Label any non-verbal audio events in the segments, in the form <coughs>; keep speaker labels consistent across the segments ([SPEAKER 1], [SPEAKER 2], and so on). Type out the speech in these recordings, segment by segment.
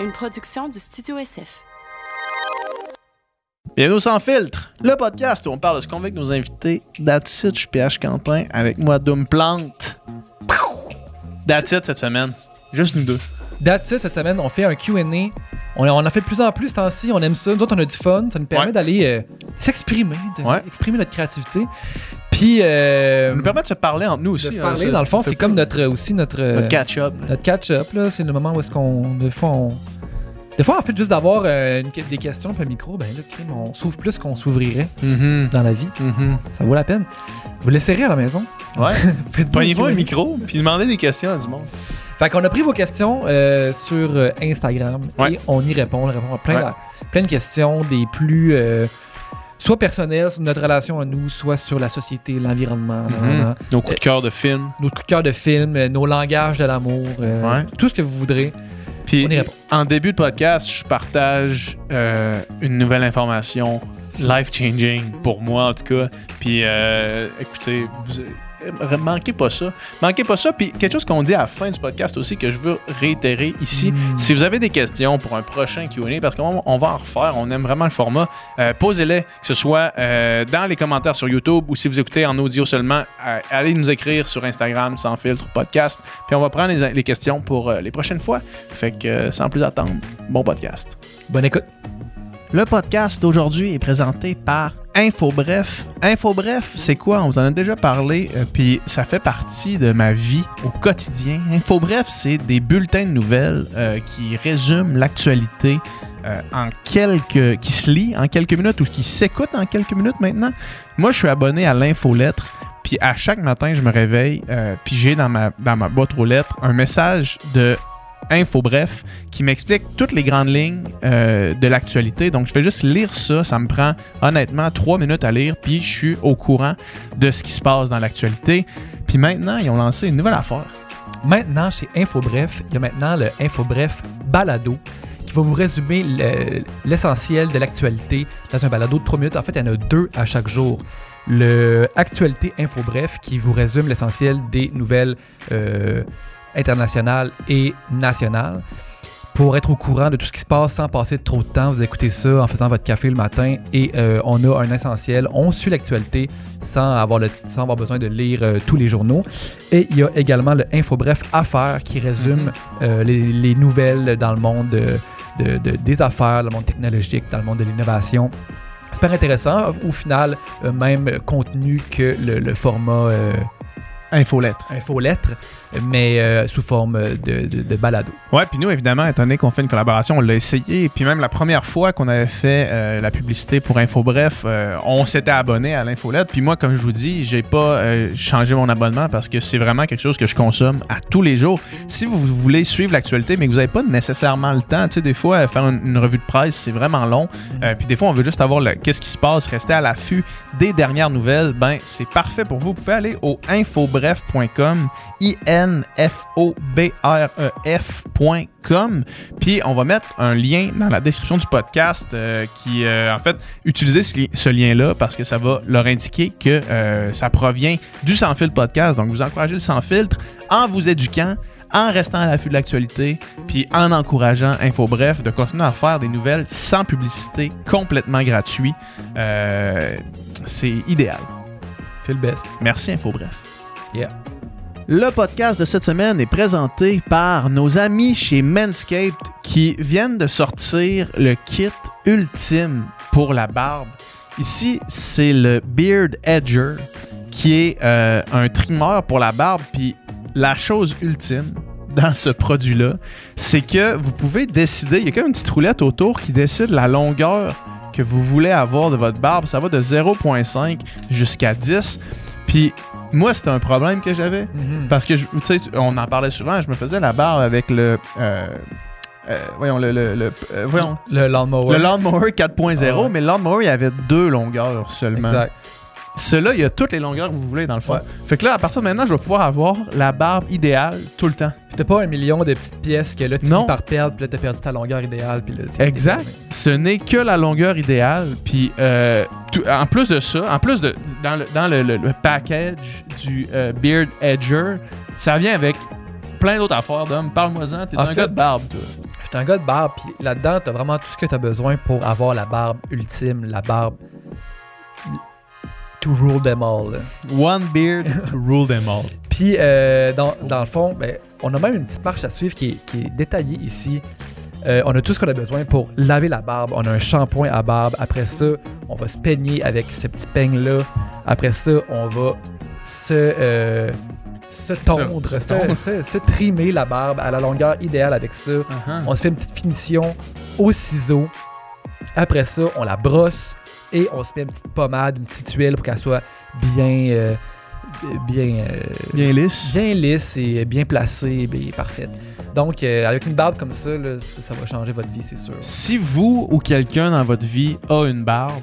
[SPEAKER 1] une production du Studio SF.
[SPEAKER 2] Bienvenue au Sans Filtre, le podcast où on parle de ce qu'on veut avec nos invités. That's it, je suis PH Quentin avec moi Doom Plante. That's it cette semaine. Juste nous deux.
[SPEAKER 3] That's it, cette semaine, on fait un QA. On, on en fait de plus en plus ce temps-ci, on aime ça. Nous autres, on a du fun. Ça nous permet
[SPEAKER 2] Ouais.
[SPEAKER 3] d'aller euh, s'exprimer, de-
[SPEAKER 2] Ouais.
[SPEAKER 3] exprimer notre créativité. Puis, euh,
[SPEAKER 2] Ça nous permet de se parler entre nous
[SPEAKER 3] de
[SPEAKER 2] aussi.
[SPEAKER 3] se
[SPEAKER 2] hein,
[SPEAKER 3] parler, dans le fond, c'est comme notre, aussi notre, euh,
[SPEAKER 2] notre catch-up.
[SPEAKER 3] notre catch-up. là. C'est le moment où est-ce qu'on. Des fois, on. Des fois, en fait, juste d'avoir euh, des questions puis un micro, ben là, crime, on s'ouvre plus qu'on s'ouvrirait
[SPEAKER 2] Mhm,
[SPEAKER 3] dans la vie.
[SPEAKER 2] mhm.
[SPEAKER 3] Ça vaut la peine. Vous laisserez à la maison?
[SPEAKER 2] Ouais. <laughs> Pognez-vous un micro puis demandez des questions à du monde.
[SPEAKER 3] Fait qu'on a pris vos questions euh, sur Instagram
[SPEAKER 2] Ouais.
[SPEAKER 3] et on y répond. On répond à plein,
[SPEAKER 2] Ouais.
[SPEAKER 3] de, plein de questions, des plus euh, soit personnelles sur notre relation à nous, soit sur la société, l'environnement,
[SPEAKER 2] Mhm.
[SPEAKER 3] nanana.
[SPEAKER 2] Nos coups de cœur de film.
[SPEAKER 3] nos coups de cœur de film, euh, nos langages de l'amour, euh,
[SPEAKER 2] Ouais.
[SPEAKER 3] tout ce que vous voudrez.
[SPEAKER 2] Puis en début de podcast, je partage euh, une nouvelle information life-changing pour moi en tout cas. Puis euh, écoutez, vous, euh, manquez pas ça. Manquez pas ça. Puis quelque chose qu'on dit à la fin du podcast aussi que je veux réitérer ici.
[SPEAKER 3] Mm.
[SPEAKER 2] Si vous avez des questions pour un prochain Q&A, parce qu'on on va en refaire, on aime vraiment le format, euh, posez-les, que ce soit euh, dans les commentaires sur YouTube ou si vous écoutez en audio seulement, euh, allez nous écrire sur Instagram sans filtre podcast, puis on va prendre les, les questions pour euh, les prochaines fois. Fait que sans plus attendre, bon podcast.
[SPEAKER 3] Bonne écoute.
[SPEAKER 2] Le podcast d'aujourd'hui est présenté par InfoBref. InfoBref, c'est quoi? On vous en a déjà parlé, euh, puis ça fait partie de ma vie au quotidien. InfoBref, c'est des bulletins de nouvelles euh, qui résument l'actualité euh, en quelques... qui se lit en quelques minutes ou qui s'écoute en quelques minutes maintenant. Moi, je suis abonné à l'infolettre, puis à chaque matin, je me réveille, puis j'ai dans ma, dans ma boîte aux lettres un message de InfoBref qui m'explique toutes les grandes lignes euh, de l'actualité. Donc, je fais juste lire ça. Ça me prend honnêtement trois minutes à lire, puis je suis au courant de ce qui se passe dans l'actualité. Puis maintenant, ils ont lancé une nouvelle affaire.
[SPEAKER 3] Maintenant, chez InfoBref, il y a maintenant le InfoBref Balado qui va vous résumer le- l'essentiel de l'actualité dans un balado de 3 minutes. En fait, il y en a deux à chaque jour. Le Actualité InfoBref qui vous résume l'essentiel des nouvelles euh, internationales et nationales. Pour être au courant de tout ce qui se passe sans passer trop de temps, vous écoutez ça en faisant votre café le matin et euh, on a un essentiel. On suit l'actualité sans avoir, le, sans avoir besoin de lire euh, tous les journaux. Et il y a également le InfoBref Affaires qui résume euh, les, les nouvelles dans le monde de- de- de- des affaires, dans le monde technologique, dans le monde de l'innovation. Super intéressant. Au final, même contenu que le, le format
[SPEAKER 2] Infolettre.
[SPEAKER 3] infolettre, mais euh, sous forme de, de- de balado.
[SPEAKER 2] Ouais, puis nous, évidemment, étant donné qu'on fait une collaboration, on l'a essayé. Puis même la première fois qu'on avait fait euh, la publicité pour InfoBref, euh, on s'était abonné à l'infolette. Puis moi, comme je vous dis, j'ai pas changé mon abonnement parce que c'est vraiment quelque chose que je consomme à tous les jours. Si vous voulez suivre l'actualité, mais que vous n'avez pas nécessairement le temps, tu sais, des fois, faire une, une revue de presse, c'est vraiment long. Euh, puis des fois, on veut juste avoir le qu'est-ce qui se passe, rester à l'affût des dernières nouvelles. Ben, c'est parfait pour vous. Vous pouvez aller au infobref.com, I-N-F-O-B-R-E-F.com. Puis on va mettre un lien dans la description du podcast euh, qui, euh, en fait, utilisez ce, li- ce lien-là parce que ça va leur indiquer que euh, ça provient du Sans Filtre podcast. Donc, vous encouragez le Sans Filtre en vous éduquant en restant à l'affût de l'actualité, puis en encourageant InfoBref de continuer à faire des nouvelles sans publicité, complètement gratuit. C'est idéal.
[SPEAKER 3] Le best.
[SPEAKER 2] Merci InfoBref. Le podcast de cette semaine est présenté par nos amis chez Manscaped qui viennent de sortir le kit ultime pour la barbe. Ici, c'est le Beard Edger qui est euh, un trimmer pour la barbe. Puis la chose ultime dans ce produit-là, c'est que vous pouvez décider, il y a comme une petite roulette autour qui décide la longueur que vous voulez avoir de votre barbe. Ça va de 0.5 jusqu'à 10. Puis moi, c'était un problème que j'avais.
[SPEAKER 3] Mhm.
[SPEAKER 2] Parce que, tu sais, on en parlait souvent, je me faisais la barbe avec le... euh, euh, voyons, le... le, le- euh, voyons,
[SPEAKER 3] Le lawnmower.
[SPEAKER 2] le Lawnmower 4.0,
[SPEAKER 3] Ah ouais.
[SPEAKER 2] mais le Lawnmower, il avait deux longueurs seulement.
[SPEAKER 3] Exact.
[SPEAKER 2] Celui-là, il y a toutes les longueurs que vous voulez, dans le fond.
[SPEAKER 3] Ouais.
[SPEAKER 2] Fait que là, à partir de maintenant, je vais pouvoir avoir la barbe idéale tout le temps.
[SPEAKER 3] Puis t'as pas un million de petites pièces que là tu finis par perdre, puis là t'as perdu ta longueur idéale, puis là
[SPEAKER 2] Exact. Ce n'est que la longueur idéale. Puis, euh, tout- en plus de ça, en plus de dans le, dans le, le- le package du euh, Beard Edger, ça vient avec plein d'autres affaires, d'homme. Parle-moi-en, t'es
[SPEAKER 3] En
[SPEAKER 2] un
[SPEAKER 3] fait,
[SPEAKER 2] gars de barbe, toi.
[SPEAKER 3] Je J'étais un gars de barbe, puis là-dedans, t'as vraiment tout ce que t'as besoin pour avoir la barbe ultime, la barbe to rule them all.
[SPEAKER 2] One beard <laughs> to rule them all.
[SPEAKER 3] Puis, euh, dans, dans le fond, ben, on a même une petite marche à suivre qui est, qui est détaillée ici. Euh, on a tout ce qu'on a besoin pour laver la barbe. On a un shampoing à barbe. Après ça, on va se peigner avec ce petit peigne-là. Après ça, on va se, euh, se tondre,
[SPEAKER 2] se
[SPEAKER 3] se,
[SPEAKER 2] tondre.
[SPEAKER 3] se- se trimer la barbe à la longueur idéale avec ça. On se fait une petite finition au ciseau. Après ça, on la brosse et on se met une petite pommade, une petite huile pour qu'elle soit bien, euh, bien, euh,
[SPEAKER 2] Bien lisse.
[SPEAKER 3] bien lisse et bien placée, bien parfaite. Donc, euh, avec une barbe comme ça, là, ça, ça va changer votre vie, c'est sûr.
[SPEAKER 2] Si vous ou quelqu'un dans votre vie a une barbe,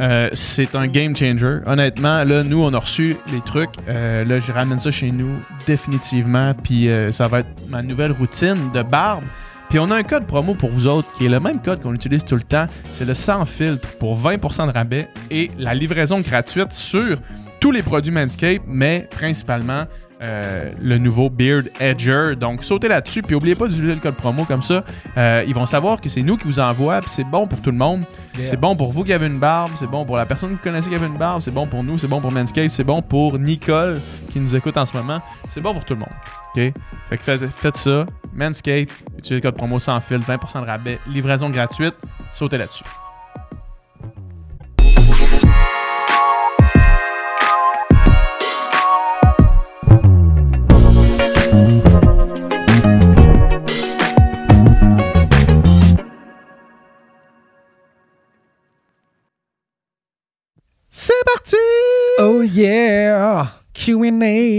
[SPEAKER 2] euh, c'est un game changer. Honnêtement, là, nous, on a reçu les trucs. Là, je ramène ça chez nous définitivement. Puis ça va être ma nouvelle routine de barbe. Puis on a un code promo pour vous autres qui est le même code qu'on utilise tout le temps. C'est le sans filtre pour 20% de rabais et la livraison gratuite sur tous les produits Manscaped, mais principalement euh, le nouveau Beard Edger. Donc sautez là-dessus, puis n'oubliez pas d'utiliser le code promo comme ça. euh, ils vont savoir que c'est nous qui vous envoie, puis c'est bon pour tout le monde. C'est bon pour vous qui avez une barbe, c'est bon pour la personne que vous connaissez qui avait une barbe, c'est bon pour nous, c'est bon pour Manscaped, c'est bon pour Nicole qui nous écoute en ce moment. C'est bon pour tout le monde. OK? Fait que faites, faites ça. Manscaped, utilisez le code promo sans fil, 20% de rabais, livraison gratuite. Sautez là-dessus. C'est parti!
[SPEAKER 3] Oh yeah! Q&A!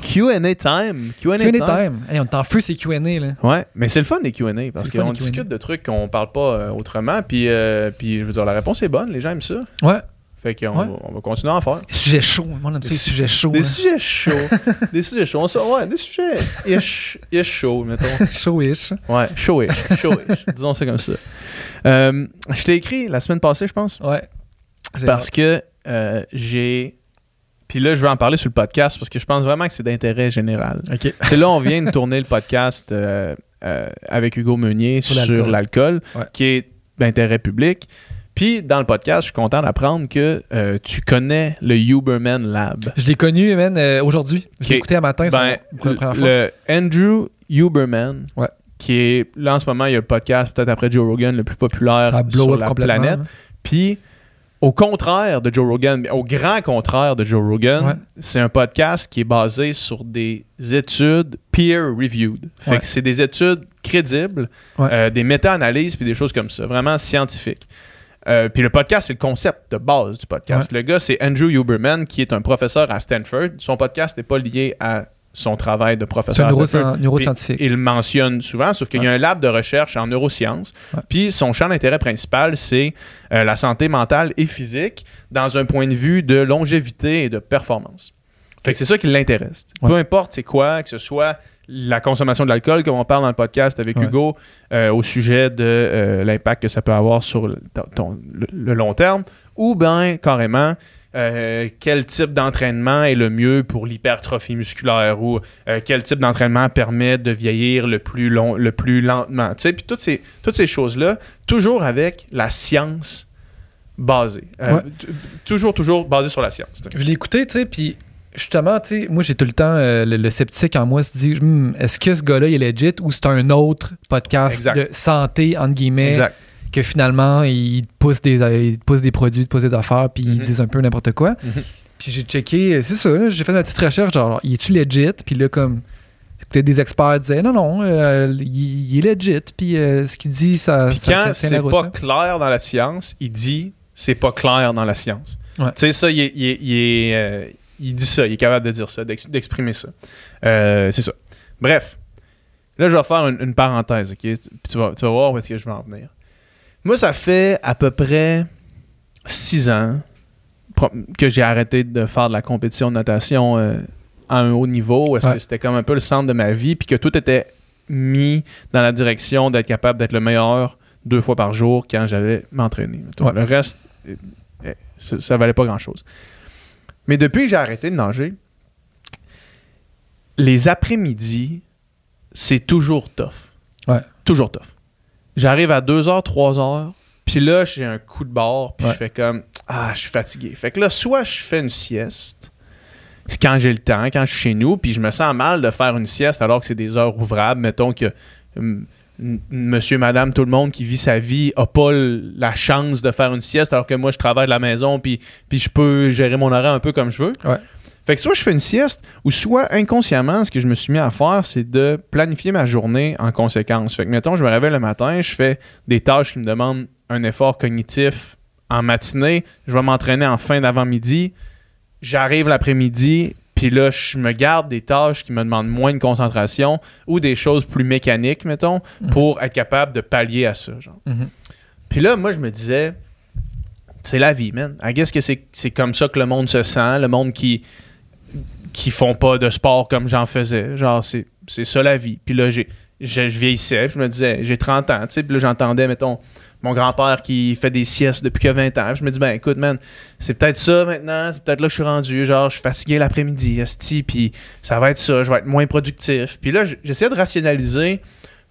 [SPEAKER 2] Q&A time. Q&A time.
[SPEAKER 3] time! Hey, on est en feu, c'est Q&A, là.
[SPEAKER 2] Ouais, mais c'est le fun des Q&A parce qu'on discute de trucs qu'on parle pas euh, autrement. Puis, euh, puis, je veux dire, la réponse est bonne. Les gens aiment ça.
[SPEAKER 3] Ouais.
[SPEAKER 2] Fait qu'on
[SPEAKER 3] Ouais.
[SPEAKER 2] va, on va continuer à en faire.
[SPEAKER 3] Des sujets chauds. Moi, on aime ça,
[SPEAKER 2] Des
[SPEAKER 3] sujets chauds.
[SPEAKER 2] Des sujets chauds. <laughs> des sujets chauds. On sort- ouais, des sujets ish, ish chauds, mettons. <laughs>
[SPEAKER 3] Chaud-ish.
[SPEAKER 2] Ouais, chaud-ish. Chaud-ish. <laughs> Disons ça comme ça. Euh, je t'ai écrit la semaine passée, je pense,
[SPEAKER 3] Ouais.
[SPEAKER 2] Parce que euh, j'ai. Puis là, je vais en parler sur le podcast parce que je pense vraiment que c'est d'intérêt général. C'est là, on vient de tourner le podcast euh, euh, avec Hugo Meunier
[SPEAKER 3] Sur l'alcool. Ouais.
[SPEAKER 2] qui est d'intérêt public. Puis dans le podcast, je suis content d'apprendre que euh, tu connais le Huberman Lab.
[SPEAKER 3] Je l'ai connu, man, euh, aujourd'hui. Je l'ai écouté un matin
[SPEAKER 2] Ben,
[SPEAKER 3] son- première fois.
[SPEAKER 2] le Andrew Huberman,
[SPEAKER 3] Ouais.
[SPEAKER 2] qui est là en ce moment, il y a le podcast peut-être après Joe Rogan le plus populaire sur la planète.
[SPEAKER 3] hein.
[SPEAKER 2] Puis, au contraire de Joe Rogan, au grand contraire de Joe Rogan,
[SPEAKER 3] Ouais.
[SPEAKER 2] c'est un podcast qui est basé sur des études peer-reviewed. Fait
[SPEAKER 3] Ouais.
[SPEAKER 2] que c'est des études crédibles,
[SPEAKER 3] Ouais.
[SPEAKER 2] euh, des méta-analyses puis des choses comme ça, vraiment scientifiques. Euh, puis le podcast, c'est le concept de base du podcast. Le gars, c'est Andrew Huberman, qui est un professeur à Stanford. Son podcast n'est pas lié à son travail de professeur
[SPEAKER 3] neuroscientifique.
[SPEAKER 2] Il mentionne souvent, sauf qu'il y a un lab de recherche en neurosciences.
[SPEAKER 3] Ouais.
[SPEAKER 2] Puis son champ d'intérêt principal, c'est euh, la santé mentale et physique dans un point de vue de longévité et de performance. Fait que c'est ça qui l'intéresse.
[SPEAKER 3] Ouais.
[SPEAKER 2] Peu importe c'est quoi, que ce soit la consommation de l'alcool, comme on parle dans le podcast avec
[SPEAKER 3] Ouais.
[SPEAKER 2] Hugo, euh, au sujet de euh, l'impact que ça peut avoir sur le, ton- ton- le- le long terme, ou bien carrément euh, quel type d'entraînement est le mieux pour l'hypertrophie musculaire ou euh, quel type d'entraînement permet de vieillir le plus long, le plus lentement? Tu sais, puis toutes ces, toutes ces choses-là, toujours avec la science basée. Euh,
[SPEAKER 3] Ouais.
[SPEAKER 2] Toujours, toujours basée sur la science.
[SPEAKER 3] Je l'ai écouté, tu sais, puis justement, tu sais, moi, j'ai tout le temps euh, le, le sceptique en moi se dit Hmm, est-ce que ce gars-là, il est legit ou c'est un autre podcast
[SPEAKER 2] Exact.
[SPEAKER 3] de santé, entre guillemets,
[SPEAKER 2] Exact.
[SPEAKER 3] Que finalement, il te pousse des, il te pousse des produits, il te pousse des affaires, puis ils
[SPEAKER 2] Mhm.
[SPEAKER 3] disent un peu n'importe quoi.
[SPEAKER 2] Mhm.
[SPEAKER 3] Puis j'ai checké, c'est ça, j'ai fait ma petite recherche, genre, il est-tu legit? Puis là, comme, peut-être des experts disaient non, non, euh, il, il est legit, puis euh, ce qu'il dit, ça.
[SPEAKER 2] Puis
[SPEAKER 3] ça
[SPEAKER 2] quand c'est pas
[SPEAKER 3] là.
[SPEAKER 2] clair dans la science, il dit c'est pas clair dans la science.
[SPEAKER 3] Ouais.
[SPEAKER 2] Tu sais, ça, il, est- il est- il est, euh, il dit ça, il est capable de dire ça, d'ex- d'exprimer ça. C'est ça. Bref, là, je vais faire une, une parenthèse, OK? Puis tu vas, tu vas voir où est-ce que je vais en venir. Moi, ça fait à peu près six ans que j'ai arrêté de faire de la compétition de natation euh, à un haut niveau, est-ce
[SPEAKER 3] Ouais.
[SPEAKER 2] que c'était comme un peu le centre de ma vie, puis que tout était mis dans la direction d'être capable d'être le meilleur deux fois par jour quand j'avais.
[SPEAKER 3] Ouais.
[SPEAKER 2] Le reste, euh, euh, ça, ça valait pas grand-chose. Mais depuis que j'ai arrêté de nager, les après-midi, c'est toujours tough.
[SPEAKER 3] Ouais.
[SPEAKER 2] Toujours tough. J'arrive à 2h, 3h, puis là, j'ai un coup de bord, puis
[SPEAKER 3] Ouais.
[SPEAKER 2] je fais comme Ah, je suis fatigué. Fait que là, soit je fais une sieste, c'est quand j'ai le temps, quand je suis chez nous, puis je me sens mal de faire une sieste alors que c'est des heures ouvrables. Mettons que monsieur, madame, tout le monde qui vit sa vie a pas la chance de faire une sieste alors que moi, je travaille de la maison, puis, puis je peux gérer mon horaire un peu comme je veux.
[SPEAKER 3] Ouais.
[SPEAKER 2] Fait que soit je fais une sieste, ou soit inconsciemment, ce que je me suis mis à faire, c'est de planifier ma journée en conséquence. Fait que, mettons, je me réveille le matin, je fais des tâches qui me demandent un effort cognitif en matinée, je vais m'entraîner en fin d'avant-midi, j'arrive l'après-midi, puis là, je me garde des tâches qui me demandent moins de concentration ou des choses plus mécaniques, mettons,
[SPEAKER 3] Mhm.
[SPEAKER 2] pour être capable de pallier à ça. Genre.
[SPEAKER 3] Mhm.
[SPEAKER 2] Puis là, moi, je me disais, c'est la vie, man. I guess que c'est c'est comme ça que le monde se sent, le monde qui qui font pas de sport comme j'en faisais. Genre, c'est ça la vie. Puis là, je, vieillissais, je me disais, j'ai 30 ans, tu sais, puis là, j'entendais, mettons, mon grand-père qui fait des siestes depuis que 20 ans. Puis je me dis, ben écoute, man, c'est peut-être ça maintenant, c'est peut-être là que je suis rendu. Genre, je suis fatigué l'après-midi, esti, puis ça va être ça, je vais être moins productif. Puis là, j'essayais de rationaliser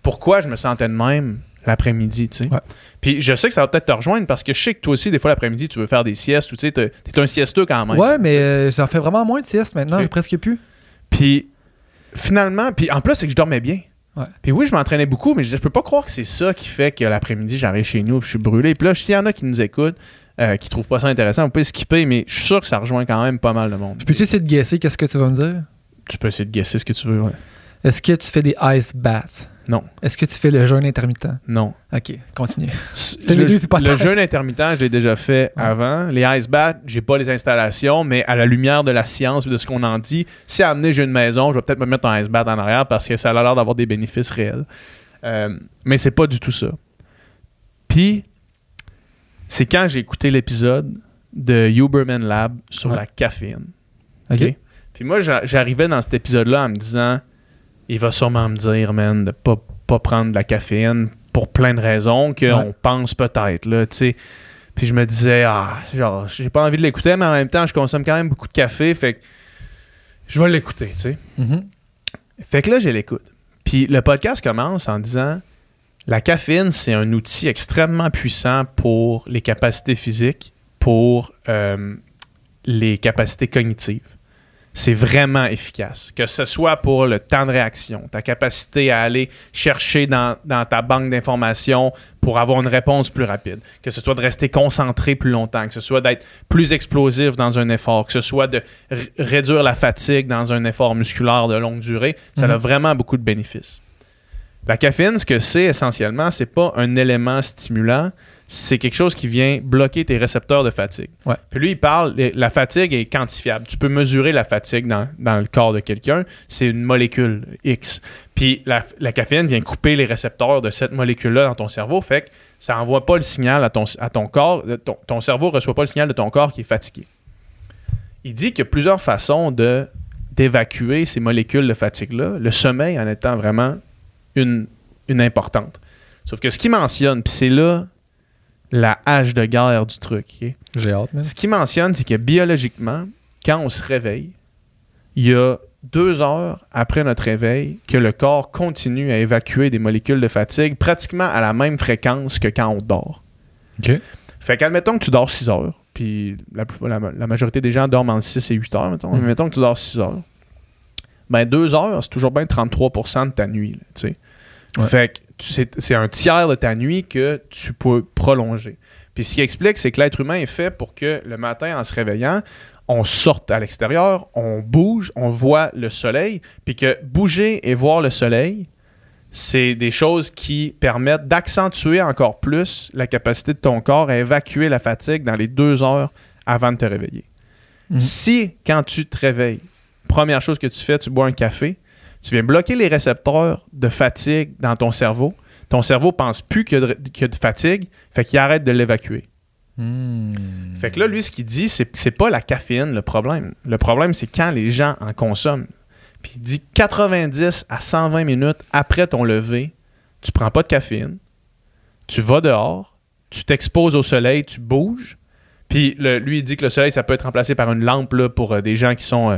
[SPEAKER 2] pourquoi je me sentais de même l'après-midi, tu sais.
[SPEAKER 3] Ouais.
[SPEAKER 2] Puis je sais que ça va peut-être te rejoindre parce que je sais que toi aussi, des fois, l'après-midi, tu veux faire des siestes ou tu sais, t'es un siesteux quand même.
[SPEAKER 3] Ouais, mais euh, j'en fais vraiment moins de sieste maintenant, presque plus.
[SPEAKER 2] Puis finalement, puis en plus, c'est que je dormais bien.
[SPEAKER 3] Ouais.
[SPEAKER 2] Puis oui, je m'entraînais beaucoup, mais je, je peux pas croire que c'est ça qui fait que l'après-midi, j'arrive chez nous et je suis brûlé. Puis là, s'il y en a qui nous écoutent, euh, qui trouvent pas ça intéressant, on peut skipper, mais je suis sûr que ça rejoint quand même pas mal de monde.
[SPEAKER 3] Je peux-tu essayer de guesser qu'est-ce que tu vas me dire?
[SPEAKER 2] Tu peux essayer de guesser ce que tu veux, ouais.
[SPEAKER 3] Est-ce que tu fais des ice baths?
[SPEAKER 2] Non.
[SPEAKER 3] Est-ce que tu fais le jeûne intermittent?
[SPEAKER 2] Non.
[SPEAKER 3] Ok, continue. <laughs>
[SPEAKER 2] Le, jeûne intermittent, je l'ai déjà fait
[SPEAKER 3] Ouais.
[SPEAKER 2] avant. Les ice baths, j'ai pas les installations, mais à la lumière de la science et de ce qu'on en dit, si à amener j'ai une maison, je vais peut-être me mettre un ice bath en arrière parce que ça a l'air d'avoir des bénéfices réels. Euh, mais c'est pas du tout ça. Puis, c'est quand j'ai écouté l'épisode de Huberman Lab sur
[SPEAKER 3] Ouais.
[SPEAKER 2] la caféine.
[SPEAKER 3] Ok?
[SPEAKER 2] Puis moi, j'a- j'arrivais dans cet épisode-là en me disant, il va sûrement me dire, man, de pas, pas prendre de la caféine pour plein de raisons qu'on
[SPEAKER 3] Ouais.
[SPEAKER 2] pense peut-être, là, tu sais. Puis je me disais, ah, genre, j'ai pas envie de l'écouter, mais en même temps, je consomme quand même beaucoup de café, fait que je vais l'écouter, tu sais.
[SPEAKER 3] Mhm.
[SPEAKER 2] Fait que là, je l'écoute. Puis le podcast commence en disant la caféine, c'est un outil extrêmement puissant pour les capacités physiques, pour euh, les capacités cognitives. C'est vraiment efficace. Que ce soit pour le temps de réaction, ta capacité à aller chercher dans, dans ta banque d'informations pour avoir une réponse plus rapide, que ce soit de rester concentré plus longtemps, que ce soit d'être plus explosif dans un effort, que ce soit de réduire la fatigue dans un effort musculaire de longue durée, ça a
[SPEAKER 3] Mhm.
[SPEAKER 2] vraiment beaucoup de bénéfices. La caféine, ce que c'est essentiellement, c'est pas un élément stimulant, c'est quelque chose qui vient bloquer tes récepteurs de fatigue.
[SPEAKER 3] Ouais.
[SPEAKER 2] Puis lui, il parle, la fatigue est quantifiable. Tu peux mesurer la fatigue dans, dans le corps de quelqu'un. C'est une molécule X. Puis la, la caféine vient couper les récepteurs de cette molécule-là dans ton cerveau. Fait que ça envoie pas le signal à ton, à ton corps. euh, Ton, ton cerveau reçoit pas le signal de ton corps qui est fatigué. Il dit qu'il y a plusieurs façons de d'évacuer ces molécules de fatigue-là, le sommeil en étant vraiment une, une importante. Sauf que ce qu'il mentionne, puis c'est là la hache de guerre du truc, ok?
[SPEAKER 3] J'ai hâte, man.
[SPEAKER 2] Ce qu'il mentionne, c'est que biologiquement, quand on se réveille, il y a deux heures après notre réveil que le corps continue à évacuer des molécules de fatigue pratiquement à la même fréquence que quand on dort.
[SPEAKER 3] Ok.
[SPEAKER 2] Fait qu'admettons que tu dors 6 heures, puis la, la- la majorité des gens dorment entre 6 et 8 heures, mettons.
[SPEAKER 3] Mhm.
[SPEAKER 2] Mettons que tu dors 6 heures. Ben 2 heures, c'est toujours bien 33% de ta nuit, là, tu sais.
[SPEAKER 3] Ouais.
[SPEAKER 2] Fait que c'est un tiers de ta nuit que tu peux prolonger. Puis ce qui explique, c'est que l'être humain est fait pour que le matin, en se réveillant, on sorte à l'extérieur, on bouge, on voit le soleil, puis que bouger et voir le soleil, c'est des choses qui permettent d'accentuer encore plus la capacité de ton corps à évacuer la fatigue dans les deux heures avant de te réveiller.
[SPEAKER 3] Mhm.
[SPEAKER 2] Si, quand tu te réveilles, première chose que tu fais, tu bois un café, tu viens bloquer les récepteurs de fatigue dans ton cerveau. Ton cerveau pense plus qu'il y a de, qu'il y a de fatigue, fait qu'il arrête de l'évacuer.
[SPEAKER 3] Hmm.
[SPEAKER 2] Fait que là, lui, ce qu'il dit, c'est c'est pas la caféine le problème. Le problème, c'est quand les gens en consomment. Puis il dit 90 à 120 minutes après ton lever, tu prends pas de caféine, tu vas dehors, tu t'exposes au soleil, tu bouges. Puis le- lui, il dit que le soleil, ça peut être remplacé par une lampe là, pour euh, des gens qui sont euh,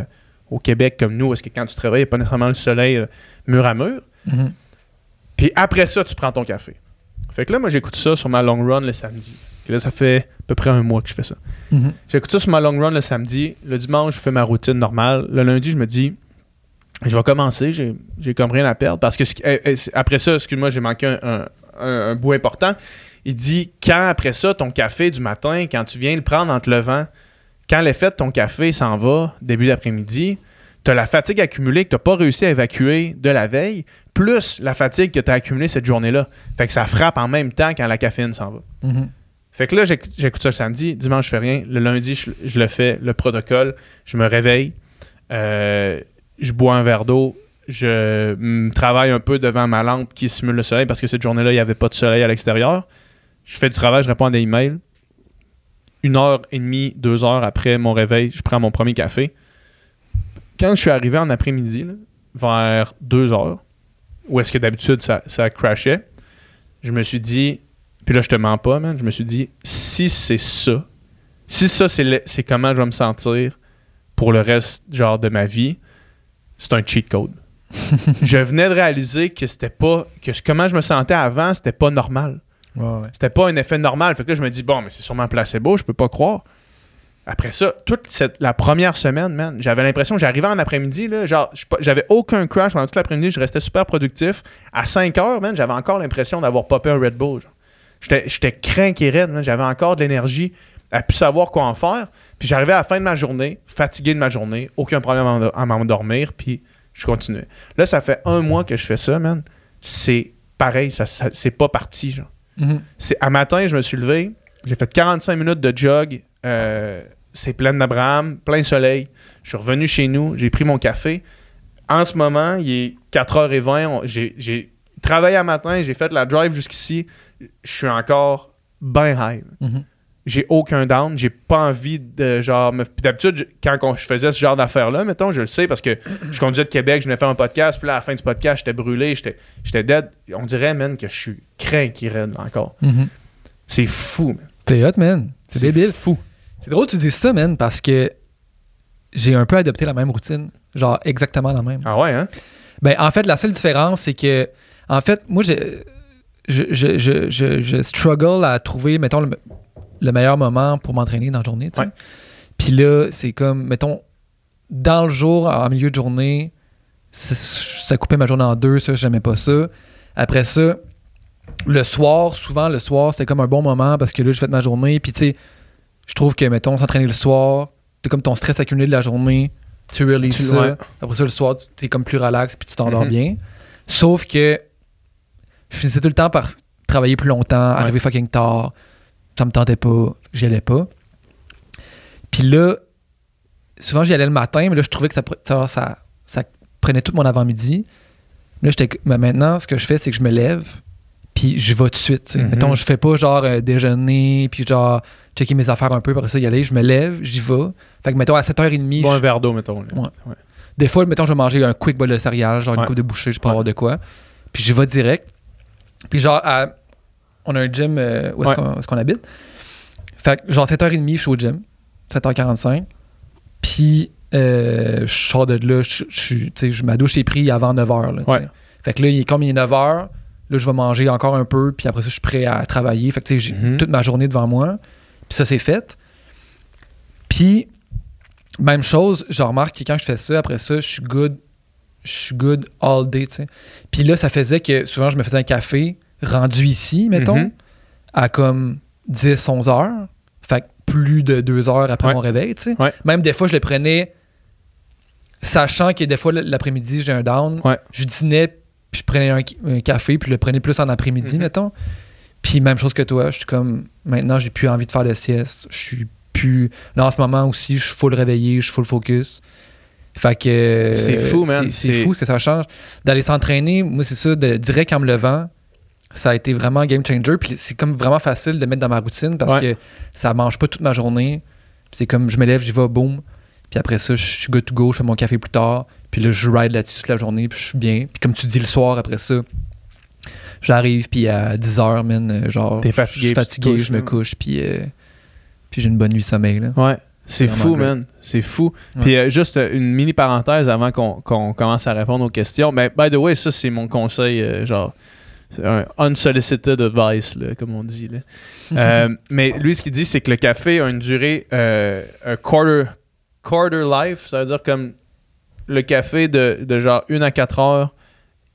[SPEAKER 2] au Québec comme nous, parce que quand tu te réveilles, il n'y a pas nécessairement le soleil euh, mur à mur.
[SPEAKER 3] Mhm.
[SPEAKER 2] Puis après ça, tu prends ton café. Fait que là, moi, j'écoute ça sur ma long run le samedi. Là, ça fait à peu près un mois que je fais ça.
[SPEAKER 3] Mhm.
[SPEAKER 2] J'écoute ça sur ma long run le samedi. Le dimanche, je fais ma routine normale. Le lundi, je me dis, je vais commencer. J'ai, j'ai comme rien à perdre. Parce que euh, c'est- après ça, excuse-moi, j'ai manqué un, un- un- un bout important. Il dit, quand après ça, ton café du matin, quand tu viens le prendre en te levant, quand l'effet de ton café s'en va début d'après-midi, tu as la fatigue accumulée que tu n'as pas réussi à évacuer de la veille, plus la fatigue que tu as accumulée cette journée-là. Fait que ça frappe en même temps quand la caféine s'en va.
[SPEAKER 3] Mhm.
[SPEAKER 2] Fait que là, j'éc- j'écoute ça le samedi. Dimanche, je fais rien. Le lundi, je, je le fais, le protocole. Je me réveille. euh, je bois un verre d'eau. Je mm, travaille un peu devant ma lampe qui simule le soleil parce que cette journée-là, il n'y avait pas de soleil à l'extérieur. Je fais du travail, je réponds à des emails. Une heure et demie, deux heures après mon réveil, je prends mon premier café. Quand je suis arrivé en après-midi, vers deux heures, où est-ce que d'habitude ça, ça crashait, je me suis dit, puis là, je te mens pas, man. Je me suis dit, si c'est ça, si ça, c'est comment je vais me sentir pour le reste, genre, de ma vie, c'est un cheat code. <laughs> je venais de réaliser que c'était pas, que comment je me sentais avant, c'était pas normal. C'était pas un effet normal. Fait que là, je me dis, bon, mais c'est sûrement placebo, je peux pas croire. Après ça, toute cette, la première semaine, man, j'avais l'impression j'arrivais en après-midi, là, genre, j'avais aucun crash pendant toute l'après-midi, je restais super productif. À 5 heures, man, j'avais encore l'impression d'avoir popé un Red Bull. J'étais j'étais craqué raide, j'avais encore de l'énergie à plus savoir quoi en faire. Puis j'arrivais à la fin de ma journée, fatigué de ma journée, aucun problème à m'endo- à m'endormir, puis je continuais. Là, ça fait un mois que je fais ça, man. C'est pareil, ça- c'est pas parti, genre.
[SPEAKER 3] Mhm.
[SPEAKER 2] C'est à matin, je me suis levé, j'ai fait 45 minutes de jog, euh, c'est plein d'Abraham, plein soleil. Je suis revenu chez nous, j'ai pris mon café. En ce moment, il est 4h20, on- j'ai, j'ai travaillé à matin, j'ai fait la drive jusqu'ici, je suis encore bien high.
[SPEAKER 3] Mhm.
[SPEAKER 2] J'ai aucun down, j'ai pas envie de genre me... Puis d'habitude, quand je faisais ce genre d'affaires-là, mettons, je le sais parce que je conduisais de Québec, je venais faire un podcast, puis là, à la fin du podcast, j'étais brûlé, j'étais, j'étais dead. On dirait, man, que je suis craint qui raide encore.
[SPEAKER 3] Mhm.
[SPEAKER 2] C'est fou, man.
[SPEAKER 3] C'est hot, man. C'est débile.
[SPEAKER 2] fou.
[SPEAKER 3] C'est drôle que tu dises ça, man, parce que j'ai un peu adopté la même routine. Genre, exactement la même.
[SPEAKER 2] Ah ouais, hein?
[SPEAKER 3] Ben, en fait, la seule différence, c'est que, en fait, moi, je, je, je, je, je, je struggle à trouver, mettons, le, le meilleur moment pour m'entraîner dans la journée.
[SPEAKER 2] Ouais.
[SPEAKER 3] Puis là, c'est comme, mettons, dans le jour, en milieu de journée, ça, ça coupait ma journée en deux, ça, j'aimais pas ça. Après ça, le soir, souvent, le soir, c'était comme un bon moment parce que là, je fais de ma journée, puis tu sais, je trouve que, mettons, s'entraîner le soir, t'as comme ton stress accumulé de la journée, tu releases
[SPEAKER 2] Tu-
[SPEAKER 3] ça.
[SPEAKER 2] ouais.
[SPEAKER 3] Après ça, le soir, tu es comme plus relax, puis tu t'endors
[SPEAKER 2] Mhm.
[SPEAKER 3] bien. Sauf que je finissais tout le temps par travailler plus longtemps, arriver fucking tard. Ça me tentait pas, j'y allais pas. Puis là, souvent j'y allais le matin, mais là, je trouvais que ça, ça, ça, ça prenait tout mon avant-midi. Là, j'étais. Mais maintenant, ce que je fais, c'est que je me lève, puis je vais tout de suite.
[SPEAKER 2] Mhm.
[SPEAKER 3] Mettons, je fais pas genre euh, déjeuner, puis genre checker mes affaires un peu, après ça, y aller. Je me lève, j'y vais. Fait que, mettons, à 7h30,
[SPEAKER 2] Bon,
[SPEAKER 3] je-
[SPEAKER 2] un verre d'eau, mettons. là.
[SPEAKER 3] Ouais.
[SPEAKER 2] Ouais.
[SPEAKER 3] des fois, mettons, je vais manger un quick bol de céréales, genre une coupe de bouchée, je peux avoir de quoi. Puis je vais direct. Puis genre, à- on a un gym euh, où est-ce
[SPEAKER 2] Ouais.
[SPEAKER 3] qu'on, habite. Fait que genre 7h30, je suis au gym. 7h45. Puis euh, je sors de là, je, je, je- ma douche est prise avant 9h. Là, tu sais.
[SPEAKER 2] Ouais.
[SPEAKER 3] Fait que là, il est comme il est 9h. Là, je vais manger encore un peu. Puis après ça, je suis prêt à travailler. Fait que tu sais, j'ai
[SPEAKER 2] Mhm.
[SPEAKER 3] toute ma journée devant moi. Puis ça, c'est fait. Puis, même chose, je remarque que quand je fais ça, après ça, je suis good. Je suis good all day, tu sais. Puis là, ça faisait que souvent, je me faisais un café rendu ici, mettons,
[SPEAKER 2] Mhm.
[SPEAKER 3] à comme 10, 11 heures. Fait que plus de deux heures après
[SPEAKER 2] Ouais.
[SPEAKER 3] mon réveil, tu sais.
[SPEAKER 2] Ouais.
[SPEAKER 3] Même des fois, je le prenais sachant que des fois, l'après-midi, j'ai un down.
[SPEAKER 2] Ouais.
[SPEAKER 3] Je dînais, puis je prenais un, un café, puis je le prenais plus en après-midi,
[SPEAKER 2] Mhm.
[SPEAKER 3] mettons. Puis même chose que toi, je suis comme, maintenant, j'ai plus envie de faire de sieste. Je suis plus... Là, en ce moment aussi, je suis full réveillé, je suis full focus. Fait que...
[SPEAKER 2] C'est fou, man.
[SPEAKER 3] C'est- fou ce que ça change. D'aller s'entraîner, moi, c'est ça, de, direct en me levant, ça a été vraiment un game changer. Puis c'est comme vraiment facile de mettre dans ma routine parce
[SPEAKER 2] Ouais.
[SPEAKER 3] que ça mange pas toute ma journée. C'est comme, je me lève, j'y vais, boum. Puis après ça, je suis good to go, je fais mon café plus tard. Puis là, je ride là-dessus toute la journée, puis je suis bien. Puis comme tu dis, le soir, après ça, j'arrive, puis à 10h, man, euh, genre,
[SPEAKER 2] T'es fatigué,
[SPEAKER 3] je suis fatigué,
[SPEAKER 2] couches,
[SPEAKER 3] je me couche, puis, euh, puis j'ai une bonne nuit de sommeil, là.
[SPEAKER 2] Ouais. C'est fou, man. C'est fou. Puis euh, juste euh, une mini parenthèse avant qu'on commence à répondre aux questions. Mais by the way, ça, c'est mon conseil. genre, un unsolicited advice, là, comme on dit. Là. <laughs> Euh, mais lui, ce qu'il dit, c'est que le café a une durée, euh, un quarter, quarter life. Ça veut dire comme le café de, de genre 1 à 4 heures,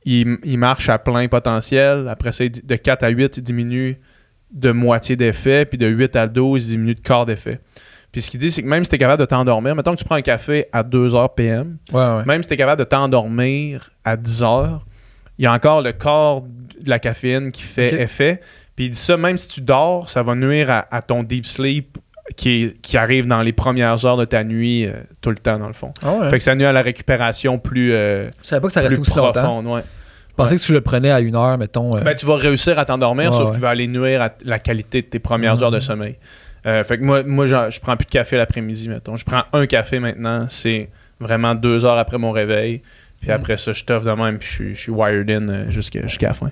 [SPEAKER 2] il, il marche à plein potentiel. Après ça, de 4 à 8, il diminue de moitié d'effet. Puis de 8 à 12, il diminue de quart d'effet. Puis ce qu'il dit, c'est que même si tu es capable de t'endormir, mettons que tu prends un café à 2 heures PM,
[SPEAKER 3] Ouais, ouais.
[SPEAKER 2] même si tu es capable de t'endormir à 10 heures, il y a encore le corps de la caféine qui fait effet. Puis il dit ça, même si tu dors, ça va nuire à, à ton deep sleep qui, est- qui arrive dans les premières heures de ta nuit euh, tout le temps, dans le fond.
[SPEAKER 3] Ah ouais.
[SPEAKER 2] Fait que ça nuit à la récupération plus, euh,
[SPEAKER 3] Je savais pas que ça restait aussi longtemps.
[SPEAKER 2] profonde. Ouais.
[SPEAKER 3] Je pensais que si je le prenais à une heure, mettons. euh,
[SPEAKER 2] Ben, tu vas réussir à t'endormir, sauf
[SPEAKER 3] ouais.
[SPEAKER 2] qu'il va aller nuire à la qualité de tes premières
[SPEAKER 3] Mhm.
[SPEAKER 2] heures de sommeil. Euh, fait que moi, moi je prends plus de café l'après-midi, mettons. Je prends un café maintenant, c'est vraiment deux heures après mon réveil. Puis
[SPEAKER 3] Mhm.
[SPEAKER 2] après ça, je toffe de même, puis je suis, je suis wired in euh, jusqu'à jusqu'à la fin.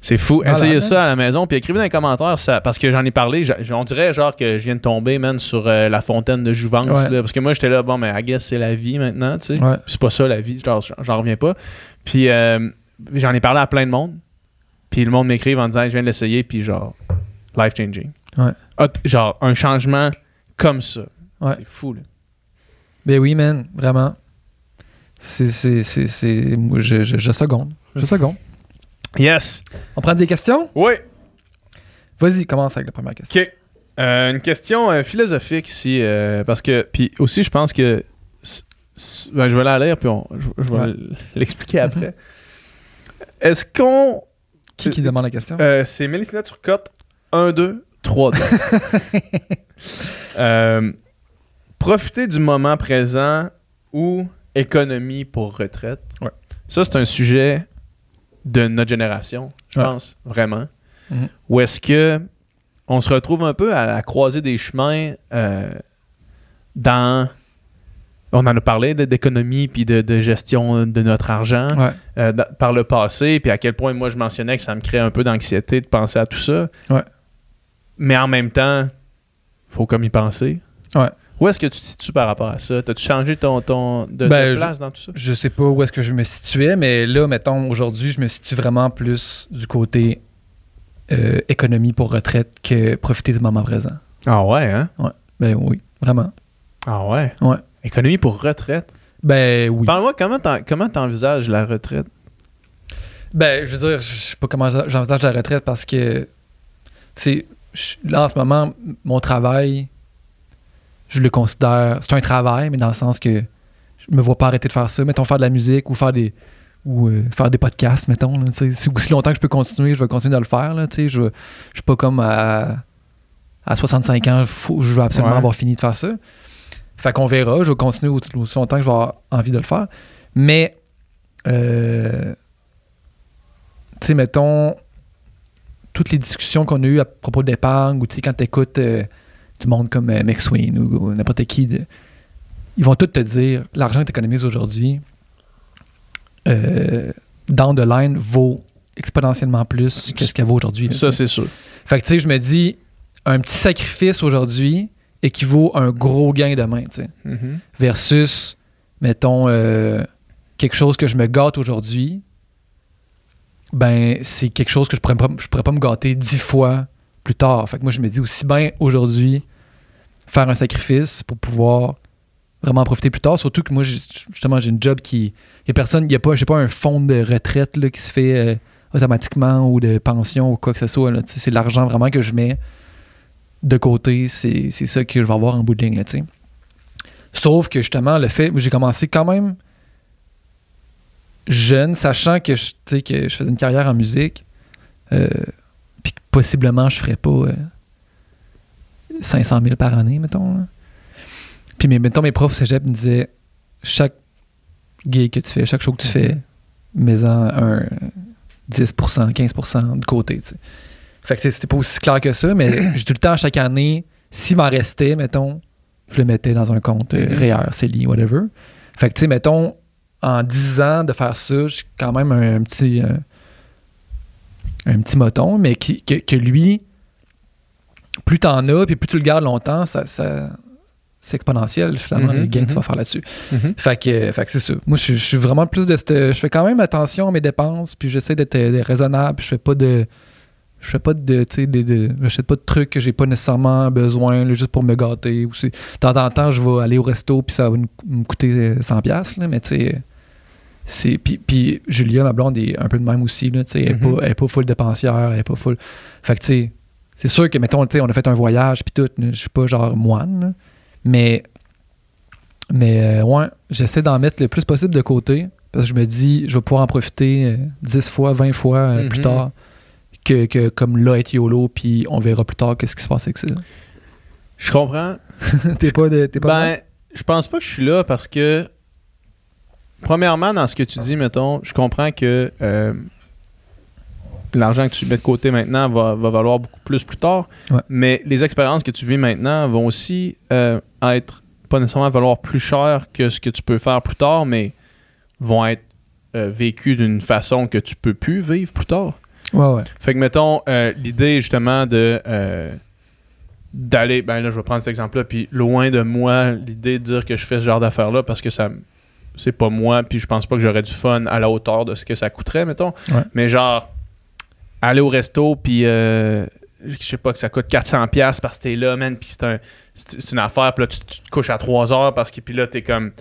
[SPEAKER 2] C'est fou. Essayez ça à la maison, puis écrivez dans les commentaires, ça, parce que j'en ai parlé. on dirait genre que je viens de tomber, man, sur euh, la fontaine de Jouvence.
[SPEAKER 3] Ouais.
[SPEAKER 2] là, parce que moi, j'étais là, bon, mais I guess c'est la vie maintenant, tu sais.
[SPEAKER 3] Ouais.
[SPEAKER 2] C'est pas ça la vie, genre, j'en- reviens pas. Puis euh, j'en ai parlé à plein de monde. Puis le monde m'écrive en disant je viens de l'essayer, puis genre, life changing.
[SPEAKER 3] Ouais.
[SPEAKER 2] genre, un changement comme ça.
[SPEAKER 3] Ouais.
[SPEAKER 2] C'est fou, là.
[SPEAKER 3] Ben oui, man, vraiment. C'est. Je, je, je seconde. Je seconde.
[SPEAKER 2] Yes.
[SPEAKER 3] On prend des questions?
[SPEAKER 2] Oui.
[SPEAKER 3] Vas-y, commence avec la première question.
[SPEAKER 2] OK. Euh, une question euh, philosophique ici, euh, parce que, puis aussi, je pense que, ben, je vais la lire, puis on- je, je vais
[SPEAKER 3] Ouais.
[SPEAKER 2] l'expliquer après. <laughs> Est-ce qu'on.
[SPEAKER 3] Qui qui demande la question?
[SPEAKER 2] C'est Mélissina Turcotte 1, 2, 3, 2. Euh, profiter du moment présent ou économie pour retraite.
[SPEAKER 3] Ouais.
[SPEAKER 2] Ça, c'est un sujet de notre génération, je
[SPEAKER 3] Ouais.
[SPEAKER 2] pense, vraiment.
[SPEAKER 3] Mhm.
[SPEAKER 2] Ou est-ce que on se retrouve un peu à la croisée des chemins euh, dans. On en a parlé d'économie puis de, de gestion de notre argent
[SPEAKER 3] Ouais.
[SPEAKER 2] euh, par le passé, puis à quel point moi je mentionnais que ça me crée un peu d'anxiété de penser à tout ça.
[SPEAKER 3] Ouais.
[SPEAKER 2] Mais en même temps, faut comme y penser.
[SPEAKER 3] Ouais.
[SPEAKER 2] Où est-ce que tu te situes par rapport à ça? T'as-tu changé ton, ton de, de
[SPEAKER 3] Ben,
[SPEAKER 2] place dans tout ça?
[SPEAKER 3] Je sais pas où est-ce que je me situais, mais là, mettons, aujourd'hui, je me situe vraiment plus du côté euh, économie pour retraite que profiter du moment présent.
[SPEAKER 2] Ah ouais, hein?
[SPEAKER 3] Ben oui, vraiment.
[SPEAKER 2] Ah ouais?
[SPEAKER 3] Ouais.
[SPEAKER 2] Économie pour retraite?
[SPEAKER 3] Ben oui.
[SPEAKER 2] Parle-moi, comment t'en- comment t'envisages la retraite?
[SPEAKER 3] Ben, je veux dire, je sais pas comment j'envisage la retraite parce que, tu sais, je- là, en ce moment, mon travail, je le considère. C'est un travail, mais dans le sens que je me vois pas arrêter de faire ça. Mettons, faire de la musique ou faire des. Ou euh, faire des podcasts, mettons. là. Si- aussi longtemps que je peux continuer, je vais continuer de le faire. Là, je, je suis pas comme à, à 65 ans, faut- je veux absolument
[SPEAKER 2] Ouais.
[SPEAKER 3] avoir fini de faire ça. Fait qu'on verra. Je vais continuer aussi, aussi longtemps que je vais avoir envie de le faire. Mais, euh, tu sais, mettons, toutes les discussions qu'on a eues à propos de l'épargne, ou tu sais, quand tu écoutes du monde comme euh, McSween ou, ou n'importe qui, de- ils vont tous te dire l'argent que tu économises aujourd'hui, euh, down the line, vaut exponentiellement plus que ce qu'elle vaut aujourd'hui.
[SPEAKER 2] Ça, c'est sûr.
[SPEAKER 3] Fait que tu sais, je me dis, un petit sacrifice aujourd'hui équivaut à un gros gain demain, tu sais
[SPEAKER 2] Mhm.
[SPEAKER 3] versus, mettons, euh, quelque chose que je me gâte aujourd'hui, ben, c'est quelque chose que je pourrais, je pourrais pas me gâter dix fois plus tard. Fait que moi, je me dis aussi bien aujourd'hui faire un sacrifice pour pouvoir vraiment en profiter plus tard. Surtout que moi, justement, j'ai une job qui. Il y a personne, il y a pas, j'ai pas un fonds de retraite là, qui se fait euh, automatiquement ou de pension ou quoi que ce soit. C'est l'argent vraiment que je mets de côté. C'est ça que je vais avoir en bout de ligne. Sauf que justement, le fait, j'ai commencé quand même jeune, sachant que je, que je faisais une carrière en musique, euh, puis que possiblement je ferais pas euh, 500 000 par année, mettons. là. Puis mes, mettons, mes profs au cégep me disaient chaque gig que tu fais, chaque show que tu fais, mets-en un 10%, 15% de côté. Fait que c'était pas aussi clair que ça, mais <clears throat> j'ai tout le temps, chaque année, s'il m'en restait, mettons, je le mettais dans un compte euh,
[SPEAKER 2] Mhm.
[SPEAKER 3] REER, CELI, whatever. Fait que, tu sais, mettons, en 10 ans de faire ça, j'ai quand même un, un petit euh, un petit moton, mais qui, que, que lui, plus t'en as, puis plus tu le gardes longtemps, ça, ça, c'est exponentiel, finalement, les gains que tu vas faire là-dessus.
[SPEAKER 2] Mhm.
[SPEAKER 3] Fait que, fait que c'est ça. Moi, je, je suis vraiment plus de cette. Je fais quand même attention à mes dépenses, puis j'essaie d'être euh, raisonnable, puis je fais pas de. Je fais pas de. Tu sais, de, de- j'achète pas de trucs que j'ai pas nécessairement besoin, là, juste pour me gâter. Ou de temps en temps, je vais aller au resto, puis ça va me coûter euh, 100$, là, mais tu sais. C'est, puis, puis Julia, ma blonde, est un peu de même aussi. Là, elle, est
[SPEAKER 2] Mhm.
[SPEAKER 3] pas, elle est pas full dépensière, elle est pas full. Fait que, tu sais, c'est sûr que, mettons, on a fait un voyage, puis tout, je suis pas genre moine, là, mais mais euh, ouais, j'essaie d'en mettre le plus possible de côté parce que je me dis, je vais pouvoir en profiter euh, 10 fois, 20 fois euh, plus tard que, que comme là, être YOLO, puis on verra plus tard qu'est-ce qui se passe avec ça.
[SPEAKER 2] Je comprends. <laughs>
[SPEAKER 3] t'es pas de. T'es pas
[SPEAKER 2] Ben, je pense pas que je suis là parce que, premièrement, dans ce que tu dis, mettons, je comprends que euh, l'argent que tu mets de côté maintenant va, va valoir beaucoup plus plus tard.
[SPEAKER 3] Ouais.
[SPEAKER 2] Mais les expériences que tu vis maintenant vont aussi euh, être pas nécessairement valoir plus cher que ce que tu peux faire plus tard, mais vont être euh, vécues d'une façon que tu peux plus vivre plus tard.
[SPEAKER 3] Ouais, ouais.
[SPEAKER 2] Fait que, mettons, l'idée justement de d'aller, ben là, je vais prendre cet exemple-là, puis loin de moi, l'idée de dire que je fais ce genre d'affaires-là parce que ça, c'est pas moi, puis je pense pas que j'aurais du fun à la hauteur de ce que ça coûterait, mettons.
[SPEAKER 3] Ouais.
[SPEAKER 2] Mais genre, aller au resto, puis euh, je sais pas que ça coûte 400$ parce que t'es là, man, puis c'est un, une affaire, puis là, tu, tu te couches à 3 heures parce que, puis là, t'es comme,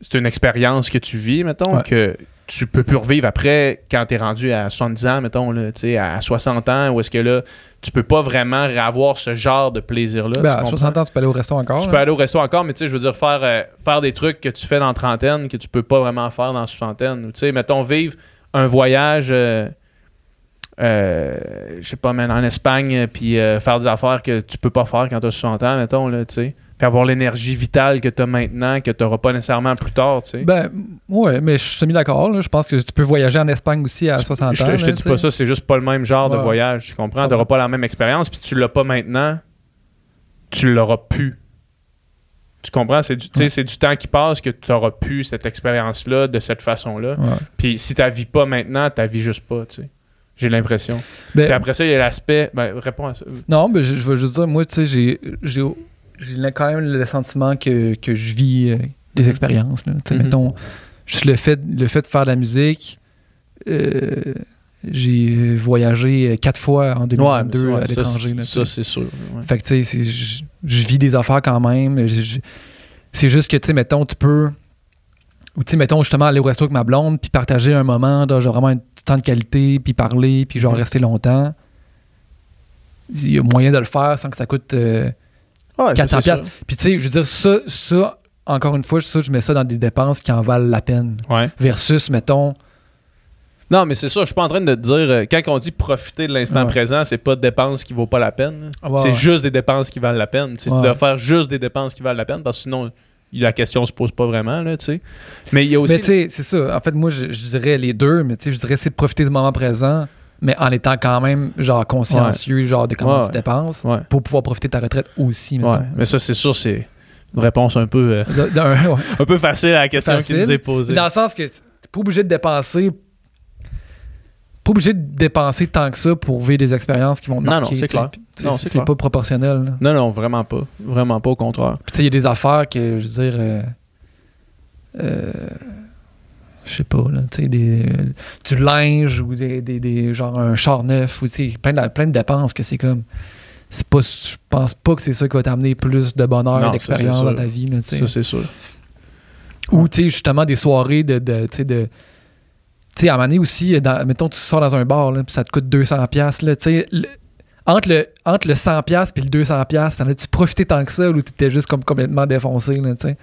[SPEAKER 2] c'est une expérience que tu vis, mettons,
[SPEAKER 3] Ouais.
[SPEAKER 2] que tu peux plus revivre après quand t'es rendu à 70 ans, mettons, là, tu sais, à 60 ans, où est-ce que là, tu peux pas vraiment avoir ce genre de plaisir-là.
[SPEAKER 3] Ben,
[SPEAKER 2] tu
[SPEAKER 3] à
[SPEAKER 2] comprends?
[SPEAKER 3] 60 ans, tu peux aller au resto encore.
[SPEAKER 2] Tu
[SPEAKER 3] là.
[SPEAKER 2] peux aller au resto encore, mais tu sais, je veux dire, faire, euh, faire des trucs que tu fais dans la trentaine que tu peux pas vraiment faire dans la soixantaine. Ou, tu sais, mettons, vivre un voyage, euh, euh, je sais pas, man, en Espagne, puis euh, faire des affaires que tu peux pas faire quand tu as 60 ans, mettons, là, tu sais. Puis avoir l'énergie vitale que tu as maintenant, que tu n'auras pas nécessairement plus tard, tu sais.
[SPEAKER 3] Ben, ouais, mais je suis semi-d'accord. Je pense que tu peux voyager en Espagne aussi à 60
[SPEAKER 2] je
[SPEAKER 3] ans.
[SPEAKER 2] te, je te
[SPEAKER 3] là,
[SPEAKER 2] dis pas ça, c'est juste pas le même genre de voyage, tu comprends?
[SPEAKER 3] Ouais.
[SPEAKER 2] Tu n'auras pas la même expérience, puis si tu l'as pas maintenant, tu l'auras plus. Tu comprends? C'est du,
[SPEAKER 3] Ouais.
[SPEAKER 2] c'est du temps qui passe que tu n'auras plus cette expérience-là de cette façon-là.
[SPEAKER 3] Ouais.
[SPEAKER 2] Puis si tu vis pas maintenant, tu vis juste pas, tu sais. J'ai l'impression.
[SPEAKER 3] Ben,
[SPEAKER 2] Puis après ça, il y a l'aspect. Ben, réponds à ça.
[SPEAKER 3] Non, mais je, je veux juste dire, moi, tu sais, j'ai, j'ai, quand même le sentiment que, que je vis euh, des
[SPEAKER 2] Mhm.
[SPEAKER 3] expériences. Là. Tu sais,
[SPEAKER 2] Mhm.
[SPEAKER 3] Mettons, juste le fait, le fait de faire de la musique, euh, j'ai voyagé euh, quatre fois en 2022
[SPEAKER 2] Ouais,
[SPEAKER 3] à
[SPEAKER 2] ça,
[SPEAKER 3] l'étranger.
[SPEAKER 2] c'est-
[SPEAKER 3] là,
[SPEAKER 2] Ça, c'est sûr. ouais.
[SPEAKER 3] Fait que, tu sais, je, vis des affaires quand même. C'est juste que, tu sais, mettons, tu peux. Ou, tu sais, mettons, justement, aller au resto avec ma blonde, puis partager un moment, genre vraiment un temps de qualité, puis parler, puis genre
[SPEAKER 2] Mhm.
[SPEAKER 3] rester longtemps. Il y a moyen de le faire sans que ça coûte. euh,
[SPEAKER 2] Ouais, ça,
[SPEAKER 3] 400
[SPEAKER 2] c'est sûr.
[SPEAKER 3] puis tu sais, je veux dire, ça, ça, encore une fois, ça, je mets ça dans des dépenses qui en valent la peine.
[SPEAKER 2] Ouais.
[SPEAKER 3] Versus, mettons,
[SPEAKER 2] Non, mais c'est ça. Je suis pas en train de te dire. euh, quand on dit profiter de l'instant
[SPEAKER 3] Ouais.
[SPEAKER 2] présent, c'est pas de dépenses qui vaut pas la peine.
[SPEAKER 3] Ouais,
[SPEAKER 2] c'est
[SPEAKER 3] ouais.
[SPEAKER 2] juste des dépenses qui valent la peine. C'est de faire juste des dépenses qui valent la peine parce que sinon, la question se pose pas vraiment. Là, tu sais. Mais il y a aussi.
[SPEAKER 3] mais tu sais, c'est ça. En fait, moi, je, je dirais les deux, mais tu sais, je dirais c'est de profiter du moment présent, mais en étant quand même, genre, consciencieux, genre, de comment
[SPEAKER 2] Ouais,
[SPEAKER 3] tu dépenses, pour pouvoir profiter de ta retraite aussi.
[SPEAKER 2] Mais ça, c'est sûr, c'est une réponse un peu, euh,
[SPEAKER 3] De- <laughs>
[SPEAKER 2] un peu facile à la question qui nous est posée.
[SPEAKER 3] Dans le sens que t'es pas obligé de dépenser. Pas obligé de dépenser tant que ça pour vivre des expériences qui vont te
[SPEAKER 2] Non,
[SPEAKER 3] marquer.
[SPEAKER 2] non, c'est clair. Non,
[SPEAKER 3] c'est
[SPEAKER 2] c'est clair.
[SPEAKER 3] pas proportionnel. là.
[SPEAKER 2] Non, non, vraiment pas. Vraiment pas, au contraire.
[SPEAKER 3] Puis tu sais, il y a des affaires que, je veux dire, euh, euh, je sais pas, là, tu sais, des, euh, du linge ou des, des, des- genre un char neuf ou tu sais, plein de, plein de dépenses que c'est comme, c'est pas, je pense pas que c'est ça qui va t'amener plus de bonheur et d'expérience dans ta vie, là, tu sais.
[SPEAKER 2] Ça, c'est sûr.
[SPEAKER 3] Ou tu sais, justement, des soirées de, de tu sais, de, à un moment donné aussi, dans- mettons, tu sors dans un bar, là, ça te coûte 200$, piastres, là, tu sais, le- entre le, entre le 100$ puis le 200$, t'en as-tu profité tant que ça ou t'étais juste comme complètement défoncé, là, tu sais?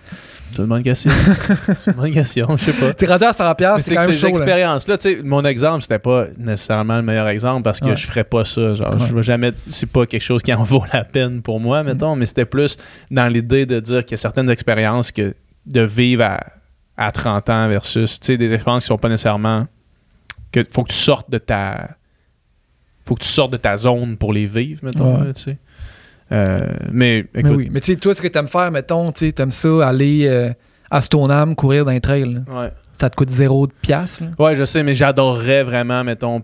[SPEAKER 2] C'est une bonne question. <laughs> c'est une bonne question, je sais pas.
[SPEAKER 3] T'es rendu à 100$,
[SPEAKER 2] Mais
[SPEAKER 3] c'est quand même
[SPEAKER 2] ces expériences-là, tu sais, mon exemple, c'était pas nécessairement le meilleur exemple parce que
[SPEAKER 3] Ouais.
[SPEAKER 2] je ferais pas ça. Genre,
[SPEAKER 3] Ouais.
[SPEAKER 2] je vais jamais. C'est pas quelque chose qui en <laughs> vaut la peine pour moi, mettons, mais c'était plus dans l'idée de dire qu'il y a certaines expériences que de vivre à, à 30 ans versus, tu sais, des expériences qui sont pas nécessairement. que faut que tu sortes de ta. Faut que tu sortes de ta zone pour les vivre, mettons,
[SPEAKER 3] Ouais.
[SPEAKER 2] tu sais. Euh, mais
[SPEAKER 3] Mais
[SPEAKER 2] écoute.
[SPEAKER 3] oui, mais tu sais, toi, ce que t'aimes faire, mettons, tu sais, t'aimes ça, aller euh, à Stoneham, courir dans les trails, là.
[SPEAKER 2] Ouais.
[SPEAKER 3] ça te coûte zéro de piastres, là?
[SPEAKER 2] Ouais, je sais, mais j'adorerais vraiment, mettons,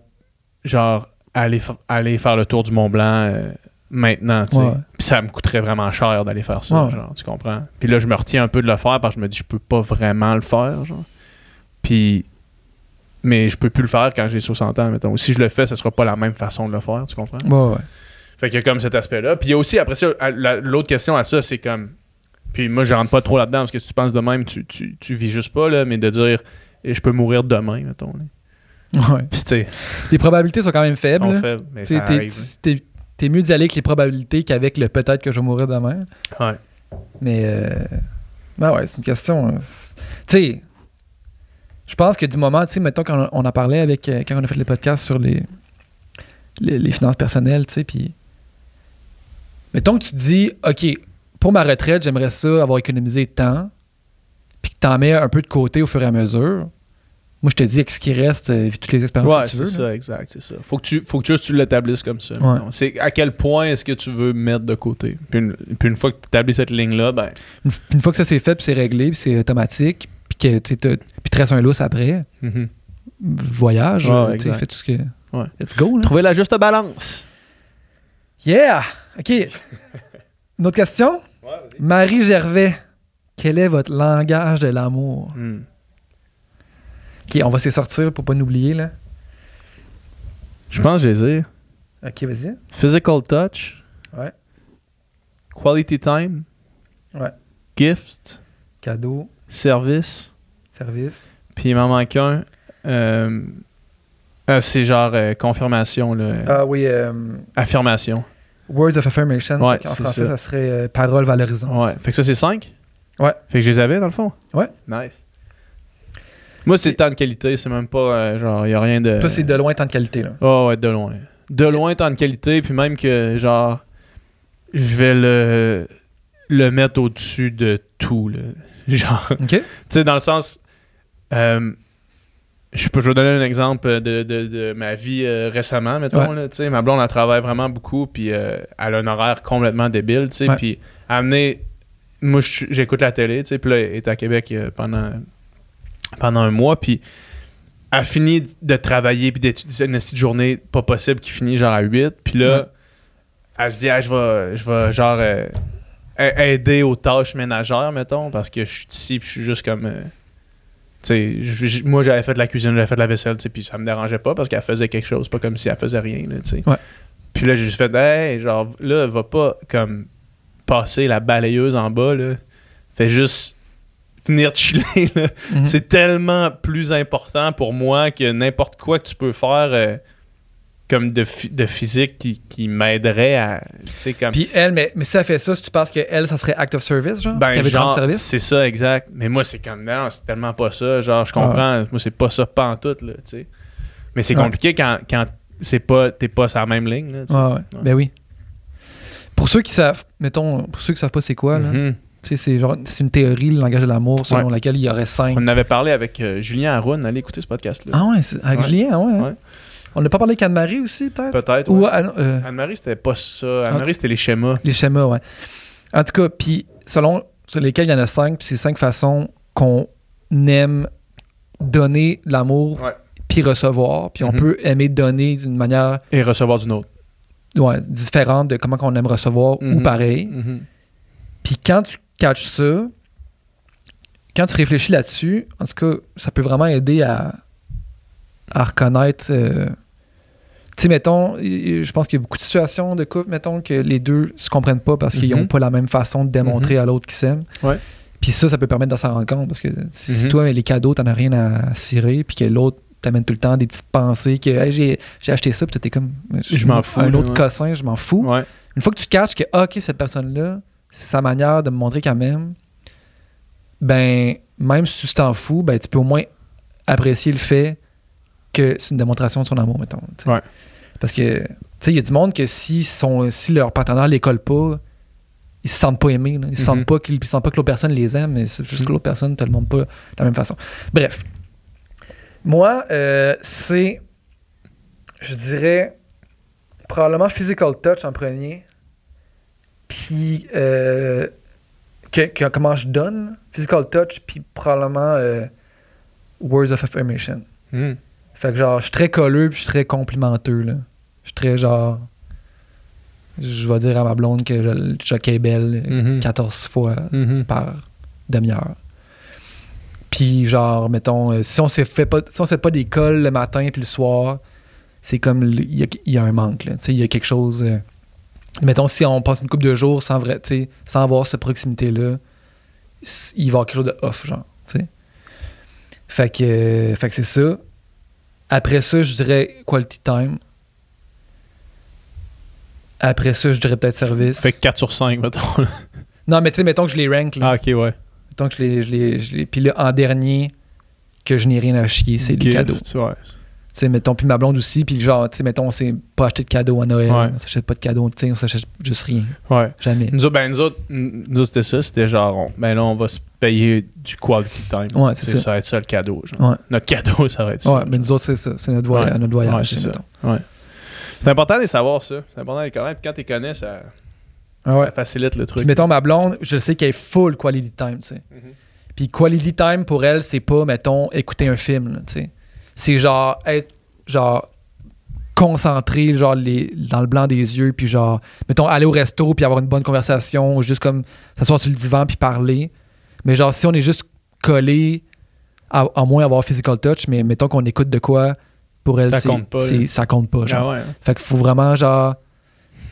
[SPEAKER 2] genre, aller, aller faire le tour du Mont Blanc, euh, maintenant, tu sais.
[SPEAKER 3] Ouais.
[SPEAKER 2] Puis ça me coûterait vraiment cher d'aller faire ça,
[SPEAKER 3] Ouais.
[SPEAKER 2] genre, tu comprends? Puis là, je me retiens un peu de le faire parce que je me dis, je peux pas vraiment le faire, genre. Puis, mais je peux plus le faire quand j'ai 60 ans, mettons. Si je le fais, ce sera pas la même façon de le faire, tu comprends?
[SPEAKER 3] Ouais, ouais.
[SPEAKER 2] Fait qu'il y a comme cet aspect-là. Puis il y a aussi, après ça, l'autre question à ça, c'est comme. Puis moi, je rentre pas trop là-dedans parce que si tu penses de même, tu, tu, tu vis juste pas, là, mais de dire, eh, je peux mourir demain, mettons. là. <laughs>
[SPEAKER 3] Ouais.
[SPEAKER 2] Puis
[SPEAKER 3] Les probabilités sont quand même faibles.
[SPEAKER 2] sont faibles, mais ça
[SPEAKER 3] T'es
[SPEAKER 2] arrive.
[SPEAKER 3] t'es- t'es mieux d'y aller avec les probabilités qu'avec le peut-être que je vais mourir demain.
[SPEAKER 2] Ouais.
[SPEAKER 3] Mais, euh, ben ouais, c'est une question. c'est- Tu sais, je pense que du moment, tu sais, mettons, quand on, on en parlait avec, euh, quand on a fait les podcasts sur les, les, les finances personnelles, tu sais, puis. Mettons que tu te dis, OK, pour ma retraite, j'aimerais ça avoir économisé tant, puis que tu en mets un peu de côté au fur et à mesure. Moi, je te dis, avec ce qui reste, euh, toutes les expériences
[SPEAKER 2] Ouais,
[SPEAKER 3] que tu
[SPEAKER 2] c'est ça,
[SPEAKER 3] là.
[SPEAKER 2] exact, c'est ça. Faut que tu, faut que juste tu l'établisses comme ça.
[SPEAKER 3] Ouais.
[SPEAKER 2] C'est à quel point est-ce que tu veux mettre de côté? Puis une, puis une fois que tu établis cette ligne-là, ben,
[SPEAKER 3] Une, une fois que ça c'est fait, puis c'est réglé, puis c'est automatique, puis que tu te reste un lousse après,
[SPEAKER 2] mhm.
[SPEAKER 3] voyage,
[SPEAKER 2] Ouais,
[SPEAKER 3] tu fais tout ce que.
[SPEAKER 2] Ouais.
[SPEAKER 3] Let's go, là.
[SPEAKER 2] trouver la juste balance.
[SPEAKER 3] Yeah! OK. <laughs> Une autre question? Marie Gervais, quel est votre langage de l'amour?
[SPEAKER 2] Hmm.
[SPEAKER 3] OK, on va s'y sortir pour pas nous oublier, là.
[SPEAKER 2] Je pense que je les ai.
[SPEAKER 3] OK, vas-y.
[SPEAKER 2] Physical touch.
[SPEAKER 3] Ouais.
[SPEAKER 2] Quality time.
[SPEAKER 3] Ouais.
[SPEAKER 2] Gift.
[SPEAKER 3] Cadeau,
[SPEAKER 2] Service.
[SPEAKER 3] service.
[SPEAKER 2] Puis il m'en manque un. Euh, euh, c'est genre euh, confirmation, là.
[SPEAKER 3] Ah oui, euh,
[SPEAKER 2] Affirmation.
[SPEAKER 3] Words of affirmation.
[SPEAKER 2] Ouais, c'est
[SPEAKER 3] français,
[SPEAKER 2] ça.
[SPEAKER 3] ça, serait euh, paroles valorisantes.
[SPEAKER 2] Ouais. Fait que ça, c'est 5?
[SPEAKER 3] Ouais.
[SPEAKER 2] Fait que je les avais, dans le fond?
[SPEAKER 3] Ouais.
[SPEAKER 2] Nice. Moi, c'est temps de qualité. C'est même pas, euh, genre, il a rien de...
[SPEAKER 3] Toi, c'est de loin tant de qualité, là.
[SPEAKER 2] Oh, ouais, de loin. De loin, tant de qualité. Puis même que, genre, je vais le, le mettre au-dessus de tout, là. <laughs> Genre...
[SPEAKER 3] OK?
[SPEAKER 2] Tu sais, dans le sens. euh, je peux je vais donner un exemple de, de- de ma vie euh, récemment, mettons.
[SPEAKER 3] Ouais.
[SPEAKER 2] là, ma blonde, elle travaille vraiment beaucoup, puis euh, elle a un horaire complètement débile.
[SPEAKER 3] Ouais.
[SPEAKER 2] Puis amener. Moi, j'écoute la télé, puis là, elle est à Québec euh, pendant, pendant un mois, puis elle finit de travailler, puis d'étudier une petite journée pas possible qui finit genre à 8, puis là,
[SPEAKER 3] Ouais.
[SPEAKER 2] elle se dit, ah, je vais, je vais genre. euh, aider aux tâches ménagères, mettons, parce que je suis ici, puis je suis juste comme. J- moi, j'avais fait de la cuisine, j'avais fait de la vaisselle, puis ça me dérangeait pas parce qu'elle faisait quelque chose, pas comme si elle faisait rien, là.
[SPEAKER 3] Ouais.
[SPEAKER 2] Puis là, j'ai juste fait, hey, genre, là, va pas comme passer la balayeuse en bas, là. Fais juste venir chiller, là.
[SPEAKER 3] Mhm.
[SPEAKER 2] C'est tellement plus important pour moi que n'importe quoi que tu peux faire euh, comme de, de physique qui, qui m'aiderait à. Comme.
[SPEAKER 3] Puis elle, mais, mais si elle fait ça, si tu penses que elle, ça serait act of service, genre?
[SPEAKER 2] Ben, genre,
[SPEAKER 3] service?
[SPEAKER 2] c'est ça, exact. Mais moi, c'est comme, non, c'est tellement pas ça. Genre, je comprends. Moi, c'est pas ça, pas en tout, là, tu sais. Mais c'est
[SPEAKER 3] Ouais.
[SPEAKER 2] compliqué quand, quand c'est pas, t'es pas sur la même ligne, là.
[SPEAKER 3] Ouais, ouais. Ben oui. Pour ceux qui savent, mettons, pour ceux qui savent pas c'est quoi, là, tu sais, c'est genre, c'est une théorie, le langage de l'amour, selon laquelle il y aurait cinq.
[SPEAKER 2] On en avait parlé avec euh, Julien Haroun. Allez écouter ce podcast-là.
[SPEAKER 3] Ah ouais, c'est- avec
[SPEAKER 2] Ouais.
[SPEAKER 3] Julien, ouais. On n'a pas parlé avec Anne-Marie aussi, peut-être?
[SPEAKER 2] Peut-être.
[SPEAKER 3] Ou
[SPEAKER 2] ouais.
[SPEAKER 3] ah, euh,
[SPEAKER 2] Anne-Marie, c'était pas ça. Anne-Marie, c'était les schémas.
[SPEAKER 3] les schémas, ouais. En tout cas, puis selon sur lesquels il y en a cinq, puis c'est cinq façons qu'on aime donner de l'amour
[SPEAKER 2] Ouais.
[SPEAKER 3] puis recevoir, puis on
[SPEAKER 2] Mhm.
[SPEAKER 3] peut aimer donner d'une manière
[SPEAKER 2] Et recevoir d'une autre.
[SPEAKER 3] ouais, différente de comment qu'on aime recevoir ou
[SPEAKER 2] Mhm.
[SPEAKER 3] pareil.
[SPEAKER 2] Mhm.
[SPEAKER 3] Puis quand tu catches ça, quand tu réfléchis là-dessus, en tout cas, ça peut vraiment aider à, à reconnaître. euh, tu sais, mettons, je pense qu'il y a beaucoup de situations de couple, mettons, que les deux se comprennent pas parce qu'ils
[SPEAKER 2] Mhm.
[SPEAKER 3] n'ont pas la même façon de démontrer à l'autre qu'ils s'aiment.
[SPEAKER 2] Ouais.
[SPEAKER 3] Puis ça, ça peut permettre de s'en rendre compte parce que si
[SPEAKER 2] Mhm.
[SPEAKER 3] toi, les cadeaux, t'en as rien à cirer, puis que l'autre t'amène tout le temps des petites pensées que Hey, j'ai acheté ça, puis t'es comme.
[SPEAKER 2] Je m'en fous,
[SPEAKER 3] Un autre
[SPEAKER 2] ouais.
[SPEAKER 3] cossin, je m'en fous.
[SPEAKER 2] Ouais.
[SPEAKER 3] Une fois que tu catches que, ah, ok, cette personne-là, c'est sa manière de me montrer qu'elle m'aime, ben, même si tu t'en fous, ben, tu peux au moins apprécier le fait que c'est une démonstration de son amour, mettons.
[SPEAKER 2] Ouais.
[SPEAKER 3] Parce que, tu sais, il y a du monde que si, son, si leur partenaire les colle pas, ils se sentent pas aimés. là. Ils se
[SPEAKER 2] Mhm.
[SPEAKER 3] sentent pas qu'ils ils sentent pas que l'autre personne les aime, mais c'est juste que
[SPEAKER 2] Mhm.
[SPEAKER 3] l'autre personne ne te le montre pas de la même façon. Bref. Moi, euh, c'est, je dirais, probablement physical touch en premier. Puis, euh, que, que- comment je donne, physical touch, puis probablement euh, words of affirmation.
[SPEAKER 2] Mhm.
[SPEAKER 3] Fait que genre, je suis très colleux, puis je suis très complimenteux, là. Je suis très genre. je vais dire à ma blonde que je, je cable
[SPEAKER 2] Mhm.
[SPEAKER 3] 14 fois
[SPEAKER 2] Mhm.
[SPEAKER 3] par demi-heure. Puis genre, mettons, euh, si on se fait pas, si on se fait pas des cols le matin puis le soir, c'est comme il y a, il y a un manque. là. Tu sais, Il y a quelque chose. euh, mettons, si on passe une couple de jours sans vrai, sans avoir cette proximité-là, il va y avoir quelque chose de off, genre. tu sais. Fait que, euh, fait que c'est ça. Après ça, je dirais quality time. Après ça, je dirais peut-être service.
[SPEAKER 2] Fait que 4 sur 5, mettons. là.
[SPEAKER 3] Non, mais tu sais, mettons que je les rank. Là.
[SPEAKER 2] ah, ok, ouais.
[SPEAKER 3] Mettons que je les, je les, je les- Puis là, en dernier, que je n'ai rien à chier, c'est les cadeaux.
[SPEAKER 2] ouais.
[SPEAKER 3] Tu sais, mettons, puis ma blonde aussi, puis genre, tu sais, mettons, on s'est pas acheté de cadeaux à Noël,
[SPEAKER 2] Ouais.
[SPEAKER 3] on s'achète pas de cadeaux, tu sais, on s'achète juste rien,
[SPEAKER 2] Ouais.
[SPEAKER 3] jamais.
[SPEAKER 2] Nous autres, ben, nous autres, nous autres, c'était ça. C'était genre, on- ben là, on va se payer du quality time.
[SPEAKER 3] Ouais, c'est ça.
[SPEAKER 2] Ça va être ça le cadeau. Genre.
[SPEAKER 3] Ouais.
[SPEAKER 2] Notre cadeau, <laughs> ça va être ça.
[SPEAKER 3] Ouais, mais nous autres, c'est ça, c'est notre, voy- notre voyage,
[SPEAKER 2] c'est ça. important de les savoir, ça. C'est important de les connaître. Quand tu les connais, ça,
[SPEAKER 3] Ah
[SPEAKER 2] ça facilite le truc.
[SPEAKER 3] Puis mettons, ma blonde, je sais qu'elle est full quality time, tu sais.
[SPEAKER 2] Mhm.
[SPEAKER 3] Puis quality time, pour elle, c'est pas, mettons, écouter un film, là, tu sais. C'est genre être, genre, concentré, genre, les, dans le blanc des yeux, puis genre, mettons, aller au resto, puis avoir une bonne conversation, ou juste comme s'asseoir sur le divan, puis parler. Mais genre, si on est juste collé, à, à moins avoir physical touch, mais mettons qu'on écoute de quoi, pour elle,
[SPEAKER 2] Ça compte pas,
[SPEAKER 3] ça compte pas, genre.
[SPEAKER 2] Ah ouais. hein.
[SPEAKER 3] Fait qu'il faut vraiment, genre.